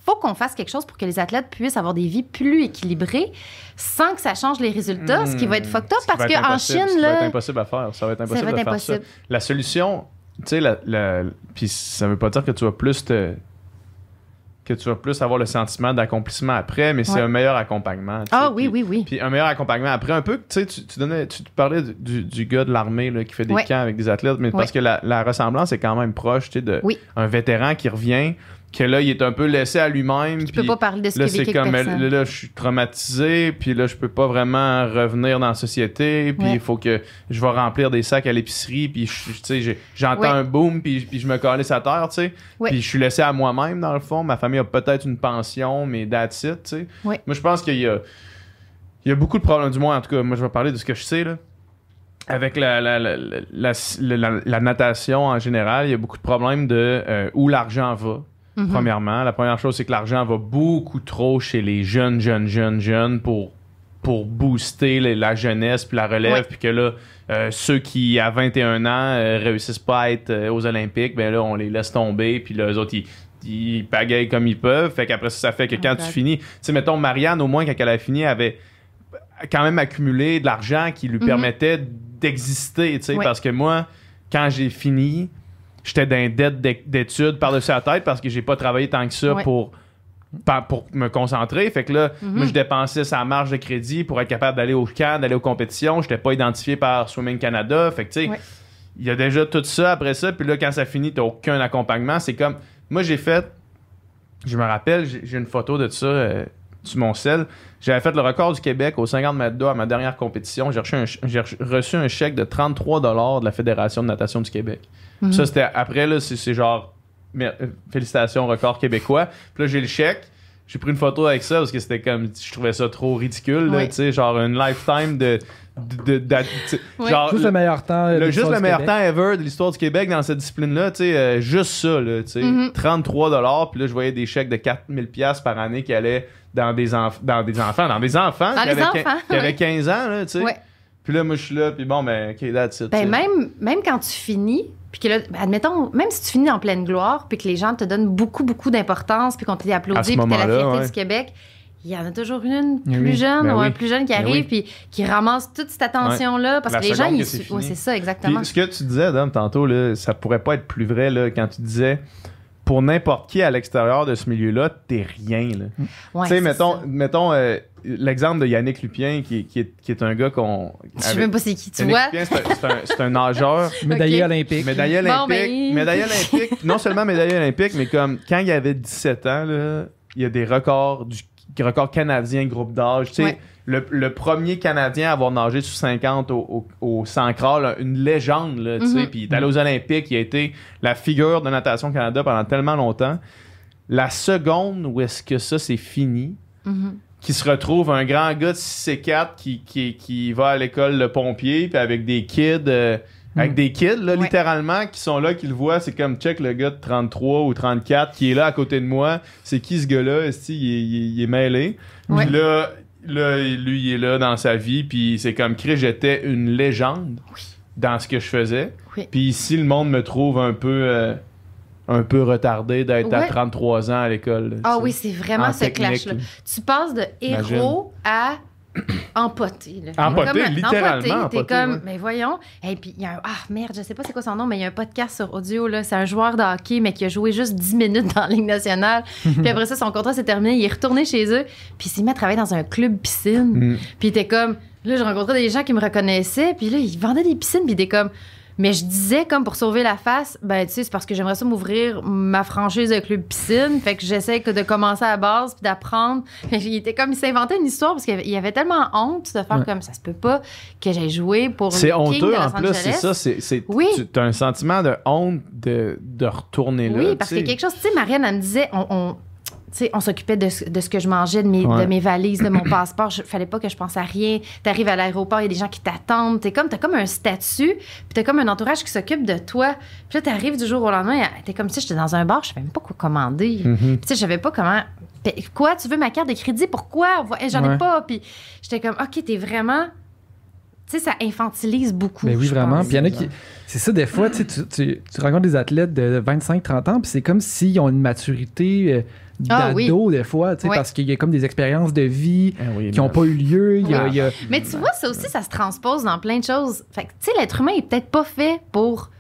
faut qu'on fasse quelque chose pour que les athlètes puissent avoir des vies plus équilibrées sans que ça change les résultats, ce qui va être fucked up Hmm. Ce qui parce qu'en Chine, ce qui va être là, impossible à faire. Ça va être ça impossible va être de faire ça. La solution, tu sais, la, la- puis ça veut pas dire que tu vas plus te que tu vas plus avoir le sentiment d'accomplissement après, mais c'est un meilleur accompagnement. Ah oui, Puis- oui, oui. Puis un meilleur accompagnement. Après, un peu, tu sais, tu, donnais, tu parlais du, gars de l'armée qui fait des Ouais. camps avec des athlètes, mais parce que la, la ressemblance est quand même proche, tu sais, de Oui. un vétéran qui revient, que là, il est un peu laissé à lui-même. Je peux pas parler de ce Là, c'est comme, là, personne. là, je suis traumatisé, puis là, je peux pas vraiment revenir dans la société, puis il faut que je vais remplir des sacs à l'épicerie, puis tu j'entends Ouais. un boom, puis, puis je me calisse à terre, tu sais. Ouais. Puis je suis laissé à moi-même, dans le fond. Ma famille a peut-être une pension, mais that's it, tu sais. Moi, je pense qu'il y a, il y a beaucoup de problèmes, du moins, en tout cas, moi, je vais parler de ce que je sais, là. Avec la, la, la, la, la- la- la natation en général, il y a beaucoup de problèmes de euh, où l'argent va. Mhm. Premièrement, la première chose, c'est que l'argent va beaucoup trop chez les jeunes, jeunes, jeunes, jeunes pour, pour booster les- la jeunesse puis la relève. Puis que là, euh, ceux qui, à 21 ans, euh, réussissent pas à être euh, aux Olympiques, ben là, on les laisse tomber. Puis là, eux autres, ils, ils pagayent comme ils peuvent. Fait qu'après ça, ça fait que quand tu finis... Tu sais, mettons, Marianne, au moins, quand elle a fini, elle avait quand même accumulé de l'argent qui lui Mhm. permettait d'exister, tu sais. Parce que moi, quand j'ai fini, j'étais dans une dette d'é- d'études par-dessus la tête parce que j'ai pas travaillé tant que ça Ouais. pour, pour me concentrer. Fait que là, Mhm. moi, je dépensais sa marge de crédit pour être capable d'aller au camp, d'aller aux compétitions. J'étais pas identifié par Swimming Canada. Fait que, tu sais, Ouais. il y a déjà tout ça après ça. Puis là, quand ça finit, t'as aucun accompagnement. C'est comme, moi, j'ai fait, je me rappelle, j'ai une photo de ça euh, sur mon sel. J'avais fait le record du Québec aux 50 mètres d'eau à ma dernière compétition. J'ai reçu, un, ch- j'ai reçu un chèque de 33 de la Fédération de natation du Québec. Mhm. Ça, c'était après, là, c'est c'est genre, euh, félicitations, record québécois. Puis là, j'ai le chèque. J'ai pris une photo avec ça parce que c'était comme, je trouvais ça trop ridicule, là, Ouais. tu sais, genre une lifetime de. de, genre, juste le meilleur temps. le- juste le meilleur Québec. temps ever de l'histoire du Québec dans cette discipline-là, tu sais, euh, juste ça, là, tu sais, Mhm. 33 puis là, je voyais des chèques de 4000 pièces par année qui allaient dans des, enf- dans des enfants, dans des enfants, Dans qui, les avaient, enfants, qui avaient ouais. 15 ans, là, tu sais. Puis là, moi, je suis là, puis bon, ben, OK, that's it. tu Ben, même, même quand tu finis, puis que là, ben, admettons, même si tu finis en pleine gloire, puis que les gens te donnent beaucoup, beaucoup d'importance, puis qu'on te dit applaudit, puis t'es la fierté ouais. du Québec, il y en a toujours une plus oui. jeune Ben ou un oui. plus jeune qui Ben arrive, oui. puis qui ramasse toute cette attention-là, parce La que les gens, ils. que c'est Ouais, fini. c'est ça, exactement. Puis ce que tu disais, Adam, tantôt, là, ça pourrait pas être plus vrai là, quand tu disais pour n'importe qui à l'extérieur de ce milieu-là, t'es rien. Ouais, tu sais, mettons, ça. mettons euh, l'exemple de Yannick Lupien, qui, qui est, qui est un gars qu'on. Je sais même pas c'est qui, tu Yannick vois? Lupien, c'est un, c'est un- nageur. Médaillé olympique. Médaillé Bon, olympique. ben- Médaillé olympique. Non seulement médaillé olympique, mais comme quand il avait 17 ans, là, il y a des records du record canadien groupe d'âge. Tu sais, Ouais. le, le premier Canadien à avoir nagé sur 50 au, au, au 100 crawl, une légende, là, tu sais. Mhm. Puis il est allé aux Olympiques, il a été la figure de Natation Canada pendant tellement longtemps. La seconde où est-ce que ça c'est fini, Mhm. qui se retrouve un grand gars de 6 et 4 qui, qui, qui va à l'école le pompier, puis avec des kids, euh, avec Mm. des kids, là, Ouais. littéralement, qui sont là, qui le voient. C'est comme check le gars de 33 ou 34 qui est là à côté de moi. C'est qui ce gars-là? Esti, il, est- il est- il est mêlé? Ouais. Puis là, là, lui, il est là dans sa vie, puis c'est comme Chris, j'étais une légende dans ce que je faisais. Oui. Puis ici, le monde me trouve un peu. euh, un peu retardé d'être à Ouais. 33 ans à l'école. Ah oui, c'est vraiment En ce clash-là. là. Tu passes de héros à empoté. là. Empoté, Comme un- littéralement T'es empoté, comme, ouais. mais voyons. Et puis, il y a un. Ah, merde, je sais pas c'est quoi son nom, mais il y a un podcast sur audio, là. C'est un joueur de hockey, mais qui a joué juste 10 minutes dans la Ligue nationale. puis après ça, son contrat s'est terminé. Il est retourné chez eux. Puis il s'est mis à travailler dans un club piscine. Mm. Puis il était comme. Là, je rencontrais des gens qui me reconnaissaient. Puis là, ils vendaient des piscines. Puis il était comme. Mais je disais, comme pour sauver la face, ben, tu sais, c'est parce que j'aimerais ça m'ouvrir ma franchise de club piscine. Fait que j'essaie que de commencer à la base puis d'apprendre. Il était comme, il s'inventait une histoire parce qu'il avait, il avait tellement honte de faire Ouais. comme ça se peut pas que j'ai joué pour C'est honteux en plus, c'est ça. c'est Oui. Tu as un sentiment de honte de, de retourner là. Oui, parce que quelque chose, tu sais, Marianne, elle me disait, on, sais, on s'occupait de, ce- de ce que je mangeais, de mes, Ouais. de mes valises, de mon passeport. Il fallait pas que je pense à rien. Tu arrives à l'aéroport, il y a des gens qui t'attendent. Tu comme, as comme un statut, puis tu as comme un entourage qui s'occupe de toi. Puis là, tu arrives du jour au lendemain, tu es comme si j'étais dans un bar, je savais même pas quoi commander. Mhm. Puis tu sais, je savais pas comment. Quoi, tu veux ma carte de crédit? Pourquoi? Eh, J'en ai Ouais. pas. Puis j'étais comme, OK, t'es vraiment. Tu sais, ça infantilise beaucoup. Ben oui, vraiment. Puis il y en a qui. C'est ça, des fois, tu, tu, tu, tu rencontres des athlètes de 25-30 ans, puis c'est comme s'ils ont une maturité euh, Ah d'ado, des fois, tu sais, Ouais. parce qu'il y a comme des expériences de vie Ah oui, qui n'ont pas eu lieu. Il y a, Oui. il y a- Mais tu vois, ça aussi, ça se transpose dans plein de choses. Fait que, tu sais, l'être humain est peut-être pas fait pour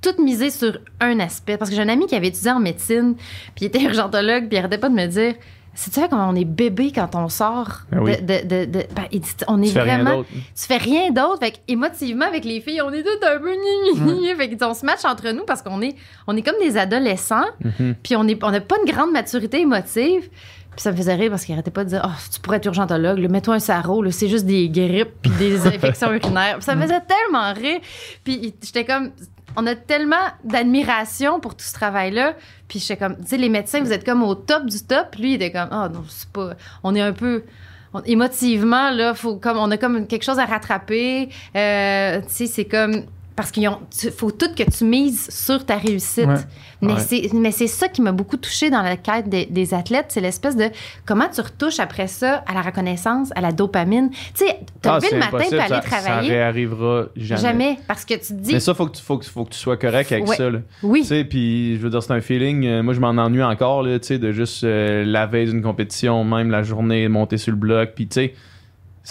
tout miser sur un aspect. Parce que j'ai un ami qui avait étudié en médecine, puis il était urgentologue, puis il arrêtait pas de me dire c'est tu sais comment on est bébé quand on sort Ah oui. de, de- de- de- ben, on est Tu vraiment tu fais rien d'autre. Fait émotivement avec les filles on est toutes un peu ni. fait qu'on se match entre nous parce qu'on est on est comme des adolescents. Mhm. puis on est on n'a pas une grande maturité émotive. Puis ça me faisait rire parce qu'il arrêtait pas de dire oh tu pourrais être urgentologue mets-toi un sarreau c'est juste des grippes puis des infections urinaires. Puis ça me faisait tellement rire. Puis j'étais comme on a tellement d'admiration pour tout ce travail là puis j'étais comme tu sais les médecins vous êtes comme au top du top. Lui il était comme oh non c'est pas on est un peu émotivement là faut comme on a comme quelque chose à rattraper. Euh, tu sais c'est comme parce qu'il faut tout que tu mises sur ta réussite Ouais. mais Ouais. c'est ça qui m'a beaucoup touchée dans la quête des, des athlètes c'est l'espèce de comment tu retouches après ça à la reconnaissance à la dopamine tu sais te Ah, le matin puis aller travailler Ça réarrivera jamais. jamais. parce que tu te dis Mais ça, faut que tu, faut que, faut que tu sois correct avec Ouais. ça. Là. oui Tu sais, puis je veux dire, c'est un feeling. euh, moi, je m'en ennuie encore, tu sais, de juste euh, la veille d'une compétition, même la journée, monter sur le bloc. Puis, tu sais,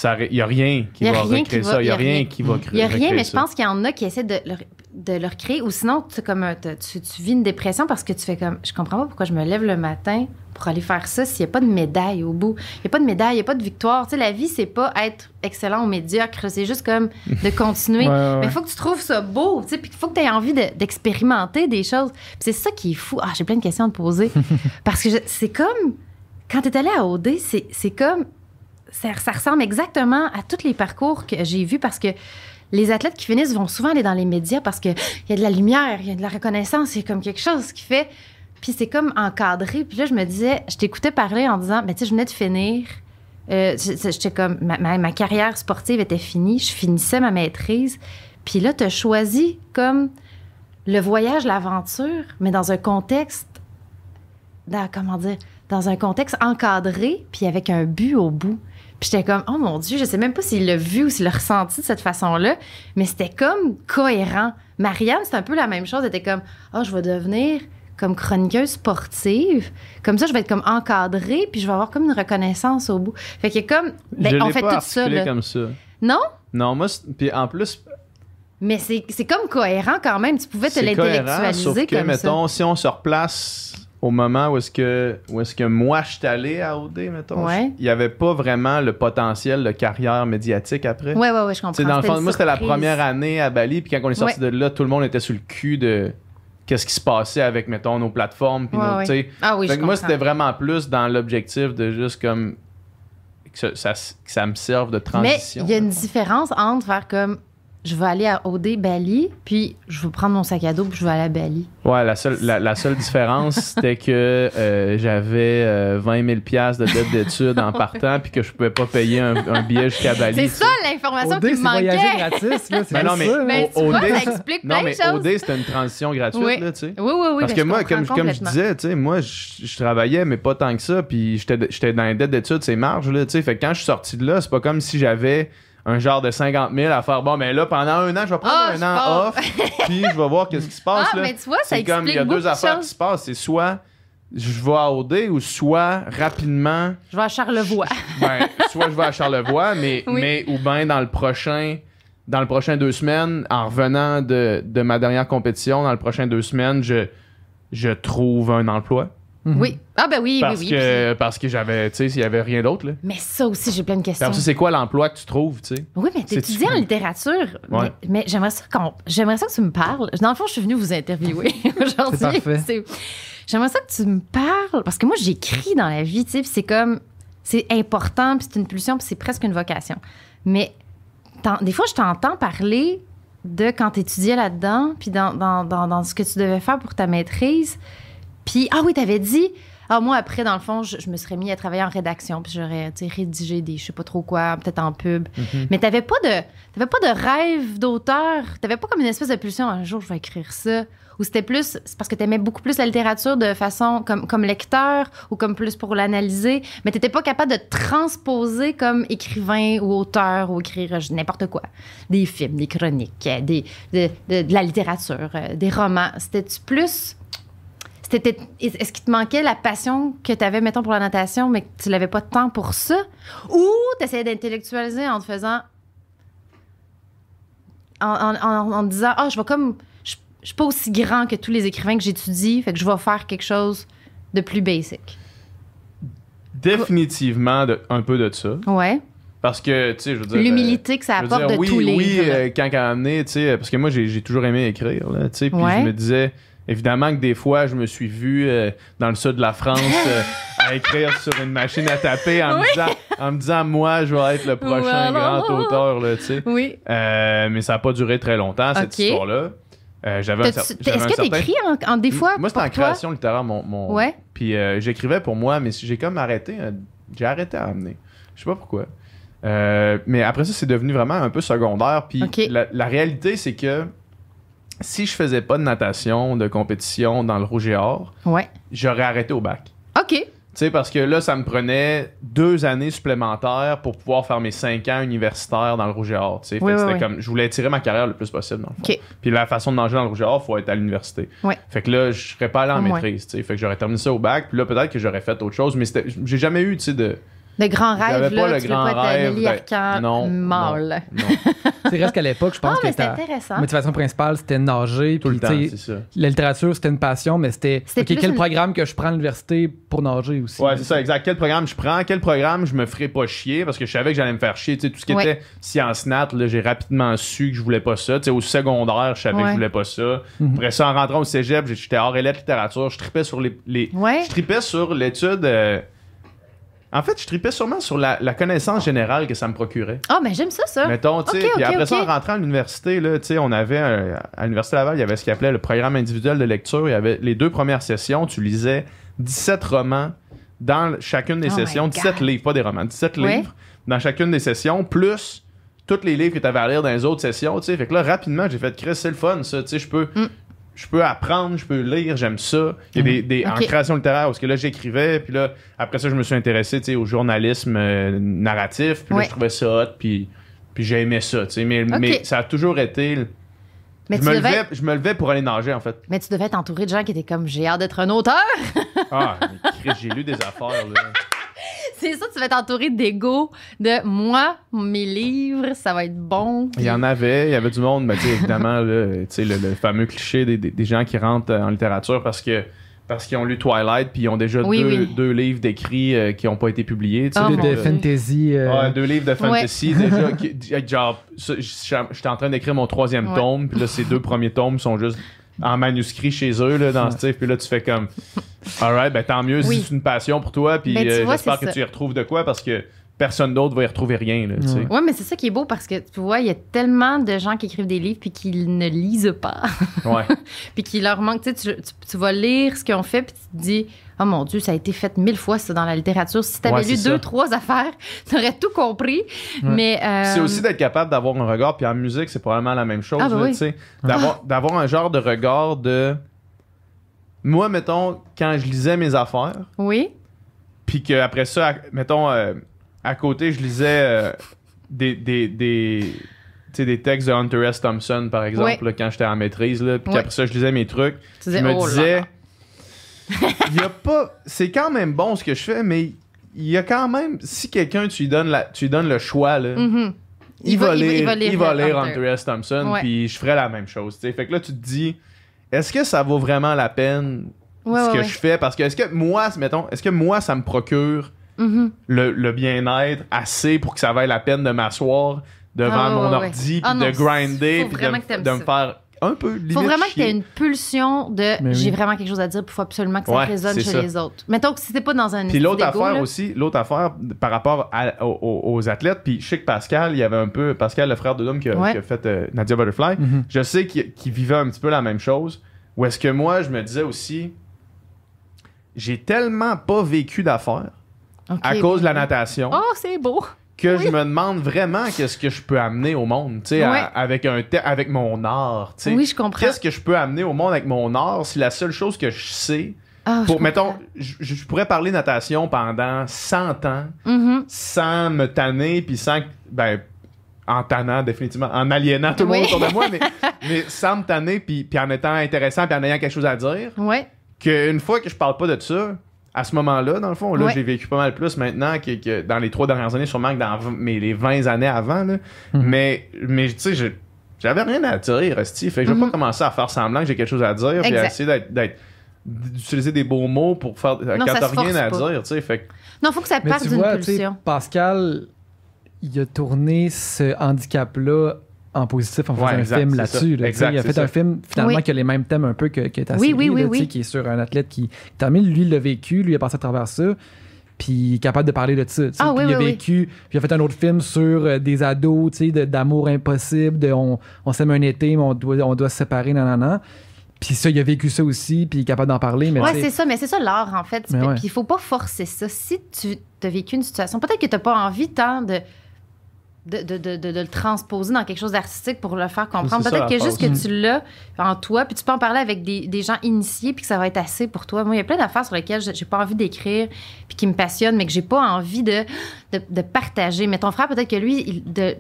il n'y a rien qui Y a va rien recréer qui va- ça. Il n'y a a rien qui va Il n'y a rien, mais je pense qu'il y en a qui essaient de le, de le recréer. Ou sinon, tu, comme, t'as- tu, tu vis une dépression parce que tu fais comme. Je comprends pas pourquoi je me lève le matin pour aller faire ça s'il n'y a pas de médaille au bout. Il n'y a pas de médaille, il n'y a pas de victoire. Tu sais, la vie, c'est pas être excellent ou médiocre. C'est juste comme de continuer. Ouais, ouais, Mais il faut que tu trouves ça beau, tu sais, puis il faut que tu aies envie de- d'expérimenter des choses. Puis c'est ça qui est fou. Ah, j'ai plein de questions à te poser. Parce que c'est comme, quand tu es allé à OD, c'est c'est comme, ça, ressemble exactement à tous les parcours que j'ai vus parce que les athlètes qui finissent vont souvent aller dans les médias parce qu'il y a de la lumière, il y a de la reconnaissance, il y a comme quelque chose qui fait. Puis c'est comme encadré. Puis là, je me disais, je t'écoutais parler en disant, ben tu sais, je venais de finir. Euh, J'étais comme, ma, carrière sportive était finie, je finissais ma maîtrise. Puis là, tu as choisi comme le voyage, l'aventure, mais dans un contexte, comment dire, dans un contexte encadré, puis avec un but au bout. Puis j'étais comme, oh mon Dieu, je sais même pas s'il l'a vu ou s'il l'a ressenti de cette façon-là, mais c'était comme cohérent. Marianne, c'est un peu la même chose. Elle était comme, oh, je vais devenir comme chroniqueuse sportive. Comme ça, je vais être comme encadrée, puis je vais avoir comme une reconnaissance au bout. Fait que comme, ben, je on fait pas tout ça, là. comme ça. Non? Non, moi, puis en plus, Mais c'est comme cohérent quand même. Tu pouvais te l'intellectualiser comme mettons, si on se replace au moment où est-ce que, où est-ce que moi, je suis allé à OD, mettons, Ouais. il n'y avait pas vraiment le potentiel de carrière médiatique après. ça. Ouais, ouais, ouais, je comprends. Dans le fond, moi, c'était la première année à Bali, puis quand on est sorti de là, tout le monde était sur le cul de qu'est-ce qui se passait avec, mettons, nos plateformes. Puis Ouais, nos. Ah oui, Fait je que moi, c'était vraiment plus dans l'objectif de juste comme que ça, ça, que ça me serve de Mais transition. il y a une différence entre faire comme je vais aller à OD Bali, puis je vais prendre mon sac à dos, puis je vais aller à Bali. Ouais, la seule, la, la seule différence, c'était que euh, j'avais euh, 20 000 piastres de dette d'études en partant, puis que je pouvais pas payer un, un billet jusqu'à Bali. C'est ça l'information qui me c'est voyager manquait. gratis, là. C'est Ben non, mais- ça, OD, ça explique Non, plein mais de choses. OD, c'était une transition gratuite, Oui. là, tu sais. Oui, oui, oui. Parce ben, que moi, comme, comme je disais, tu sais, moi, je, je travaillais, mais pas tant que ça, puis j'étais j'étais dans les dettes d'études, c'est marge, là, tu sais. Fait que quand je suis sorti de là, c'est pas comme si j'avais un genre de 50 000 à faire, bon, mais là, pendant un an, je vais prendre Ah, un an pars. off, puis je vais voir qu'est-ce qui se passe, Ah, là. mais tu vois, ça comme, il y a deux de affaires qui se passent, c'est soit je vais à OD ou soit rapidement, Je vais à Charlevoix. ben, soit je vais à Charlevoix, mais, Oui. mais ou bien dans le prochain dans le prochain deux semaines, en revenant de, de ma dernière compétition, dans le prochain deux semaines, je, je trouve un emploi. Mhm. Oui. Ah, ben oui, Parce oui, oui. que, parce que j'avais, tu sais, s'il y avait rien d'autre, là. Mais ça aussi, j'ai plein de questions. après ça, c'est quoi l'emploi que tu trouves, tu sais? Oui, mais t'étudies en littérature. Ouais. Mais, mais j'aimerais ça qu'on, j'aimerais ça que tu me parles. Dans le fond, je suis venue vous interviewer aujourd'hui. C'est parfait. C'est- J'aimerais ça que tu me parles parce que moi, j'écris dans la vie, tu sais, puis c'est comme, c'est important, puis c'est une pulsion, puis c'est presque une vocation. Mais des fois, je t'entends parler de quand tu étudiais là-dedans, puis dans, dans, dans, dans ce que tu devais faire pour ta maîtrise. Puis, ah oui, t'avais dit, ah, moi, après, dans le fond, je, je me serais mis à travailler en rédaction, puis j'aurais, rédigé des, je sais pas trop quoi, peut-être en pub. Mais t'avais pas de, t'avais pas de rêve d'auteur? T'avais pas comme une espèce de pulsion, un jour, je vais écrire ça? Ou c'était plus, c'est parce que t'aimais beaucoup plus la littérature de façon comme, comme lecteur ou comme plus pour l'analyser, mais t'étais pas capable de transposer comme écrivain ou auteur ou écrire euh, n'importe quoi. Des films, des chroniques, euh, des, de, de- de la littérature, euh, des romans. C'était-tu plus. C'était, est-ce qu'il te manquait la passion que tu avais, mettons, pour la natation, mais que tu n'avais pas de temps pour ça? Ou tu essayais d'intellectualiser en te faisant. En, en, en- en te disant, ah, je vais comme. Je, je suis pas aussi grand que tous les écrivains que j'étudie, fait que je vais faire quelque chose de plus basic. Définitivement de- un peu de ça. Ouais. Parce que, tu sais, je veux dire. L'humilité que ça apporte dire, de oui, tous les. Oui, euh, quand a amené, tu sais, parce que moi, j'ai j'ai toujours aimé écrire, là, tu sais, puis Ouais. je me disais, évidemment que des fois, je me suis vu euh, dans le sud de la France euh, à écrire sur une machine à taper en, me disant, en me disant, moi, je vais être le prochain grand non. auteur, là, tu sais. Oui. Euh, mais ça n'a pas duré très longtemps, cette histoire-là. J'avais Est-ce que certain- t'écris en, en des fois? Moi, c'était en création littéraire, mon. mon- Ouais. Puis j'écrivais pour moi, mais j'ai comme arrêté. j'ai arrêté à amener. Je sais pas pourquoi. Mais après ça, c'est devenu vraiment un peu secondaire. Puis la réalité, c'est que si je faisais pas de natation, de compétition dans le rouge et or, Ouais. j'aurais arrêté au bac. OK. Tu sais, parce que là, ça me prenait deux années supplémentaires pour pouvoir faire mes cinq ans universitaires dans le rouge et or. Tu sais, Fait Oui, oui, c'était oui. comme, je voulais tirer ma carrière le plus possible, dans le fond. OK. Puis la façon de nager dans le rouge et or, faut être à l'université. Ouais. Fait que là, je serais pas allé en maîtrise, tu sais. Fait que j'aurais terminé ça au bac, puis là, peut-être que j'aurais fait autre chose, mais j'ai jamais eu, tu sais, de. Le grand J'avais rêve, pas là, le tu veux grand pas être rêve de- Non, mâle. Non, C'est reste qu'à l'époque, je Ah, pense mais que ta intéressant. motivation principale, c'était nager. tout le temps, ça. La littérature, c'était une passion, mais c'était C'était OK, plus quel une- programme que je prends à l'université pour nager aussi? Ouais, c'est ça, exact. Quel programme je prends, quel programme je me ferais pas chier, parce que je savais que j'allais me faire chier. Tu sais, tout ce qui Ouais. était sciences nat, là, j'ai rapidement su que je voulais pas ça. Tu sais, au secondaire, je savais que je voulais pas ça. Mhm. Après ça, en rentrant au cégep, j'étais hors élève littérature. Je tripais sur les. les- Ouais. Je tripais sur l'étude. euh, En fait, je tripais sûrement sur la, la connaissance générale que ça me procurait. Ah, mais j'aime ça, ça. Mettons, tu sais, puis après ça, en rentrant à l'université, là, tu sais, on avait, un- à l'Université Laval, il y avait ce qu'on appelait le programme individuel de lecture. Il y avait les deux premières sessions, tu lisais 17 romans dans chacune des Oh sessions, 17 God. livres, pas des romans, 17 Ouais. livres dans chacune des sessions, plus tous les livres que tu avais à lire dans les autres sessions, tu sais. Fait que là, rapidement, j'ai fait, Chris, c'est le fun, ça, tu sais, je peux... Mm. Je peux apprendre, je peux lire, j'aime ça. Il y a des, des- en Ok. création littéraire, parce que là, j'écrivais, puis là, après ça, je me suis intéressé, tu sais, au journalisme euh, narratif, puis Ouais. là, je trouvais ça hot, puis, puis j'ai aimé ça, tu sais. Mais, mais ça a toujours été... Mais je, tu me devais levais, je me levais pour aller nager, en fait. Mais tu devais être entouré de gens qui étaient comme j'ai hâte d'être un auteur. Ah, mais j'ai lu des affaires, là. C'est ça, tu vas être entouré d'ego de moi, mes livres, ça va être bon. Il y en avait, il y avait du monde, mais tu sais, évidemment, là, tu sais, le, le fameux cliché des, des- des gens qui rentrent euh, en littérature parce que parce qu'ils ont lu Twilight puis ils ont déjà Oui, deux, oui. deux livres d'écrits euh, qui n'ont pas été publiés. tu sais, Oh, de, Dieu. fantasy. euh, Ouais, deux livres de fantasy déjà. qui- genre, j'étais en train d'écrire mon troisième Ouais. tome, puis là, ces deux premiers tomes sont juste en manuscrit chez eux, là, dans ce type. Puis là, tu fais comme, alright, ben tant mieux, Oui. si c'est une passion pour toi, puis Ben, euh, j'espère que ça. tu y retrouves de quoi, parce que personne d'autre va y retrouver rien, là. Ouais. Ouais, mais c'est ça qui est beau parce que tu vois, il y a tellement de gens qui écrivent des livres puis qui ne lisent pas. Ouais. puis qui leur manque. Tu, tu, tu- vas lire ce qu'ils ont fait, puis tu te dis Oh mon Dieu, ça a été fait mille fois, ça, dans la littérature. Si tu avais Ouais, lu deux, ça. trois affaires, tu aurais tout compris. Mais. euh, C'est aussi d'être capable d'avoir un regard, puis en musique, c'est probablement la même chose, Ah, bah oui. tu sais. D'avoir, d'avoir un genre de regard de. Moi, mettons, quand je lisais mes affaires, Oui. puis qu'après ça, mettons, euh, à côté, je lisais euh, des, des, textes de Hunter S. Thompson, par exemple, là, quand j'étais en maîtrise, là, puis qu'après ça, je lisais mes trucs. Tu Je me oh disais, il y a pas. C'est quand même bon ce que je fais, mais il y a quand même. Si quelqu'un, tu lui donnes, la, tu lui donnes le choix, là. Mhm. Il, va, lire, il va lire, Hunter. Hunter S. Thompson, Ouais. puis je ferais la même chose. Fait que là, tu te dis, est-ce que ça vaut vraiment la peine Ouais, ce ouais, que je fais? Parce que est-ce que moi, mettons, est-ce que moi ça me procure Mhm. le, le bien-être assez pour que ça vaille la peine de m'asseoir devant Ah, mon ouais, ouais. ordi Ah puis de grinder puis de, me- de faire un peu limite Faut vraiment que tu aies une pulsion de oui. j'ai vraiment quelque chose à dire, puis il faut absolument que ça Ouais, résonne chez ça. les autres. Mettons que si t'es pas dans un Puis l'autre affaire là, aussi, l'autre affaire par rapport à- aux, athlètes, puis je sais que Pascal, il y avait un peu, Pascal, le frère de Dom qui a, Ouais. qui a fait euh, Nadia Butterfly, Mhm. je sais qu'il qu'il vivait un petit peu la même chose. Ou est-ce que moi, je me disais aussi, j'ai tellement pas vécu d'affaires à cause de la natation Oh, c'est beau. que je me demande vraiment qu'est-ce que je peux amener au monde, tu sais, avec, un avec mon art, tu sais. Oui, je comprends. Qu'est-ce que je peux amener au monde avec mon art si la seule chose que je sais, Ah, pour, mettons, je, je pourrais parler natation pendant 100 ans Mhm. sans me tanner, puis sans, ben, en tannant définitivement, en aliénant tout le Oui. monde autour de moi, mais, mais sans me tanner, puis, puis en étant intéressant, puis en ayant quelque chose à dire, Ouais. qu'une fois que je parle pas de ça, à ce moment-là, dans le fond, là, Ouais. j'ai vécu pas mal plus maintenant que, que dans les trois dernières années, sûrement que dans mes, les 20 années avant, là. Mhm. mais, mais tu sais, je- j'avais rien à dire, Esti. Fait que je vais Mhm. pas commencer à faire semblant que j'ai quelque chose à dire, puis à essayer d'être- d'être d'utiliser des beaux mots pour faire Non, quand t'as rien à pas. dire, tu sais, fait que Non, faut que ça Mais parte d'une pulsion. Pascal, il a tourné ce handicap-là en positif en faisant Ouais, un exact, film là-dessus. là, il a fait ça. un film finalement Oui. qui a les mêmes thèmes un peu que, que ta Oui, série, oui, oui, là, tu sais, oui. qui est sur un athlète qui termine, lui, il l'a vécu, lui, il a passé à travers ça. Puis il est capable de parler de ça. Ah, puis oui, il a vécu, puis il a fait un autre film sur euh, des ados, tu sais, de- d'amour impossible, de on, on s'aime un été, mais on doit, on doit se séparer, nanana. Puis ça, il a vécu ça aussi, puis il est capable d'en parler. Mais Ouais, c'est ça, mais c'est ça l'art, en fait. Ouais. Puis il faut pas forcer ça. Si tu as vécu une situation, peut-être que tu pas envie tant de. De, de, de, de- de le transposer dans quelque chose d'artistique pour le faire comprendre. Peut-être que juste que tu l'as en toi, puis tu peux en parler avec des, des gens initiés, puis que ça va être assez pour toi. Moi, il y a plein d'affaires sur lesquelles j'ai pas envie d'écrire, puis qui me passionnent, mais que j'ai pas envie de, de, de partager. Mais ton frère, peut-être que lui, il- de,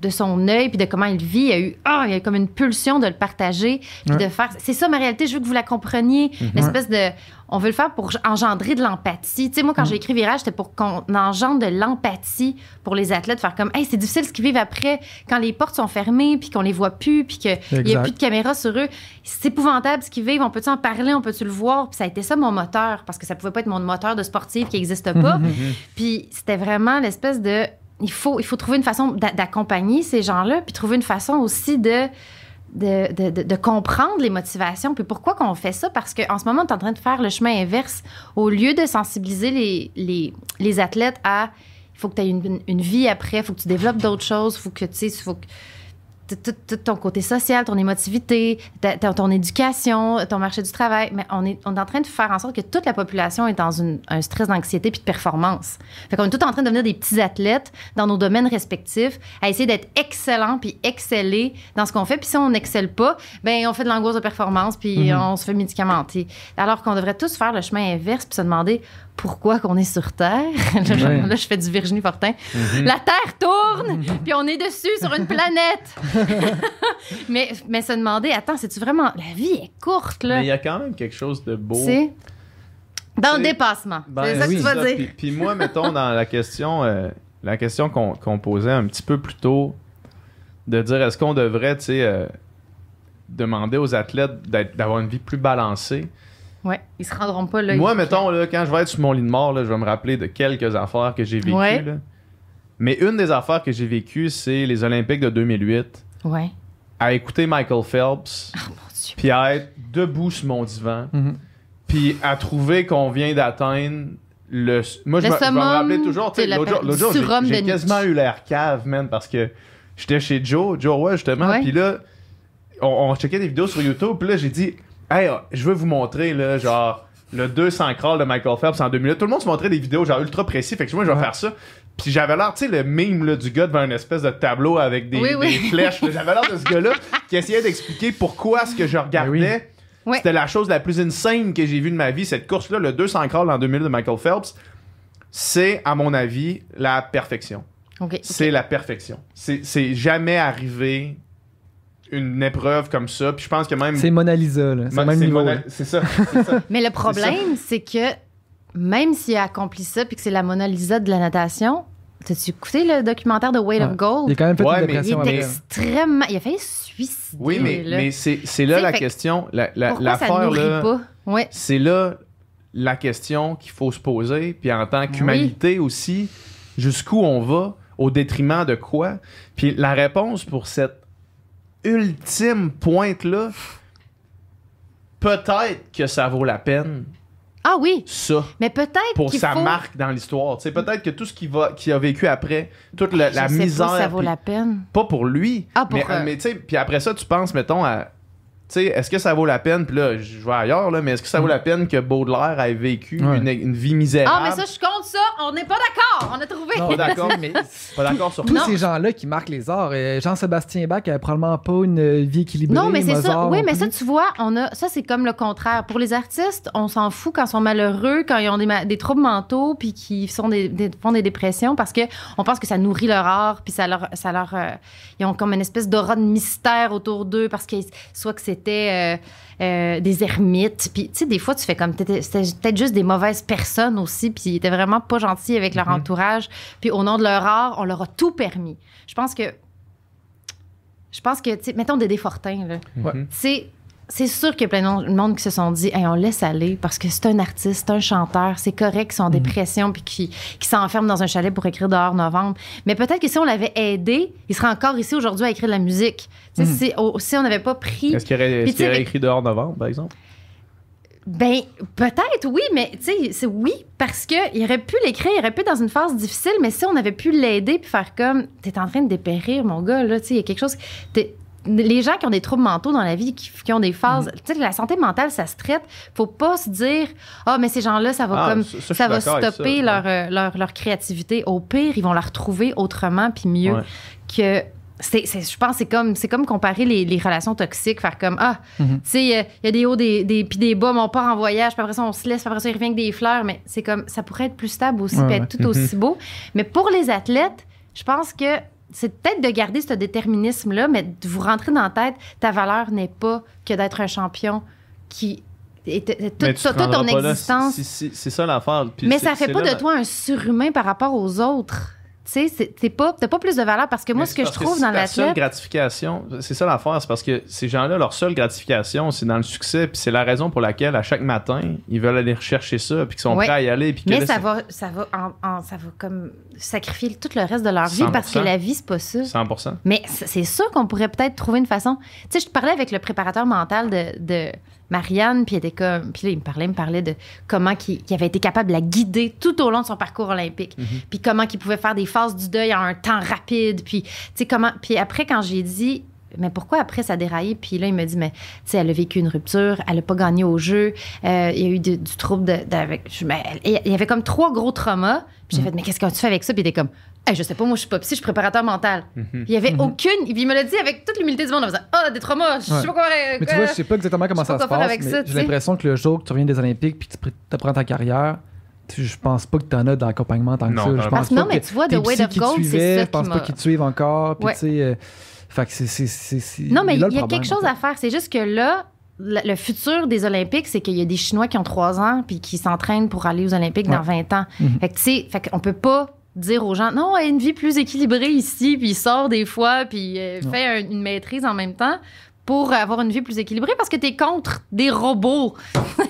de son œil, puis de comment il vit, il a eu, ah, il y a comme une pulsion de le partager, puis Ouais. de faire. C'est ça ma réalité, je veux que vous la compreniez. Mhm. L'espèce de. On veut le faire pour engendrer de l'empathie. Tu sais, moi, quand Mhm. j'ai écrit Virage, c'était pour qu'on engendre de l'empathie pour les athlètes, faire comme, hey, c'est difficile ce qu'ils vivent après, quand les portes sont fermées, puis qu'on les voit plus, puis qu'il n'y a plus de caméra sur eux. C'est épouvantable ce qu'ils vivent. On peut-tu en parler? On peut-tu le voir? Puis ça a été ça mon moteur, parce que ça pouvait pas être mon moteur de sportif qui n'existe pas. Mhm. Puis c'était vraiment l'espèce de. Il faut, il faut trouver une façon d'a- d'accompagner ces gens-là, puis trouver une façon aussi de- de- de comprendre les motivations. Puis pourquoi qu'on fait ça? Parce qu'en ce moment, on est en train de faire le chemin inverse. Au lieu de sensibiliser les, les, les athlètes à il faut que tu aies une, une vie après, il faut que tu développes d'autres choses, il faut que tu sais, faut que tout, ton côté social, ton émotivité, ta- ta- ton éducation, ton marché du travail. Mais on est, on est en train de faire en sorte que toute la population est dans une- un stress d'anxiété puis de performance. Fait qu'on est tout en train de devenir des petits athlètes dans nos domaines respectifs, à essayer d'être excellents puis exceller dans ce qu'on fait. Puis si on n'excelle pas, ben on fait de l'angoisse de performance puis Mhm. on se fait médicamenter. Alors qu'on devrait tous faire le chemin inverse puis se demander pourquoi qu'on est sur Terre? là, je- Ouais. là, je fais du Virginie Fortin. Mhm. La Terre tourne, puis on est dessus sur une planète. mais, mais se demander, attends, c'est-tu vraiment. La vie est courte, là? Mais il y a quand même quelque chose de beau. Dans le dépassement. Ben, c'est ça que tu vas ça. dire. Puis, puis moi, mettons, dans la question, euh, la question qu'on qu'on posait un petit peu plus tôt, de dire est-ce qu'on devrait, tu sais, euh, demander aux athlètes d'être- d'avoir une vie plus balancée. Ouais, ils se rendront pas là. Moi, mettons, là, quand je vais être sur mon lit de mort, là, je vais me rappeler de quelques affaires que j'ai vécues. Ouais. là. Mais une des affaires que j'ai vécues, c'est les Olympiques de 2008, Ouais. à écouter Michael Phelps, Oh mon Dieu. puis à être debout sur mon divan, Mhm. puis à trouver qu'on vient d'atteindre le. Moi, je, Le me, je vais me summum rappeler toujours, tu sais, de la l'autre jour, j'ai- quasiment eu l'air cave, man, parce que j'étais chez Joe, Joe, ouais, justement, Ouais. puis là, on, on checkait des vidéos sur YouTube, puis là, j'ai dit, hey, je veux vous montrer, là, genre, le 200 crawl de Michael Phelps en 2 minutes. Tout le monde se montrait des vidéos, genre, ultra précis, fait que moi, je vais Ouais. faire ça. Puis j'avais l'air, tu sais, le mime là, du gars devant une espèce de tableau avec des, Oui, oui. des flèches. J'avais l'air de ce gars-là qui essayait d'expliquer pourquoi ce que je regardais, Ouais. c'était la chose la plus insane que j'ai vue de ma vie. Cette course-là, le 200 crawl en 2000 de Michael Phelps, c'est, à mon avis, la perfection. C'est la perfection. C'est jamais arrivé une épreuve comme ça. Puis je pense que même... C'est Mona Lisa, là. C'est même niveau. Mona-. C'est ça. Mais le problème, c'est que même s'il a accompli ça puis que c'est la Mona Lisa de la natation, T'as-tu écouté le documentaire de Weight Ouais. of Gold? Il a quand même fait Ouais, une mais- Il dépression est extrêmement. Il a failli se suicider. Oui, mais, là. mais c'est c'est là T'sais, la fait- question. La, la, Pourquoi ça l'affaire, nourrit là, pas? Ouais. c'est là la question qu'il faut se poser. Puis en tant qu'humanité aussi, jusqu'où on va, au détriment de quoi? Puis la réponse pour cette ultime pointe-là, peut-être que ça vaut la peine, Ah oui, ça. mais peut-être Pour sa faut... marque dans l'histoire. Tu sais, peut-être que tout ce qu'il va, qu'il a vécu après, toute la, Je la sais pas misère. si ça vaut la peine. Pas pour lui. Ah, pour, mais, euh, mais tu sais, puis après ça, tu penses, mettons, à. Tu sais, est-ce que ça vaut la peine, puis là, je vais ailleurs, là, mais est-ce que ça vaut la peine que Baudelaire ait vécu Ouais. une, une vie misérable? Ah, mais ça, je compte ça. On n'est pas d'accord. On a trouvé. Non, Pas d'accord, mais Pas d'accord sur tous Non. ces gens-là qui marquent les arts, euh, Jean-Sébastien Bach avait probablement pas une vie équilibrée. Non, mais c'est ça. Oui, mais ça, tu vois, on a, ça, c'est comme le contraire. Pour les artistes, on s'en fout quand ils sont malheureux, quand ils ont des, ma- des troubles mentaux, puis qu'ils sont des, des- font des dépressions, parce que on pense que ça nourrit leur art, puis ça leur. Ça leur euh, ils ont comme une espèce d'aura de mystère autour d'eux, parce que soit que c'était. euh, euh, des ermites. Puis, tu sais, des fois, tu fais comme. C'était peut-être juste des mauvaises personnes aussi, puis ils étaient vraiment pas gentils avec leur Mhm. entourage. Puis, au nom de leur art, on leur a tout permis. Je pense que. Je pense que, tu sais, mettons Dédé Fortin, là. C'est c'est sûr qu'il y a plein de monde qui se sont dit hey, on laisse aller parce que c'est un artiste, c'est un chanteur, c'est correct qu'ils sont en dépression puis qui qui s'enferment dans un chalet pour écrire dehors novembre. Mais peut-être que si on l'avait aidé, il serait encore ici aujourd'hui à écrire de la musique. Mhm. si, oh, si on n'avait pas pris Est-ce qu'il aurait, mais- écrit dehors novembre, par exemple? Ben, peut-être, oui, mais tu sais, c'est oui, parce qu'il aurait pu l'écrire, il aurait pu être dans une phase difficile, mais si on avait pu l'aider puis faire comme, t'es en train de dépérir, mon gars, là, tu sais, il y a quelque chose. t'es- Les gens qui ont des troubles mentaux dans la vie, qui, qui ont des phases, Mm-hmm. tu sais, la santé mentale, ça se traite. Faut pas se dire, ah, mais ces gens-là, ça va Ah, comme, ça- va stopper ça, leur, euh, leur, leur créativité. Au pire, ils vont la retrouver autrement puis mieux Ouais. que. c'est je pense que c'est comme, c'est comme comparer les, les relations toxiques, faire comme Ah, Mhm. tu sais, il y a des hauts, des, des, puis des bas, mais on part en voyage, puis après ça, on se laisse, puis après ça, il revient avec des fleurs, mais c'est comme, ça pourrait être plus stable aussi, Ouais, puis être tout aussi beau. Mais pour les athlètes, je pense que c'est peut-être de garder ce déterminisme-là, mais de vous rentrer dans la tête, ta valeur n'est pas que d'être un champion qui. toute, ton existence. c'est- ça l'affaire. Mais ça fait pas de toi un surhumain par rapport aux autres. Tu sais, c'est- t'es pas, t'as pas plus de valeur parce que moi, Mais ce que je trouve dans ta seule gratification, c'est ça l'affaire, c'est parce que ces gens-là, leur seule gratification, c'est dans le succès, puis c'est la raison pour laquelle à chaque matin, ils veulent aller rechercher ça, puis qu'ils sont Ouais. prêts à y aller, puis Mais là, ça va, ça va, en- en- ça va comme sacrifier tout le reste de leur vie parce que 100%. la vie c'est pas ça. 100%. Mais c'est sûr qu'on pourrait peut-être trouver une façon. Tu sais, je parlais avec le préparateur mental de, de Marianne, puis il était comme, puis là il me parlait, il me parlait de comment qu'il il avait été capable de la guider tout au long de son parcours olympique, puis comment qu'il pouvait faire des phases du deuil en un temps rapide, puis tu sais comment, puis après quand j'ai dit mais pourquoi après ça a déraillé? Puis là, il m'a dit, mais tu sais, elle a vécu une rupture, elle n'a pas gagné au jeu, euh, il y a eu de- du trouble de, de- avec. je- ben, elle- il y avait comme trois gros traumas. Puis j'ai fait, mais qu'est-ce que tu fais avec ça? Puis il était comme, Hey, je sais pas, moi je suis pas psy, je suis préparateur mental. Mhm. Il y avait aucune. Puis il me l'a dit avec toute l'humilité du monde en faisant, ah, des traumas, je sais Ouais. pas quoi. Mais tu vois, je sais pas exactement comment ça se passe, mais ça, j'ai l'impression que le jour que tu reviens des Olympiques puis que tu pr- prends ta carrière, tu- je pense pas que tu en as d'accompagnement tant que Non, ça. Je pense Parce que pas non, mais que tu vois, The Weight of Gold, c'est suivaient, ça Je qui pense m'a- pas qu'ils te suivent encore. Puis Ouais. tu sais, euh, fait que c'est- c'est- c'est- c'est- Non, mais il y a, quelque chose à faire. C'est juste que là, le, futur des Olympiques, c'est qu'il y a des Chinois qui ont 3 ans puis qui s'entraînent pour aller aux Olympiques dans Ouais. 20 ans. Mhm. Fait que, tu sais, fait qu'on peut pas dire aux gens, non, une vie plus équilibrée ici, puis sort des fois, puis euh, fait un- une maîtrise en même temps pour avoir une vie plus équilibrée parce que t'es contre des robots.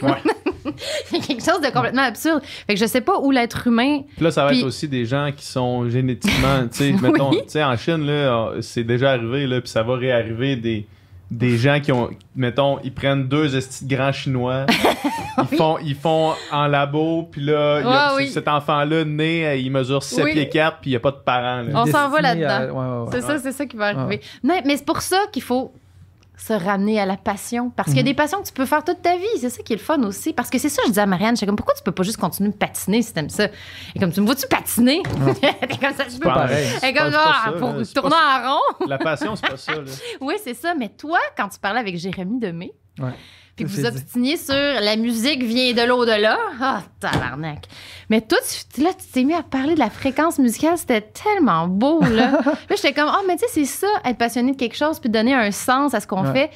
Il y a quelque chose de complètement absurde. Fait que je sais pas où l'être humain. Puis là, ça va Puis- être aussi des gens qui sont génétiquement, tu sais, mettons, Oui. tu sais, en Chine, là, c'est déjà arrivé, là, puis ça va réarriver des, des gens qui ont, mettons, ils prennent deux estis de grands chinois, ils, font, ils font en labo, puis là, il y a- Ouais, oui. cet enfant-là, né, euh, il mesure 7 Oui. pieds 4, puis il n'y a pas de parents, là. On s'en va là-dedans. à- ouais, ouais, ouais. C'est ça, Ouais. c'est ça qui va arriver. Non, mais c'est pour ça qu'il faut se ramener à la passion. Parce qu'il y a Mhm. des passions que tu peux faire toute ta vie. C'est ça qui est le fun aussi. Parce que c'est ça, je disais à Marianne, je comme, pourquoi tu peux pas juste continuer de patiner si t'aimes ça? Et comme, tu me vois-tu patiner? T'es comme ça, je peux Pas. Et comme, ah, pour tourner en rond. La passion, c'est pas ça. Oui, c'est ça. Mais toi, quand tu parlais avec Jérémy Demé. Puis que vous obstiniez sur la musique vient de l'au-delà, ah, tabarnak. Mais toi, tu, là, tu t'es mis à parler de la fréquence musicale, c'était tellement beau, là. là, j'étais comme, ah, mais tu sais, c'est ça, être passionné de quelque chose, puis donner un sens à ce qu'on Ouais. fait.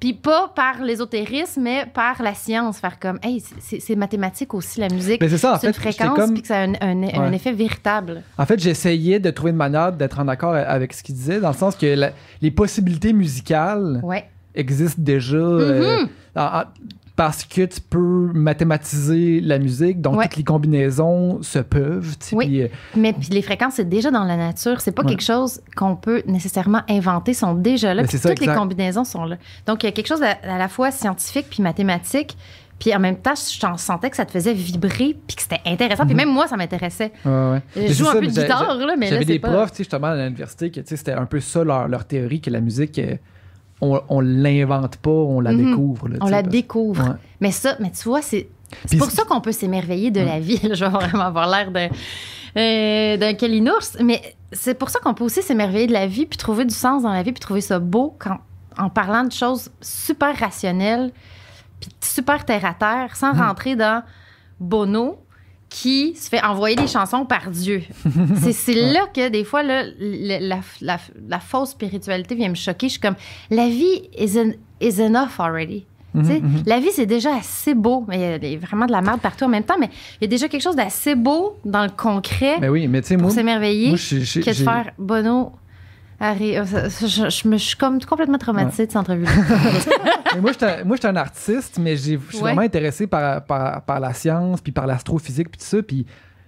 Puis pas par l'ésotérisme, mais par la science. Faire comme, hey, c'est- mathématique aussi, la musique. C'est ça, en une fréquence, comme- puis que ça a un, un- un Ouais. effet véritable. En fait, j'essayais de trouver une manière d'être en accord avec ce qu'il disait, dans le sens que la- les possibilités musicales Ouais. existent déjà euh, Mhm. en- parce que tu peux mathématiser la musique, donc Ouais. toutes les combinaisons se peuvent. tu sais, Oui. puis, euh, Mais puis les fréquences, c'est déjà dans la nature. C'est pas Ouais. quelque chose qu'on peut nécessairement inventer. sont déjà là. Puis toutes les combinaisons sont là. Donc, il y a quelque chose à, à la fois scientifique puis mathématique. Puis en même temps, je t'en sentais que ça te faisait vibrer puis que c'était intéressant. Puis Mhm. même moi, ça m'intéressait. ouais, ouais. Je joue un peu de guitare, là, mais là, J'avais des pas... profs, justement, à l'université, que c'était un peu ça leur, leur théorie, que la musique, euh, on, on l'invente pas, on la Mhm. découvre. là, On la parce- découvre. Ouais. Mais ça, mais tu vois, c'est pour ça qu'on peut s'émerveiller de la vie. Là, je vais vraiment avoir l'air d'un euh, calinours, mais c'est pour ça qu'on peut aussi s'émerveiller de la vie, puis trouver du sens dans la vie, puis trouver ça beau quand, en parlant de choses super rationnelles, puis super terre à terre, sans Mhm. rentrer dans Bono qui se fait envoyer des chansons par Dieu. c'est là que des fois, là, la, la- la fausse spiritualité vient me choquer. Je suis comme, la vie is, en- is enough already. Mhm, mhm. La vie, c'est déjà assez beau. Mais il y a vraiment de la merde partout en même temps, mais il y a déjà quelque chose d'assez beau dans le concret Mais oui, mais tu sais, pour moi, s'émerveiller que de faire Bono. Harry, euh, je, je me je suis comme complètement traumatisée de cette entrevue. Moi, moi, j'étais un artiste, mais je suis Ouais. vraiment intéressé par, par, par la science, puis par l'astrophysique, puis tout ça. Puis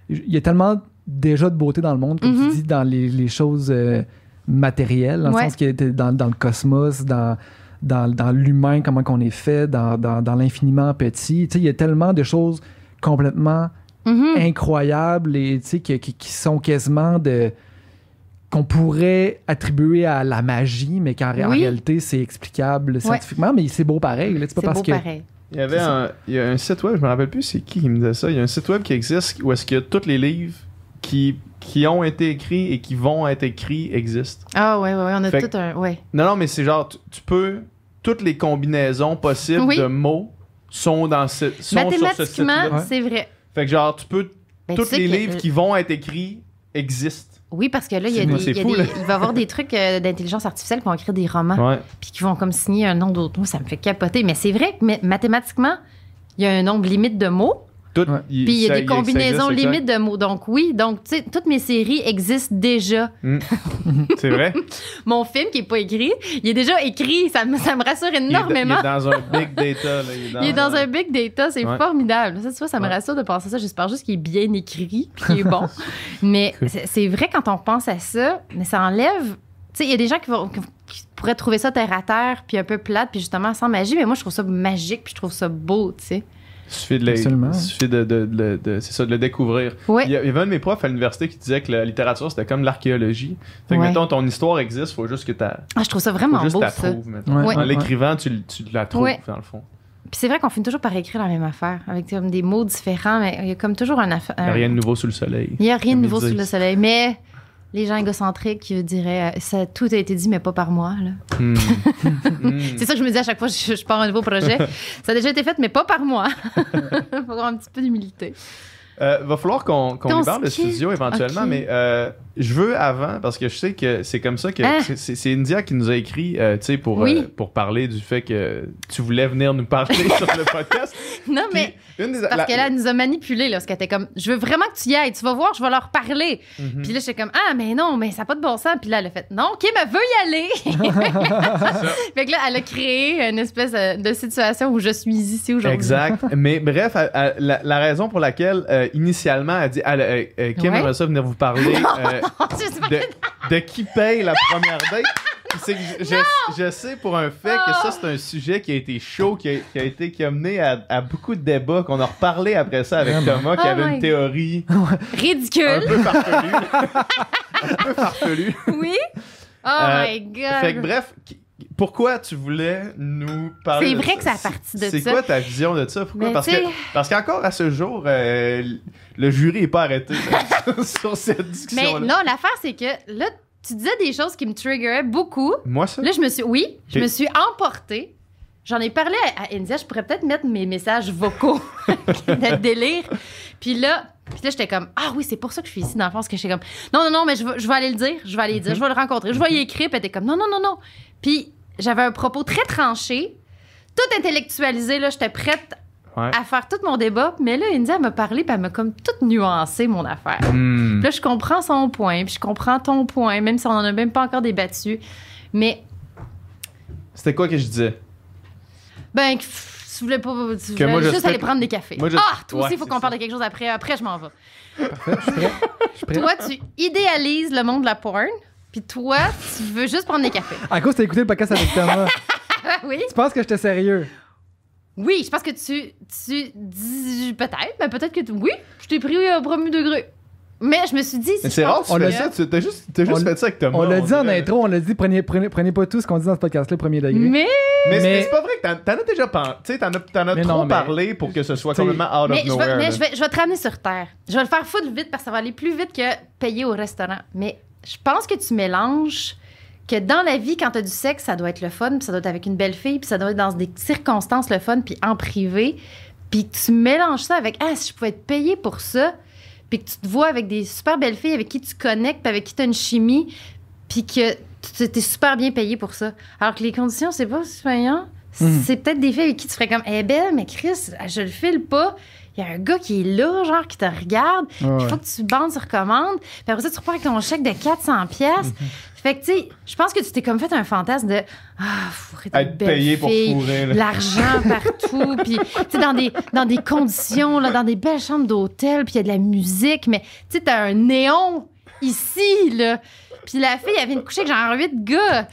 il y a tellement déjà de beauté dans le monde, comme Mhm. tu dis, dans les, les choses euh, matérielles, dans Ouais. le sens dans, dans le cosmos, dans, dans, dans l'humain, comment qu'on est fait, dans, dans, dans l'infiniment petit. Tu sais, il y a tellement de choses complètement Mhm. incroyables et tu sais, qui, qui, qui sont quasiment de qu'on pourrait attribuer à la magie, mais qu'en Oui. réalité, c'est explicable scientifiquement, mais c'est beau pareil. là. C'est pas parce beau que... pareil. Il y avait un, il y a un site web, je me rappelle plus c'est qui qui me disait ça. Il y a un site web qui existe où est-ce que tous les livres qui, qui ont été écrits et qui vont être écrits existent. Ah ouais, ouais, ouais, on a Fait que- tout un... Ouais. Non, non, mais c'est genre, tu, tu peux. Toutes les combinaisons possibles Oui. de mots sont dans ce, sont sur ce Mathématiquement, site-là. Ouais. c'est vrai. Fait que genre, tu peux. Ben, tous les que- livres qui vont être écrits existent. Oui, parce que là, il y a des, il y a fou, des- là. il va y avoir des trucs euh, d'intelligence artificielle qui vont écrire des romans, puis qui vont comme signer un nom d'autre. Moi, ça me fait capoter. Mais c'est vrai que mathématiquement, il y a un nombre limite de mots, Tout, Ouais. il- puis il y a ça- des combinaisons limites de mots. Donc oui, donc tu sais, toutes mes séries existent déjà. C'est vrai. Mon film qui est pas écrit, il est déjà écrit. Ça me, ça me rassure Il est, énormément. il est dans un big data. Là. Il est dans, Il est dans un big data, c'est Ouais. formidable. Ça, tu vois, ça me Ouais. rassure de penser ça. J'espère juste qu'il est bien écrit, puis qu'il est bon. mais Cool. c'est c'est vrai quand on pense à ça, mais ça enlève. Tu sais, il y a des gens qui, vont, qui pourraient trouver ça terre à terre, puis un peu plate, puis justement sans magie. Mais moi, je trouve ça magique, puis je trouve ça beau, tu sais. Il suffit de, le- Absolument. il suffit de, de- de- de- c'est ça, de le découvrir. Ouais. Il y a- il y avait un de mes profs à l'université qui disait que la littérature, c'était comme l'archéologie. Fait que, Ouais. mettons, ton histoire existe, faut juste que tu Ah, je trouve ça vraiment juste beau, la ça. Ouais. En l'écrivant, tu, tu la trouves, Ouais. dans le fond. Puis c'est vrai qu'on finit toujours par écrire la même affaire, avec comme des mots différents, mais il y a comme toujours un affaire. Il n'y a rien de nouveau sous le soleil. Il n'y a rien de nouveau sous le soleil. Mais les gens égocentriques euh, diraient euh, ça, tout a été dit, mais pas par moi. Hmm. Hmm. C'est ça que je me dis à chaque fois que je, je pars un nouveau projet. ça a déjà été fait, mais pas par moi. Il faut avoir un petit peu d'humilité. Euh, va falloir qu'on Ton libère le studio éventuellement, mais euh, je veux avant, parce que je sais que c'est comme ça que. Ah. c'est- India qui nous a écrit, euh, tu sais, pour, Oui. euh, pour parler du fait que tu voulais venir nous parler sur le podcast. Non, Puis, mais une des- parce la- qu'elle elle nous a manipulés, là, parce qu'elle était comme, je veux vraiment que tu y ailles, tu vas voir, je vais leur parler. Mhm. Puis là, j'étais comme, ah, mais non, mais ça n'a pas de bon sens. Puis là, elle a fait, non, Kim, elle veut y aller. fait que là, elle a créé une espèce euh, de situation où je suis ici aujourd'hui. Exact. Mais bref, elle- elle- la, la raison pour laquelle euh, initialement elle dit elle, euh, euh, Kim Ouais. aimerait ça venir vous parler euh, de, de qui paye la première date. Puis c'est que je, je- je sais pour un fait que ça c'est un sujet qui a été chaud, qui a, qui a été qui a mené à, à beaucoup de débats, qu'on a reparlé après ça avec Vraiment? Thomas, qui Oh avait une théorie un Ridicule. peu farfelue. un peu farfelue. Oui? Oh Euh, my God. Fait que bref, qui- pourquoi tu voulais nous parler C'est de vrai ça? que c'est à partir de C'est ça. quoi ta vision de ça? Pourquoi? Mais Parce que, parce qu'encore à ce jour, euh, le jury est pas arrêté sur cette Mais discussion-là. non, l'affaire, c'est que là, tu disais des choses qui me triggeraient beaucoup. Moi, ça? Là, je me suis. Oui, je me suis emportée. J'en ai parlé à, à India. Je pourrais peut-être mettre mes messages vocaux de délire. Puis là, puis là j'étais comme Ah oui, c'est pour ça que je suis ici, dans le fond. Parce que j'étais comme Non, non, non, mais je vais, je vais aller le dire. Je vais aller le dire. Je vais le rencontrer. Je vais y écrire. Puis elle était comme Non, non, non, non. Puis j'avais un propos très tranché tout intellectualisé, là, j'étais prête Ouais. à faire tout mon débat. Mais là, India elle m'a parlé, puis elle m'a comme tout nuancé mon affaire. Hmm. Puis là, je comprends son point, puis je comprends ton point, même si on en a même pas encore débattu. Mais, C'était quoi que je disais? ben, pff, tu voulais pas. Tu voulais moi, juste aller prendre des cafés. Moi, je- Ah, toi aussi, il faut qu'on parle de quelque chose après. Après, je m'en vais. Parfait, je suis prêt. Je suis prêt. Toi, tu idéalises le monde de la porn, puis toi, tu veux juste prendre des cafés. À cause, t'as écouté le podcast avec Thomas. Oui? tu penses que j'étais sérieux? Oui, je pense que tu, tu dis peut-être, mais peut-être que tu- oui, je t'ai pris au premier degré. Mais je me suis dit, si Mais c'est rare tu On fais l'a ça. Tu- T'as juste, t'as juste On- fait ça avec Thomas. On l'a dit en dirait. intro, on l'a dit, prenez, prenez, prenez pas tout ce qu'on dit dans ce podcast-là, premier degré. Mais, Mais, c'est- Mais- c'est pas vrai que t'en, t'en as déjà pensé. Tu sais, t'en as, t'en as Mais trop non, mais- parlé pour que ce soit T'sais- complètement out mais, of je, nowhere. vais, mais là. je, vais, je vais te ramener sur terre. Je vais le faire foutre vite parce que ça va aller plus vite que payer au restaurant. Mais je pense que tu mélanges que dans la vie, quand tu as du sexe, ça doit être le fun, puis ça doit être avec une belle fille, puis ça doit être dans des circonstances le fun, puis en privé. Puis tu mélanges ça avec Ah, si je pouvais être payé pour ça, puis que tu te vois avec des super belles filles avec qui tu connectes, puis avec qui tu as une chimie, puis que tu es super bien payé pour ça. Alors que les conditions, c'est pas si payant. Mhm. C'est peut-être des filles avec qui tu ferais comme Elle est belle, mais Chris, je le file pas. Il y a un gars qui est là, genre, qui te regarde. Il ouais. faut que tu bandes sur commande. Puis après ça, tu repars avec ton chèque de 400 pièces. Fait que, tu sais, je pense que tu t'es comme fait un fantasme de Ah, fourrer des Être belles payé pour fourrer. l'argent partout, puis tu sais, dans des, dans des conditions, là, dans des belles chambres d'hôtel, puis il y a de la musique, mais tu sais, t'as un néon ici, là. Puis la fille, elle vient de coucher avec genre huit gars.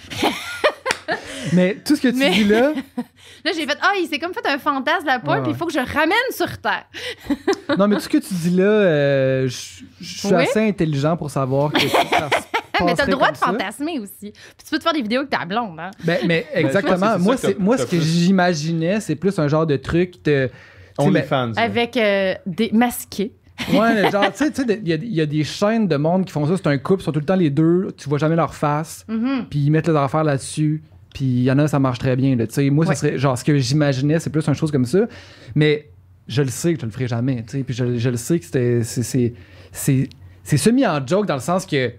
Mais tout ce que tu Mais- dis là, Là, j'ai fait Ah, il s'est comme fait un fantasme la poule, puis il faut que je ramène sur terre. non, mais tout ce que tu dis là, euh, je suis Oui. assez intelligent pour savoir que ça mais t'as le droit de ça. fantasmer aussi. Puis tu peux te faire des vidéos avec ta blonde, hein. Ben, mais pense exactement. moi, c'est, moi, ce que j'imaginais, c'est plus un genre de truc de. ben. Avec euh, des masqués. Ouais, genre, tu sais, il y, a- il y a des chaînes de monde qui font ça. C'est un couple, ils sont tout le temps les deux. Tu vois jamais leur face. Mhm. Puis ils mettent leurs affaires là-dessus. Puis il y en a, ça marche très bien. Là, moi, Ouais. serait genre ce que j'imaginais, c'est plus une chose comme ça. Mais je le sais que je le ferai jamais. Puis je, je le sais que c'était, c'est, c'est, c'est, c'est semi en joke dans le sens que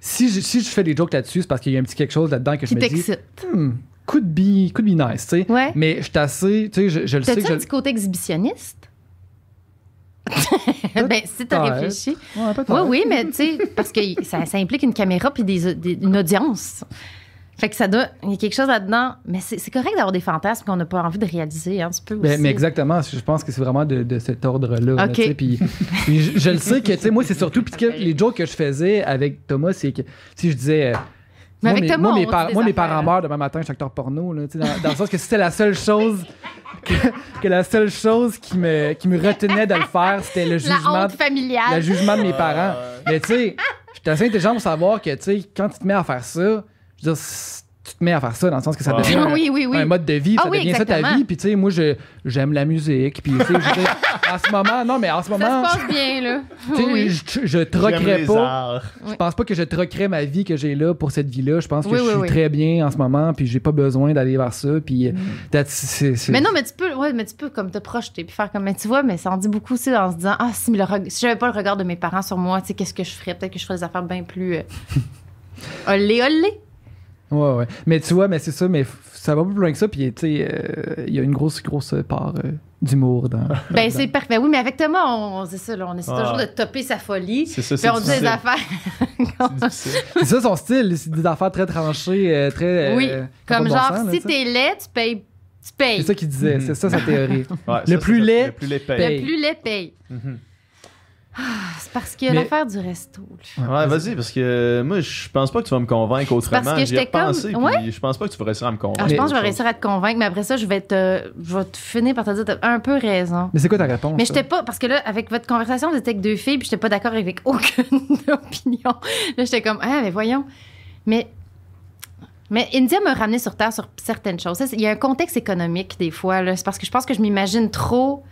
si je, si je fais des jokes là-dessus, c'est parce qu'il y a un petit quelque chose là-dedans que Qui je me dis. Hmm, could be, could be nice, tu sais. Ouais. Mais je suis assez, tu sais, je, je le sais que un je. petit côté exhibitionniste? ben, si t'as réfléchi. Ouais. Oui, oui, mais tu sais, parce que ça, ça implique une caméra puis des, des- une audience. Fait que ça doit. Il y a quelque chose là-dedans. Mais c'est c'est correct d'avoir des fantasmes qu'on n'a pas envie de réaliser. Hein, tu peux Mais, aussi. mais exactement, je pense que c'est vraiment de, de cet ordre-là. là, Ok. tu sais, Puis, puis je, je le sais que, tu sais, moi, c'est surtout, puis que les jokes que je faisais avec Thomas, c'est que, si je disais. euh, Mais moi, avec mes, Thomas, moi, mes, par- moi, parents meurent demain matin, je suis acteur porno, là, tu sais, dans, dans le sens que c'était la seule chose que, que la seule chose qui me, qui me retenait de le faire, c'était le La jugement, honte familiale. le jugement de mes parents. Mais tu sais, je suis assez intelligent pour savoir que, tu sais, quand tu te mets à faire ça, je veux dire, tu te mets à faire ça dans le sens que ça devient un- oui, oui, oui. un mode de vie, Ah ça oui, devient ça ta vie. Puis tu sais, moi, je, j'aime la musique. Puis tu sais, en ce moment, non, mais en ce Ça moment, se passe bien, là. tu sais, Oui. je, je J'aime troquerais les pas. arts. Je pense pas que je troquerais ma vie que j'ai là pour cette vie-là. Je pense que Oui, je suis oui. très bien en ce moment, puis j'ai pas besoin d'aller vers ça. Puis euh, c'est- Mais non, mais tu peux, ouais, mais tu peux comme te projeter puis faire comme, mais tu vois, mais ça en dit beaucoup aussi en se disant, ah, si, mais le reg- si j'avais pas le regard de mes parents sur moi, tu sais, qu'est-ce que je ferais? Peut-être que je ferais des affaires bien plus. Euh... olé, olé. Ouais, ouais. Mais tu vois, mais c'est ça, mais ça va plus loin que ça. Puis tu sais, euh, il y a une grosse, grosse part euh, d'humour dans. Ben, dans- c'est parfait. Oui, mais avec Thomas, on, c'est ça, là, on essaie Ah. toujours de topper sa folie. C'est ça, Puis c'est on dit des affaires. C'est ça son style, c'est des affaires très tranchées, euh, très. euh, oui, comme bon genre, sens, là, si t'es laid, tu payes. Tu payes. C'est ça qu'il disait, Mhm. c'est ça sa théorie. Ouais, Le ça, plus c'est laid, Le plus laid Le paye. paye. plus laid paye. Mhm. C'est parce que Mais- l'affaire du resto. là. Ouais, vas-y, parce que moi, je pense pas que tu vas me convaitre autrement. parce que J'y ai j'étais comme- Ouais? je pense pas que tu vas réussir à me convaincre. Alors, je pense que je vais réussir à te convaincre, mais après ça, je vais te, je vais te finir par te dire, t'as un peu raison. Mais c'est quoi ta réponse? Mais ça? j'étais pas, parce que là, avec votre conversation, vous étiez avec deux filles, puis j'étais pas d'accord avec aucune opinion. Là, j'étais comme, ah, mais voyons. Mais, mais India m'a ramené sur terre sur certaines choses. Il y a un contexte économique, des fois, là. C'est parce que je pense que je m'imagine trop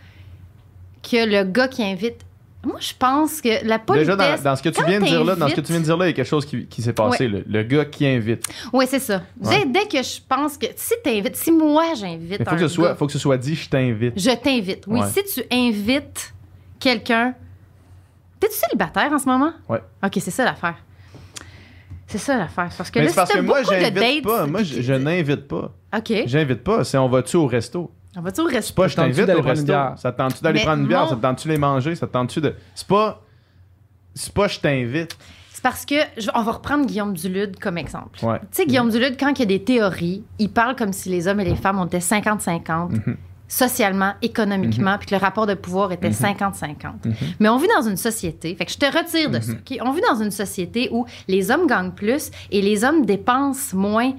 que le gars qui invite. Moi, je pense que la politesse. Déjà, dans, dans ce que tu viens de dire là, dans ce que tu viens de dire là, il y a quelque chose qui, qui s'est passé. Le, le gars qui invite. Oui, c'est ça. Ouais. Dès, que je pense que si t'invites, si moi j'invite Il faut un que, ce soit, gars, faut que ce soit dit, je t'invite. je t'invite. Oui, Ouais. si tu invites quelqu'un. T'es-tu célibataire en ce moment? Ouais. OK, c'est ça l'affaire. C'est ça l'affaire. Parce que Mais là, c'est parce si que moi, j'invite pas. Moi, je, je n'invite pas. OK. J'invite pas. C'est on va-tu au resto? On va-tu au C'est pas je t'invite d'aller au prendre une resto. bière? Ça te tente-tu d'aller Mais prendre une bière? mon- Ça te tente-tu les manger? Ça te tente-tu de. C'est pas. C'est pas je t'invite. C'est parce que, je- on va reprendre Guillaume Dulude comme exemple. Ouais. Tu sais, Guillaume Dulude, quand il y a des théories, il parle comme si les hommes et les femmes ont été 50-50, Mhm. socialement, économiquement, puis que le rapport de pouvoir était 50-50. Mhm. Mais on vit dans une société, fait que je te retire de ça, OK? On vit dans une société où les hommes gagnent plus et les hommes dépensent moins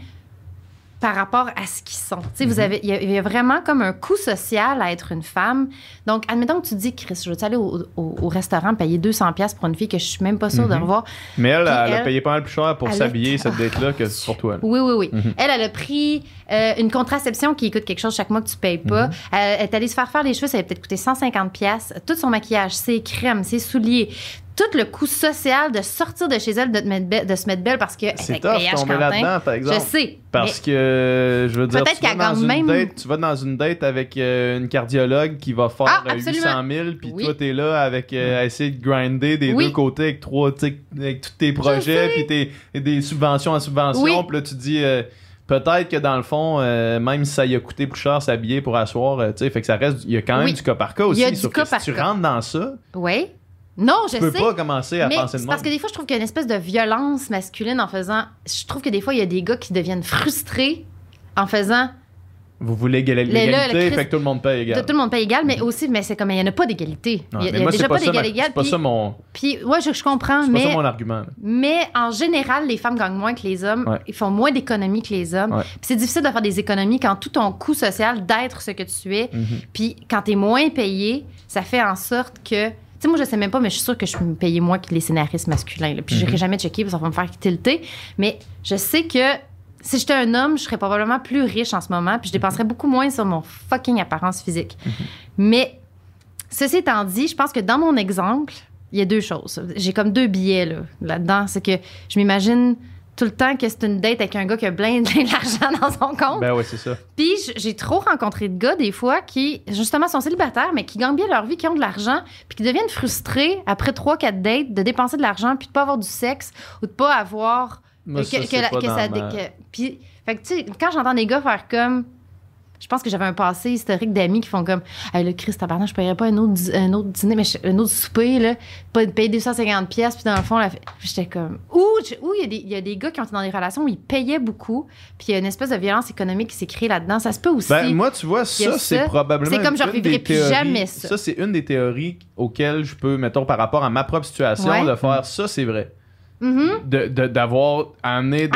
par rapport à ce qu'ils sont. Sais, Mhm. vous avez, il y, a- il y a vraiment comme un coût social à être une femme. Donc, admettons que tu dis, Chris, je veux aller au, au- au restaurant payer 200 pièces pour une fille que je suis même pas sûre de Mhm. revoir? Mais elle, elle, a payé pas mal plus cher pour s'habiller cette date-là que pour toi. là. Oui, oui, oui. Mhm. Elle, elle a pris euh, une contraception qui coûte quelque chose chaque mois que tu payes pas. Mhm. Elle est allée se faire faire les cheveux, ça avait peut-être coûté 150 pièces. Tout son maquillage, ses crèmes, ses souliers, tout le coût social de sortir de chez elle, de, te mettre be- de se mettre belle parce que C'est tough tomber là-dedans, par je exemple. sais. Parce que, je veux dire, Peut-être tu vas, dans une même- date, tu vas dans une date avec euh, une cardiologue qui va faire Ah, euh, absolument. 800 000, puis Oui. toi, t'es là avec, euh, à essayer de grinder des Oui. deux côtés avec trois, avec tous tes projets, puis des subventions à subvention, Oui. puis là, tu dis, euh, peut-être que dans le fond, euh, même si ça y a coûté plus cher s'habiller pour asseoir, euh, tu sais, fait que ça reste, il y a quand même Oui. du cas par cas aussi. Il y a du sauf cas que si par tu cas. rentres dans ça, Oui. Non, je tu peux sais. pas commencer à mais penser de parce que des fois, je trouve qu'il y a une espèce de violence masculine en faisant. Je trouve que des fois, il y a des gars qui deviennent frustrés en faisant. Vous voulez l'égalité, fait que tout le monde paye égal. Tout le monde paye égal, mais aussi, mais c'est comme il n'y en a pas d'égalité. Il y a, mais déjà pas ça ma- d'égal égal. C'est pas ça mon, Puis, ouais, je, comprends, c'est pas ça mais, mon argument. mais en général, les femmes gagnent moins que les hommes. Ils font moins d'économies que les hommes. Puis c'est difficile de faire des économies quand tout ton coût social d'être ce que tu es, Mhm. puis quand tu es moins payé, ça fait en sorte que. Tu sais, moi, je sais même pas, mais je suis sûre que je suis payée moins que les scénaristes masculins. là. Puis, Mhm. j'irai jamais checker, parce que ça va me faire tilter. Mais je sais que si j'étais un homme, je serais probablement plus riche en ce moment, puis je dépenserais beaucoup moins sur mon fucking apparence physique. Mais ceci étant dit, je pense que dans mon exemple, il y a deux choses. J'ai comme deux billets là, là-dedans. C'est que je m'imagine tout le temps que c'est une date avec un gars qui a plein, d'argent dans son compte. Ben ouais, c'est ça. Puis j'ai trop rencontré de gars des fois qui, justement, sont célibataires, mais qui gagnent bien leur vie, qui ont de l'argent, puis qui deviennent frustrés après trois, quatre dates de dépenser de l'argent, puis de pas avoir du sexe ou de pas avoir Moi, que, ça, que c'est la- pas que dans ça ma- que- puis fait que tu sais quand j'entends des gars faire comme je pense que j'avais un passé historique d'amis qui font comme hey, le Christ tabarnak je paierais pas un autre un autre dîner mais je- un autre souper là pas de payer 250 pièces puis dans le fond j'étais comme ou je- ou il y a des il y a des gars qui ont été dans des relations où ils payaient beaucoup puis il y a une espèce de violence économique qui s'est créée là-dedans ça se peut aussi Ben, moi, tu vois, ça, c'est probablement. C'est comme je revivrai plus théories- jamais ça. Ça, c'est une des théories auxquelles je peux, mettons, par rapport à ma propre situation, Ouais. de faire ça, c'est vrai. Mhm. De- D'avoir amené,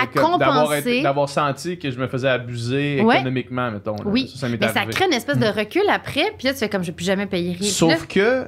d'avoir senti que je me faisais abuser Ouais. économiquement, mettons. là. oui Ça, ça mais ça crée une espèce de recul après puis là tu fais comme je vais plus jamais payer rien Sauf que,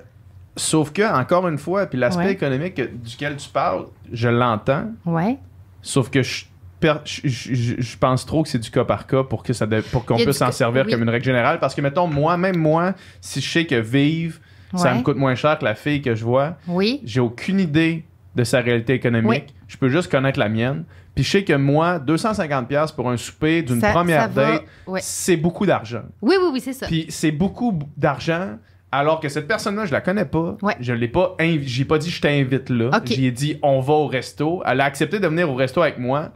sauf que, encore une fois, puis l'aspect Ouais. économique que- duquel tu parles, je l'entends. ouais Sauf que je, je, je- je- je pense trop que c'est du cas par cas pour que ça de- pour qu'on puisse s'en servir oui. comme une règle générale. Parce que, mettons, moi, même moi, si je sais que vivre, ça me coûte moins cher que la fille que je vois, oui j'ai aucune idée de sa réalité économique. Je peux juste connaître la mienne. Puis je sais que moi, 250$ pour un souper d'une Ça- première ça date, ouais. c'est beaucoup d'argent. oui oui oui c'est ça Puis c'est beaucoup d'argent. Alors que cette personne-là, je la connais pas. Ouais. Je l'ai pas j'ai pas dit je t'invite là. J'ai dit on va au resto. Elle a accepté de venir au resto avec moi,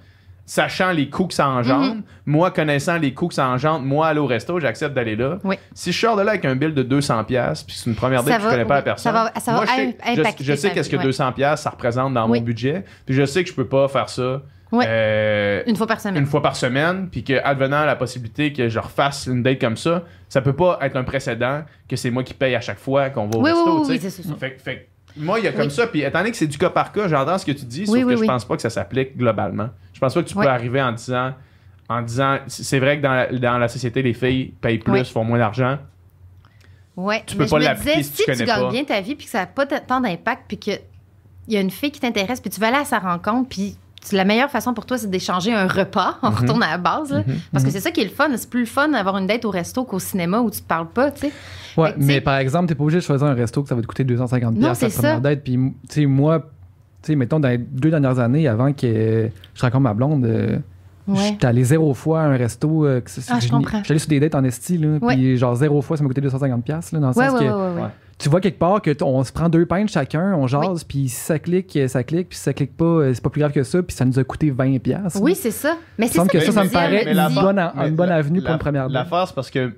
sachant les coûts que ça engendre. Mhm. Moi connaissant les coûts que ça engendre, moi aller au resto, j'accepte d'aller là. Oui. Si je sors de là avec un bill de 200 pièces, puis c'est une première date, puis je connais pas la personne. ça va- ça va moi, je sais, je- sais qu'est-ce que ouais. 200 pièces ça représente dans Oui. mon budget. Puis je sais que je peux pas faire ça. Ouais. euh, Une fois par semaine. une fois par semaine, puis que advenant la possibilité que je refasse une date comme ça, ça peut pas être un précédent que c'est moi qui paye à chaque fois qu'on va au Oui, oui, resto. oui, oui, c'est ça, ça. Fait, que- fait que moi, il y a comme Oui. ça, puis étant donné que c'est du cas par cas, j'entends ce que tu dis, sauf Oui, que oui, je pense pas que ça s'applique globalement. Je pense pas que tu Oui. peux arriver en disant, en disant, c'est vrai que dans la, dans la société, les filles payent plus, font moins d'argent. Ouais. Tu peux Mais pas je me l'appliquer disais, si tu si tu connais gagnes pas. bien ta vie puis que ça n'a pas tant d'impact puis que il y a une fille qui t'intéresse puis tu vas aller à sa rencontre puis tu- la meilleure façon pour toi c'est d'échanger un repas. On Mhm. retourne à la base là. Mhm. parce que c'est ça qui est le fun. C'est plus le fun d'avoir une date au resto qu'au cinéma où tu te parles pas, tu sais. Ouais, tu mais par exemple, t'es pas obligé de choisir un resto que ça va te coûter 250 Non, la première ça. date. Puis, tu sais, moi, tu sais, mettons, dans les deux dernières années, avant que je rencontre ma blonde, euh, Ouais. j'étais allé zéro fois à un resto. euh, que Ah, je comprends. Allé sur des dates en esti, là. Ouais. Puis, genre, zéro fois, ça m'a coûté 250 pièces là, dans le Ouais, sens ouais, que ouais, ouais, ouais. Ouais. tu vois quelque part que on se prend deux pintes chacun, on jase, puis si ça clique, euh, ça clique, puis si ça clique pas, euh, c'est pas plus grave que ça, puis ça nous a coûté 20 pièces. Oui, c'est ça. Mais c'est ça que ça, ça me paraît une bonne, une bonne la- avenue pour la- une première date. L'affaire, c'est parce que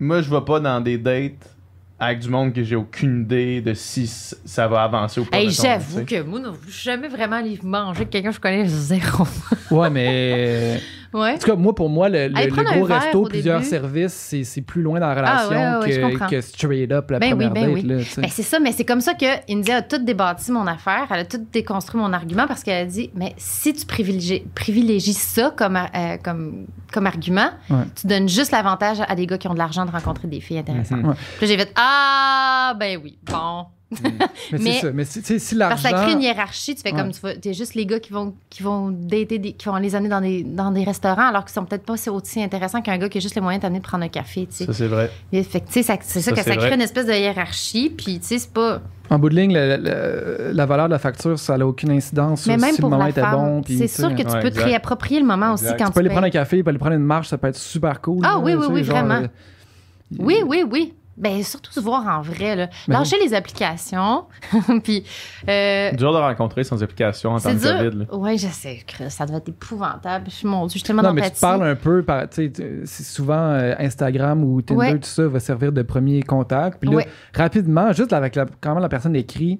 moi, je vais pas dans des dates avec du monde que j'ai aucune idée de si ça va avancer ou pas. Hey, j'avoue que moi, non, je jamais vraiment allé manger quelqu'un que je connais zéro. Ouais, mais. ouais. En tout cas, moi, pour moi, le, le- gros resto, plusieurs début. services, c'est c'est plus loin dans la Ah, relation ouais, ouais, que, que straight up la Ben oui, première ben date. oui. Ben, c'est ça, mais c'est comme ça que India a tout débâti mon affaire. Elle a tout déconstruit mon argument parce qu'elle a dit Mais si tu privilégies, privilégies ça comme, euh, comme, comme argument, tu donnes juste l'avantage à des gars qui ont de l'argent de rencontrer des filles intéressantes. Mhm. Ouais. Puis là, j'ai fait Ah, ben oui, bon. Mais mais- c'est ça. Mais si, tu si Parce que ça crée l'argent. une hiérarchie. Tu fais Ouais. comme tu t'es juste les gars qui vont, qui vont dater, des- qui vont les amener dans des, dans des restaurants alors qu'ils sont peut-être pas aussi- intéressants qu'un gars qui a juste les moyens de t'amener de prendre un café. Tu sais. Ça, c'est vrai. Tu ça- c'est ça, Ça, que c'est ça crée vrai. une espèce de hiérarchie. Puis, tu sais, c'est pas. En bout de ligne, la, la- la valeur de la facture, ça n'a aucune incidence Mais sur même si pour le moment la était femme, bon. puis, c'est tu sûr que tu Ouais, peux te réapproprier le moment Exact. aussi quand Tu tu, peux aller payes. prendre un café, tu peux aller prendre une marche, ça peut être super cool. Ah là, oui, oui, tu oui, genre, vraiment. euh, Oui, oui, oui. Ben, surtout se voir en vrai. Là. Ben Lâcher les applications. puis. euh, Dur de rencontrer sans application en temps de. COVID. là. Oui, je sais. Chris, Ça devait être épouvantable. Je suis mon Dieu, je suis tellement Non, mais tu parles un peu, par, souvent euh, Instagram ou Tinder, Ouais. tout ça va servir de premier contact. Puis là, Ouais. rapidement, juste avec la, quand la personne écrit,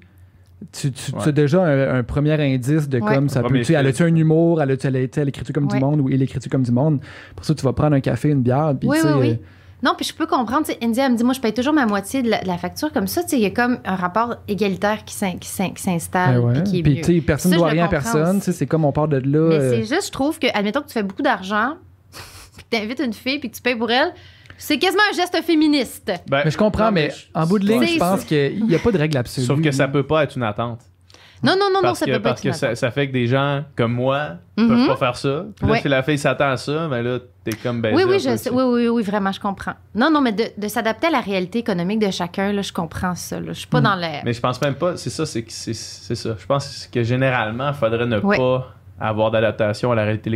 tu, tu, as déjà un, un premier indice de Ouais. comme ça peut. Tu elle a-tu un humour, elle a-tu elle, écrit-tu comme Ouais. du monde ou il écrit-tu comme du monde? Pour ça, tu vas prendre un café, une bière. Puis, Oui, tu sais, oui, oui. Non, puis je peux comprendre. India, elle me dit, moi, je paye toujours ma moitié de la, de la facture. Comme ça, il y a comme un rapport égalitaire qui s'in- qui s'in- qui s'installe. ben ouais. puis qui est Puis, mieux. tu sais, personne ne doit rien à personne. C'est comme on part de là. Mais euh, c'est juste, je trouve que, admettons que tu fais beaucoup d'argent, puis que tu invites une fille, puis que tu payes pour elle, c'est quasiment un geste féministe. Ben, mais je comprends, non, mais, je- en bout de ligne, je pense qu'il n'y a pas de règle absolue. Sauf que ça peut pas être une attente. Non, non, non, non, ça que, peut pas parce être que ça, fait que des gens comme moi peuvent pas faire ça. Puis là, Ouais. si la fille s'attend à ça, ben là, t'es comme ben Oui, oui, je sais. Oui, oui, oui, vraiment, je comprends. Non, non, mais de, de s'adapter à la réalité économique de chacun, là, je comprends ça. Là. Je suis pas Mm. dans les. Mais je pense même pas, c'est ça, c'est que c'est c'est ça. Je pense que généralement, il faudrait ne Ouais. pas avoir d'adaptation à la réalité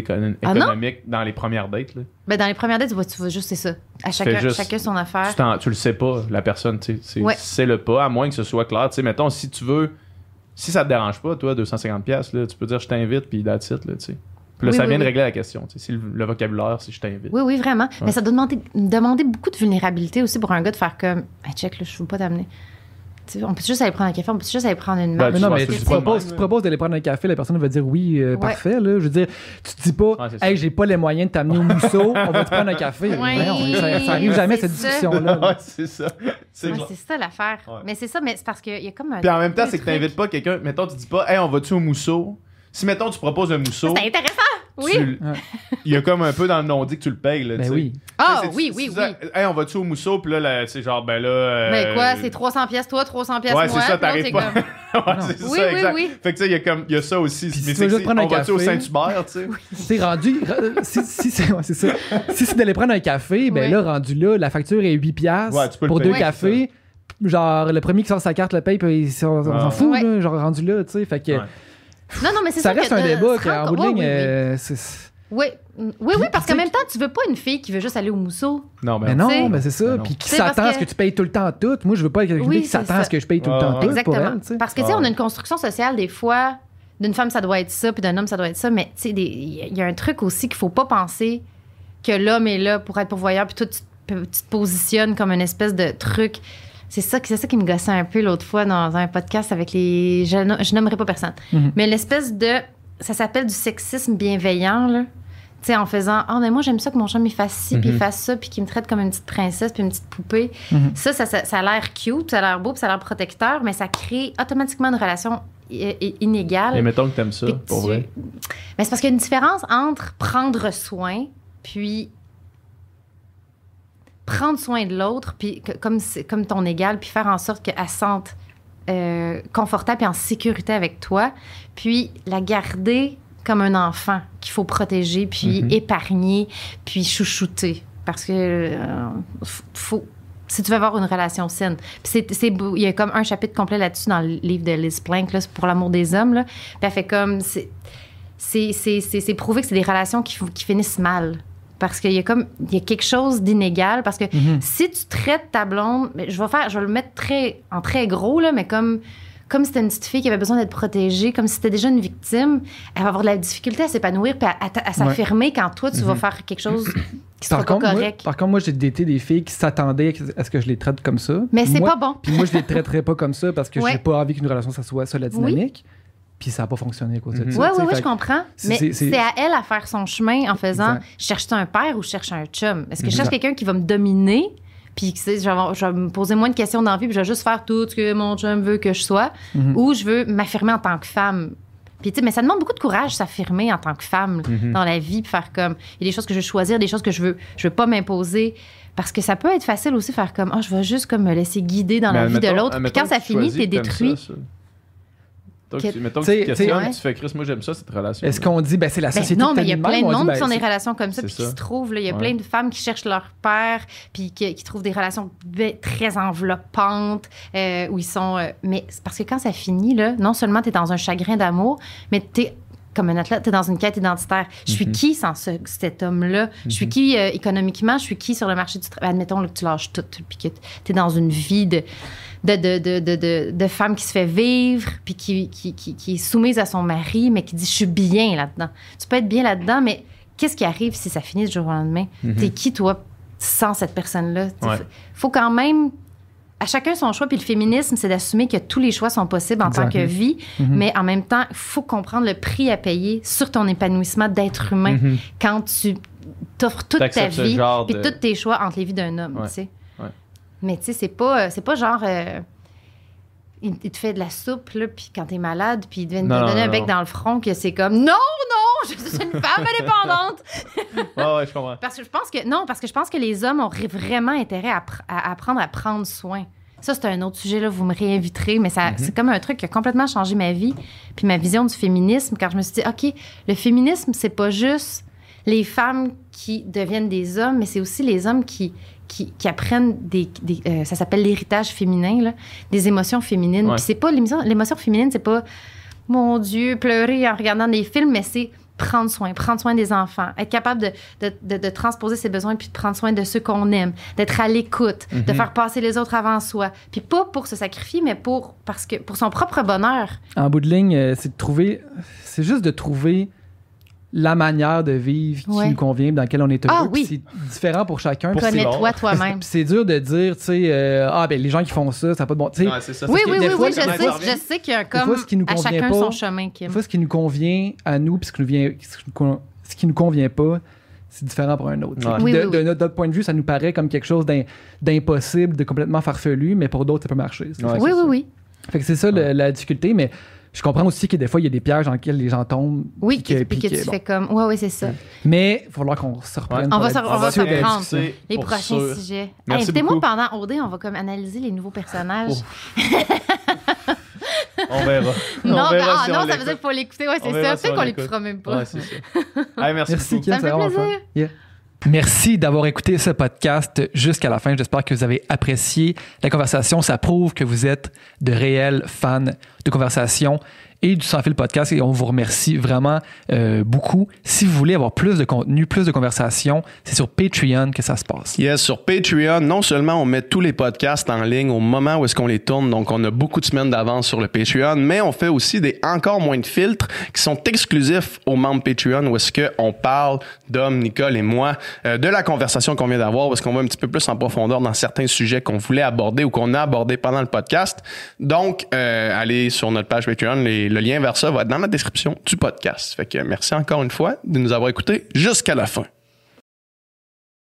Ah économique dans les premières dates. là. Ben, dans les premières dates, tu vois, tu vois juste, c'est ça. À chacun, juste- chacun son affaire. Tu, le sais pas, la personne, tu sais, c'est Ouais. c'est le pas, à moins que ce soit clair. Tu sais, mettons, si tu veux, si ça te dérange pas, toi, 250$, piastres, là, tu peux dire je t'invite, puis that's it, là, tu sais. Puis là, Oui, ça oui, vient de régler la question. tu sais. Si le, le vocabulaire, c'est je t'invite. Oui, oui, vraiment. Mais ça doit demander, demander beaucoup de vulnérabilité aussi pour un gars de faire comme, hey, check, là, je veux pas t'amener. On peut juste aller prendre un café, on peut juste aller prendre une Ben, marche. Mais non, mais tu de proposes, tu d'aller prendre un café, la personne va dire oui, euh, Ouais. parfait. Là. Je veux dire, tu te dis pas, Ouais, hey, j'ai pas les moyens de t'amener au mousseau, on va te prendre un café. Ça, ça arrive jamais, cette discussion-là. Ouais, c'est ça. C'est ça l'affaire. Ouais. Mais c'est ça, mais c'est parce qu'il y a comme un. Puis en même temps, c'est que t'invites pas quelqu'un. Mettons, tu dis pas, hey, on va-tu au mousseau? Si, mettons, tu proposes un mousseau, C'est intéressant! Oui! tu- il y a comme un peu dans le non-dit que tu le payes, là, Ben tu sais. oui. Ah, Tu oui, oui, oui. Hey, on va-tu au mousseau? Puis là, là, c'est genre, ben là. euh, Ben quoi, c'est 300 pièces toi, 300 pièces Ouais, moi. c'est ça, t'arrives pas. ouais, c'est Oui, ça, oui, exact. oui. Fait que tu sais, il y a comme, il y a ça aussi. Puis si Mais tu veux c'est juste que prendre un on va-tu au café- Saint-Hubert, tu sais? C'est rendu. ra- si si c'est ouais, c'est ça. Si c'est d'aller prendre un café, ben Ouais. là, rendu là, la facture est 8 piastres Ouais, tu peux le pour payer, deux cafés. Genre, le premier qui sort sa carte le paye, puis on, s'en Ouais. fout, Ouais. là, genre rendu là, tu sais. Fait que Ouais. Non, non, mais c'est ça sûr reste que un débat qu'en bout de ligne, oui, oui. euh, c'est- Oui, oui, oui, Puis, parce qu'en même temps, tu veux pas une fille qui veut juste aller au mousseau. Non, ben Mais non, mais c'est ça. Ben. Puis qui s'attend à ce que- que tu payes tout le temps tout. Moi, je veux pas quelqu'un Oui, qui s'attend à ça. ce que je paye tout le temps tout pour Exactement. elle. Parce que, tu sais, Ah on a une construction sociale, des fois, d'une femme, ça doit être ça, puis d'un homme, ça doit être ça. Mais, tu sais, il y a un truc aussi qu'il faut pas penser que l'homme est là pour être pourvoyeur, puis toi, tu te positionnes comme une espèce de truc. C'est ça, c'est ça qui me gossait un peu l'autre fois dans un podcast avec les. Je, no- je nommerai pas personne. Mhm. Mais l'espèce de. Ça s'appelle du sexisme bienveillant, là. Tu sais, en faisant Ah, mais moi, j'aime ça que mon chum, il fasse ci, puis il Mhm. fasse ça, puis qu'il me traite comme une petite princesse, puis une petite poupée. Mhm. Ça, ça, ça, ça a l'air cute, ça a l'air beau, puis ça a l'air protecteur, mais ça crée automatiquement une relation inégale. Et mettons que t'aimes ça, pour tu- vrai. Mais c'est parce qu'il y a une différence entre prendre soin, puis prendre soin de l'autre, puis comme, comme ton égal, puis faire en sorte qu'elle se sente euh, confortable et en sécurité avec toi, puis la garder comme un enfant qu'il faut protéger, puis Mhm. épargner, puis chouchouter. Parce que euh, faut, si tu veux avoir une relation saine. C'est, beau. il y a comme un chapitre complet là-dessus dans le livre de Liz Plank, là, pour l'amour des hommes. Là. Puis elle fait comme. C'est, prouvé que c'est des relations qui finissent mal. Parce qu'il y a comme il y a quelque chose d'inégal parce que Mhm. si tu traites ta blonde, je vais faire, je vais le mettre très en très gros là, mais comme comme c'était une petite fille qui avait besoin d'être protégée, comme si c'était déjà une victime, elle va avoir de la difficulté à s'épanouir puis à, à- à s'affirmer quand toi tu vas faire quelque chose qui sera Par pas contre, moi, correct. par contre, moi, j'ai daté des filles qui s'attendaient à ce que je les traite comme ça. Mais c'est Moi- pas bon. Puis moi, je les traiterais pas comme ça parce que Ouais. j'ai pas envie qu'une relation, ça soit ça la dynamique. Puis ça a pas fonctionné à cause de Mhm. ça. Oui, oui, je comprends. c'est- Mais c'est- c'est- c'est à elle à faire son chemin en faisant Exact. je cherche un père ou je cherche un chum? Est-ce que je cherche quelqu'un qui va me dominer? Puis, tu sais, je vais, je vais me poser moins de questions dans la vie, puis je vais juste faire tout ce que mon chum veut que je sois, Mhm. ou je veux m'affirmer en tant que femme. Puis, tu sais, mais ça demande beaucoup de courage, s'affirmer en tant que femme Mhm. dans la vie, puis faire comme. Il y a des choses que je veux choisir, des choses que je veux, je veux pas m'imposer. Parce que ça peut être facile aussi faire comme, oh, je vais juste comme me laisser guider dans la vie de l'autre. Puis quand ça finit, t'es détruit. ça, ça. Tu- Mettons que tu te questionnes, tu fais Chris, moi j'aime ça, cette relation. Est-ce qu'on dit, ben c'est la Ben, société non, mais il y a plein de monde ben, qui ont des c'est- relations comme ça, puis qui se trouvent. là. Il y a Ouais. plein de femmes qui cherchent leur père, puis qui, qui trouvent des relations be- très enveloppantes, euh, où ils sont. euh, mais c'est parce que quand ça finit, là, non seulement tu es dans un chagrin d'amour, mais tu es. Comme un athlète, tu es dans une quête identitaire. Je suis Mhm. qui sans ce- cet homme-là? Je suis qui euh, économiquement? Je suis qui sur le marché du travail? Admettons là, que tu lâches tout, puis que tu es dans une vie de, de, de, de, femme qui se fait vivre, puis qui, qui, qui, qui est soumise à son mari, mais qui dit Je suis bien là-dedans. Tu peux être bien là-dedans, mais qu'est-ce qui arrive si ça finit du jour au lendemain? Mhm. T'es qui, toi, sans cette personne-là? Ouais. faut- Faut quand même. À chacun son choix, puis le féminisme, c'est d'assumer que tous les choix sont possibles en tant que vie, Mhm. mais en même temps, il faut comprendre le prix à payer sur ton épanouissement d'être humain Mhm. quand tu t'offres toute ta T'acceptes vie puis de- tous tes choix entre les vies d'un homme, Ouais. tu sais. Ouais. Mais tu sais, c'est pas, euh, c'est pas genre... euh, il, il te fait de la soupe, là, puis quand t'es malade, puis il te vient de te donner un bec dans le front, que c'est comme « Non, non, je suis une femme indépendante! Ouais, ouais, je comprends. » Parce que je pense que... Non, parce que je pense que les hommes ont vraiment intérêt à, pr- à apprendre à prendre soin. Ça, c'est un autre sujet, là, vous me réinviterez, mais ça, c'est comme un truc qui a complètement changé ma vie, puis ma vision du féminisme, quand je me suis dit, OK, le féminisme, c'est pas juste les femmes qui deviennent des hommes, mais c'est aussi les hommes qui, qui, qui apprennent des... des, euh, ça s'appelle l'héritage féminin, là, des émotions féminines. Ouais. Puis c'est pas... L'émotion, l'émotion féminine, c'est pas, mon Dieu, pleurer en regardant des films, mais c'est prendre soin, prendre soin des enfants, être capable de, de, de- de transposer ses besoins puis de prendre soin de ceux qu'on aime, d'être à l'écoute, de Mhm. faire passer les autres avant soi. Puis pas pour se sacrifier, mais pour, parce que, pour son propre bonheur. En bout de ligne, euh, c'est de trouver. C'est juste de trouver la manière de vivre qui Ouais. nous convient, dans laquelle on est heureux. Ah, oui. Puis C'est différent pour chacun. Connais-toi toi-même. c'est dur de dire, tu sais, euh, ah, ben les gens qui font ça, ça n'a pas de bon. Ça. Oui, oui, que oui, des fois, oui, je sais, je sais qu'il y a fois, comme ce qui nous à chacun pas, son chemin, Kim. Des fois, ce qui nous convient à nous, puis ce qui nous, vient, ce qui nous convient pas, c'est différent pour un autre. Ouais. Oui, de, oui, oui. de notre, notre point de vue, ça nous paraît comme quelque chose d'im- d'impossible, de complètement farfelu, mais pour d'autres, ça peut marcher. Ouais, oui, c'est oui, ça. oui. Fait que c'est ça le- la difficulté, mais je comprends aussi que des fois, il y a des pièges dans lesquels les gens tombent. Oui, puis que- puis que, puis que, tu bon. fais comme. Oui, oui, c'est ça. Mais il va falloir qu'on se reprenne. On va se- on va discussion se de- reprendre. Les prochains sûr. sujets. Merci Invitez-moi beaucoup. pendant OD, on va comme analyser les nouveaux personnages. On verra. non, on ben, ah, non, on ça veut dire qu'il faut l'écouter. Ouais, c'est ça. Peut-être on qu'on l'écoute. l'écoutera même pas. Ouais, c'est ça. Hey, merci, Merci, beaucoup. Kim, Ça me fait plaisir. Merci d'avoir écouté ce podcast jusqu'à la fin. J'espère que vous avez apprécié la conversation. Ça prouve que vous êtes de réels fans de conversation et du Sans Fil Podcast et on vous remercie vraiment euh, beaucoup. Si vous voulez avoir plus de contenu, plus de conversation, c'est sur Patreon que ça se passe. Yes, sur Patreon, non seulement on met tous les podcasts en ligne au moment où est-ce qu'on les tourne, donc on a beaucoup de semaines d'avance sur le Patreon, mais on fait aussi des encore moins de filtres qui sont exclusifs aux membres Patreon où est-ce qu'on parle, Dom, Nicole et moi, euh, de la conversation qu'on vient d'avoir, où est-ce qu'on va un petit peu plus en profondeur dans certains sujets qu'on voulait aborder ou qu'on a abordé pendant le podcast. Donc, euh, allez sur notre page Patreon, les- le lien vers ça va être dans la description du podcast. Fait que merci encore une fois de nous avoir écoutés jusqu'à la fin.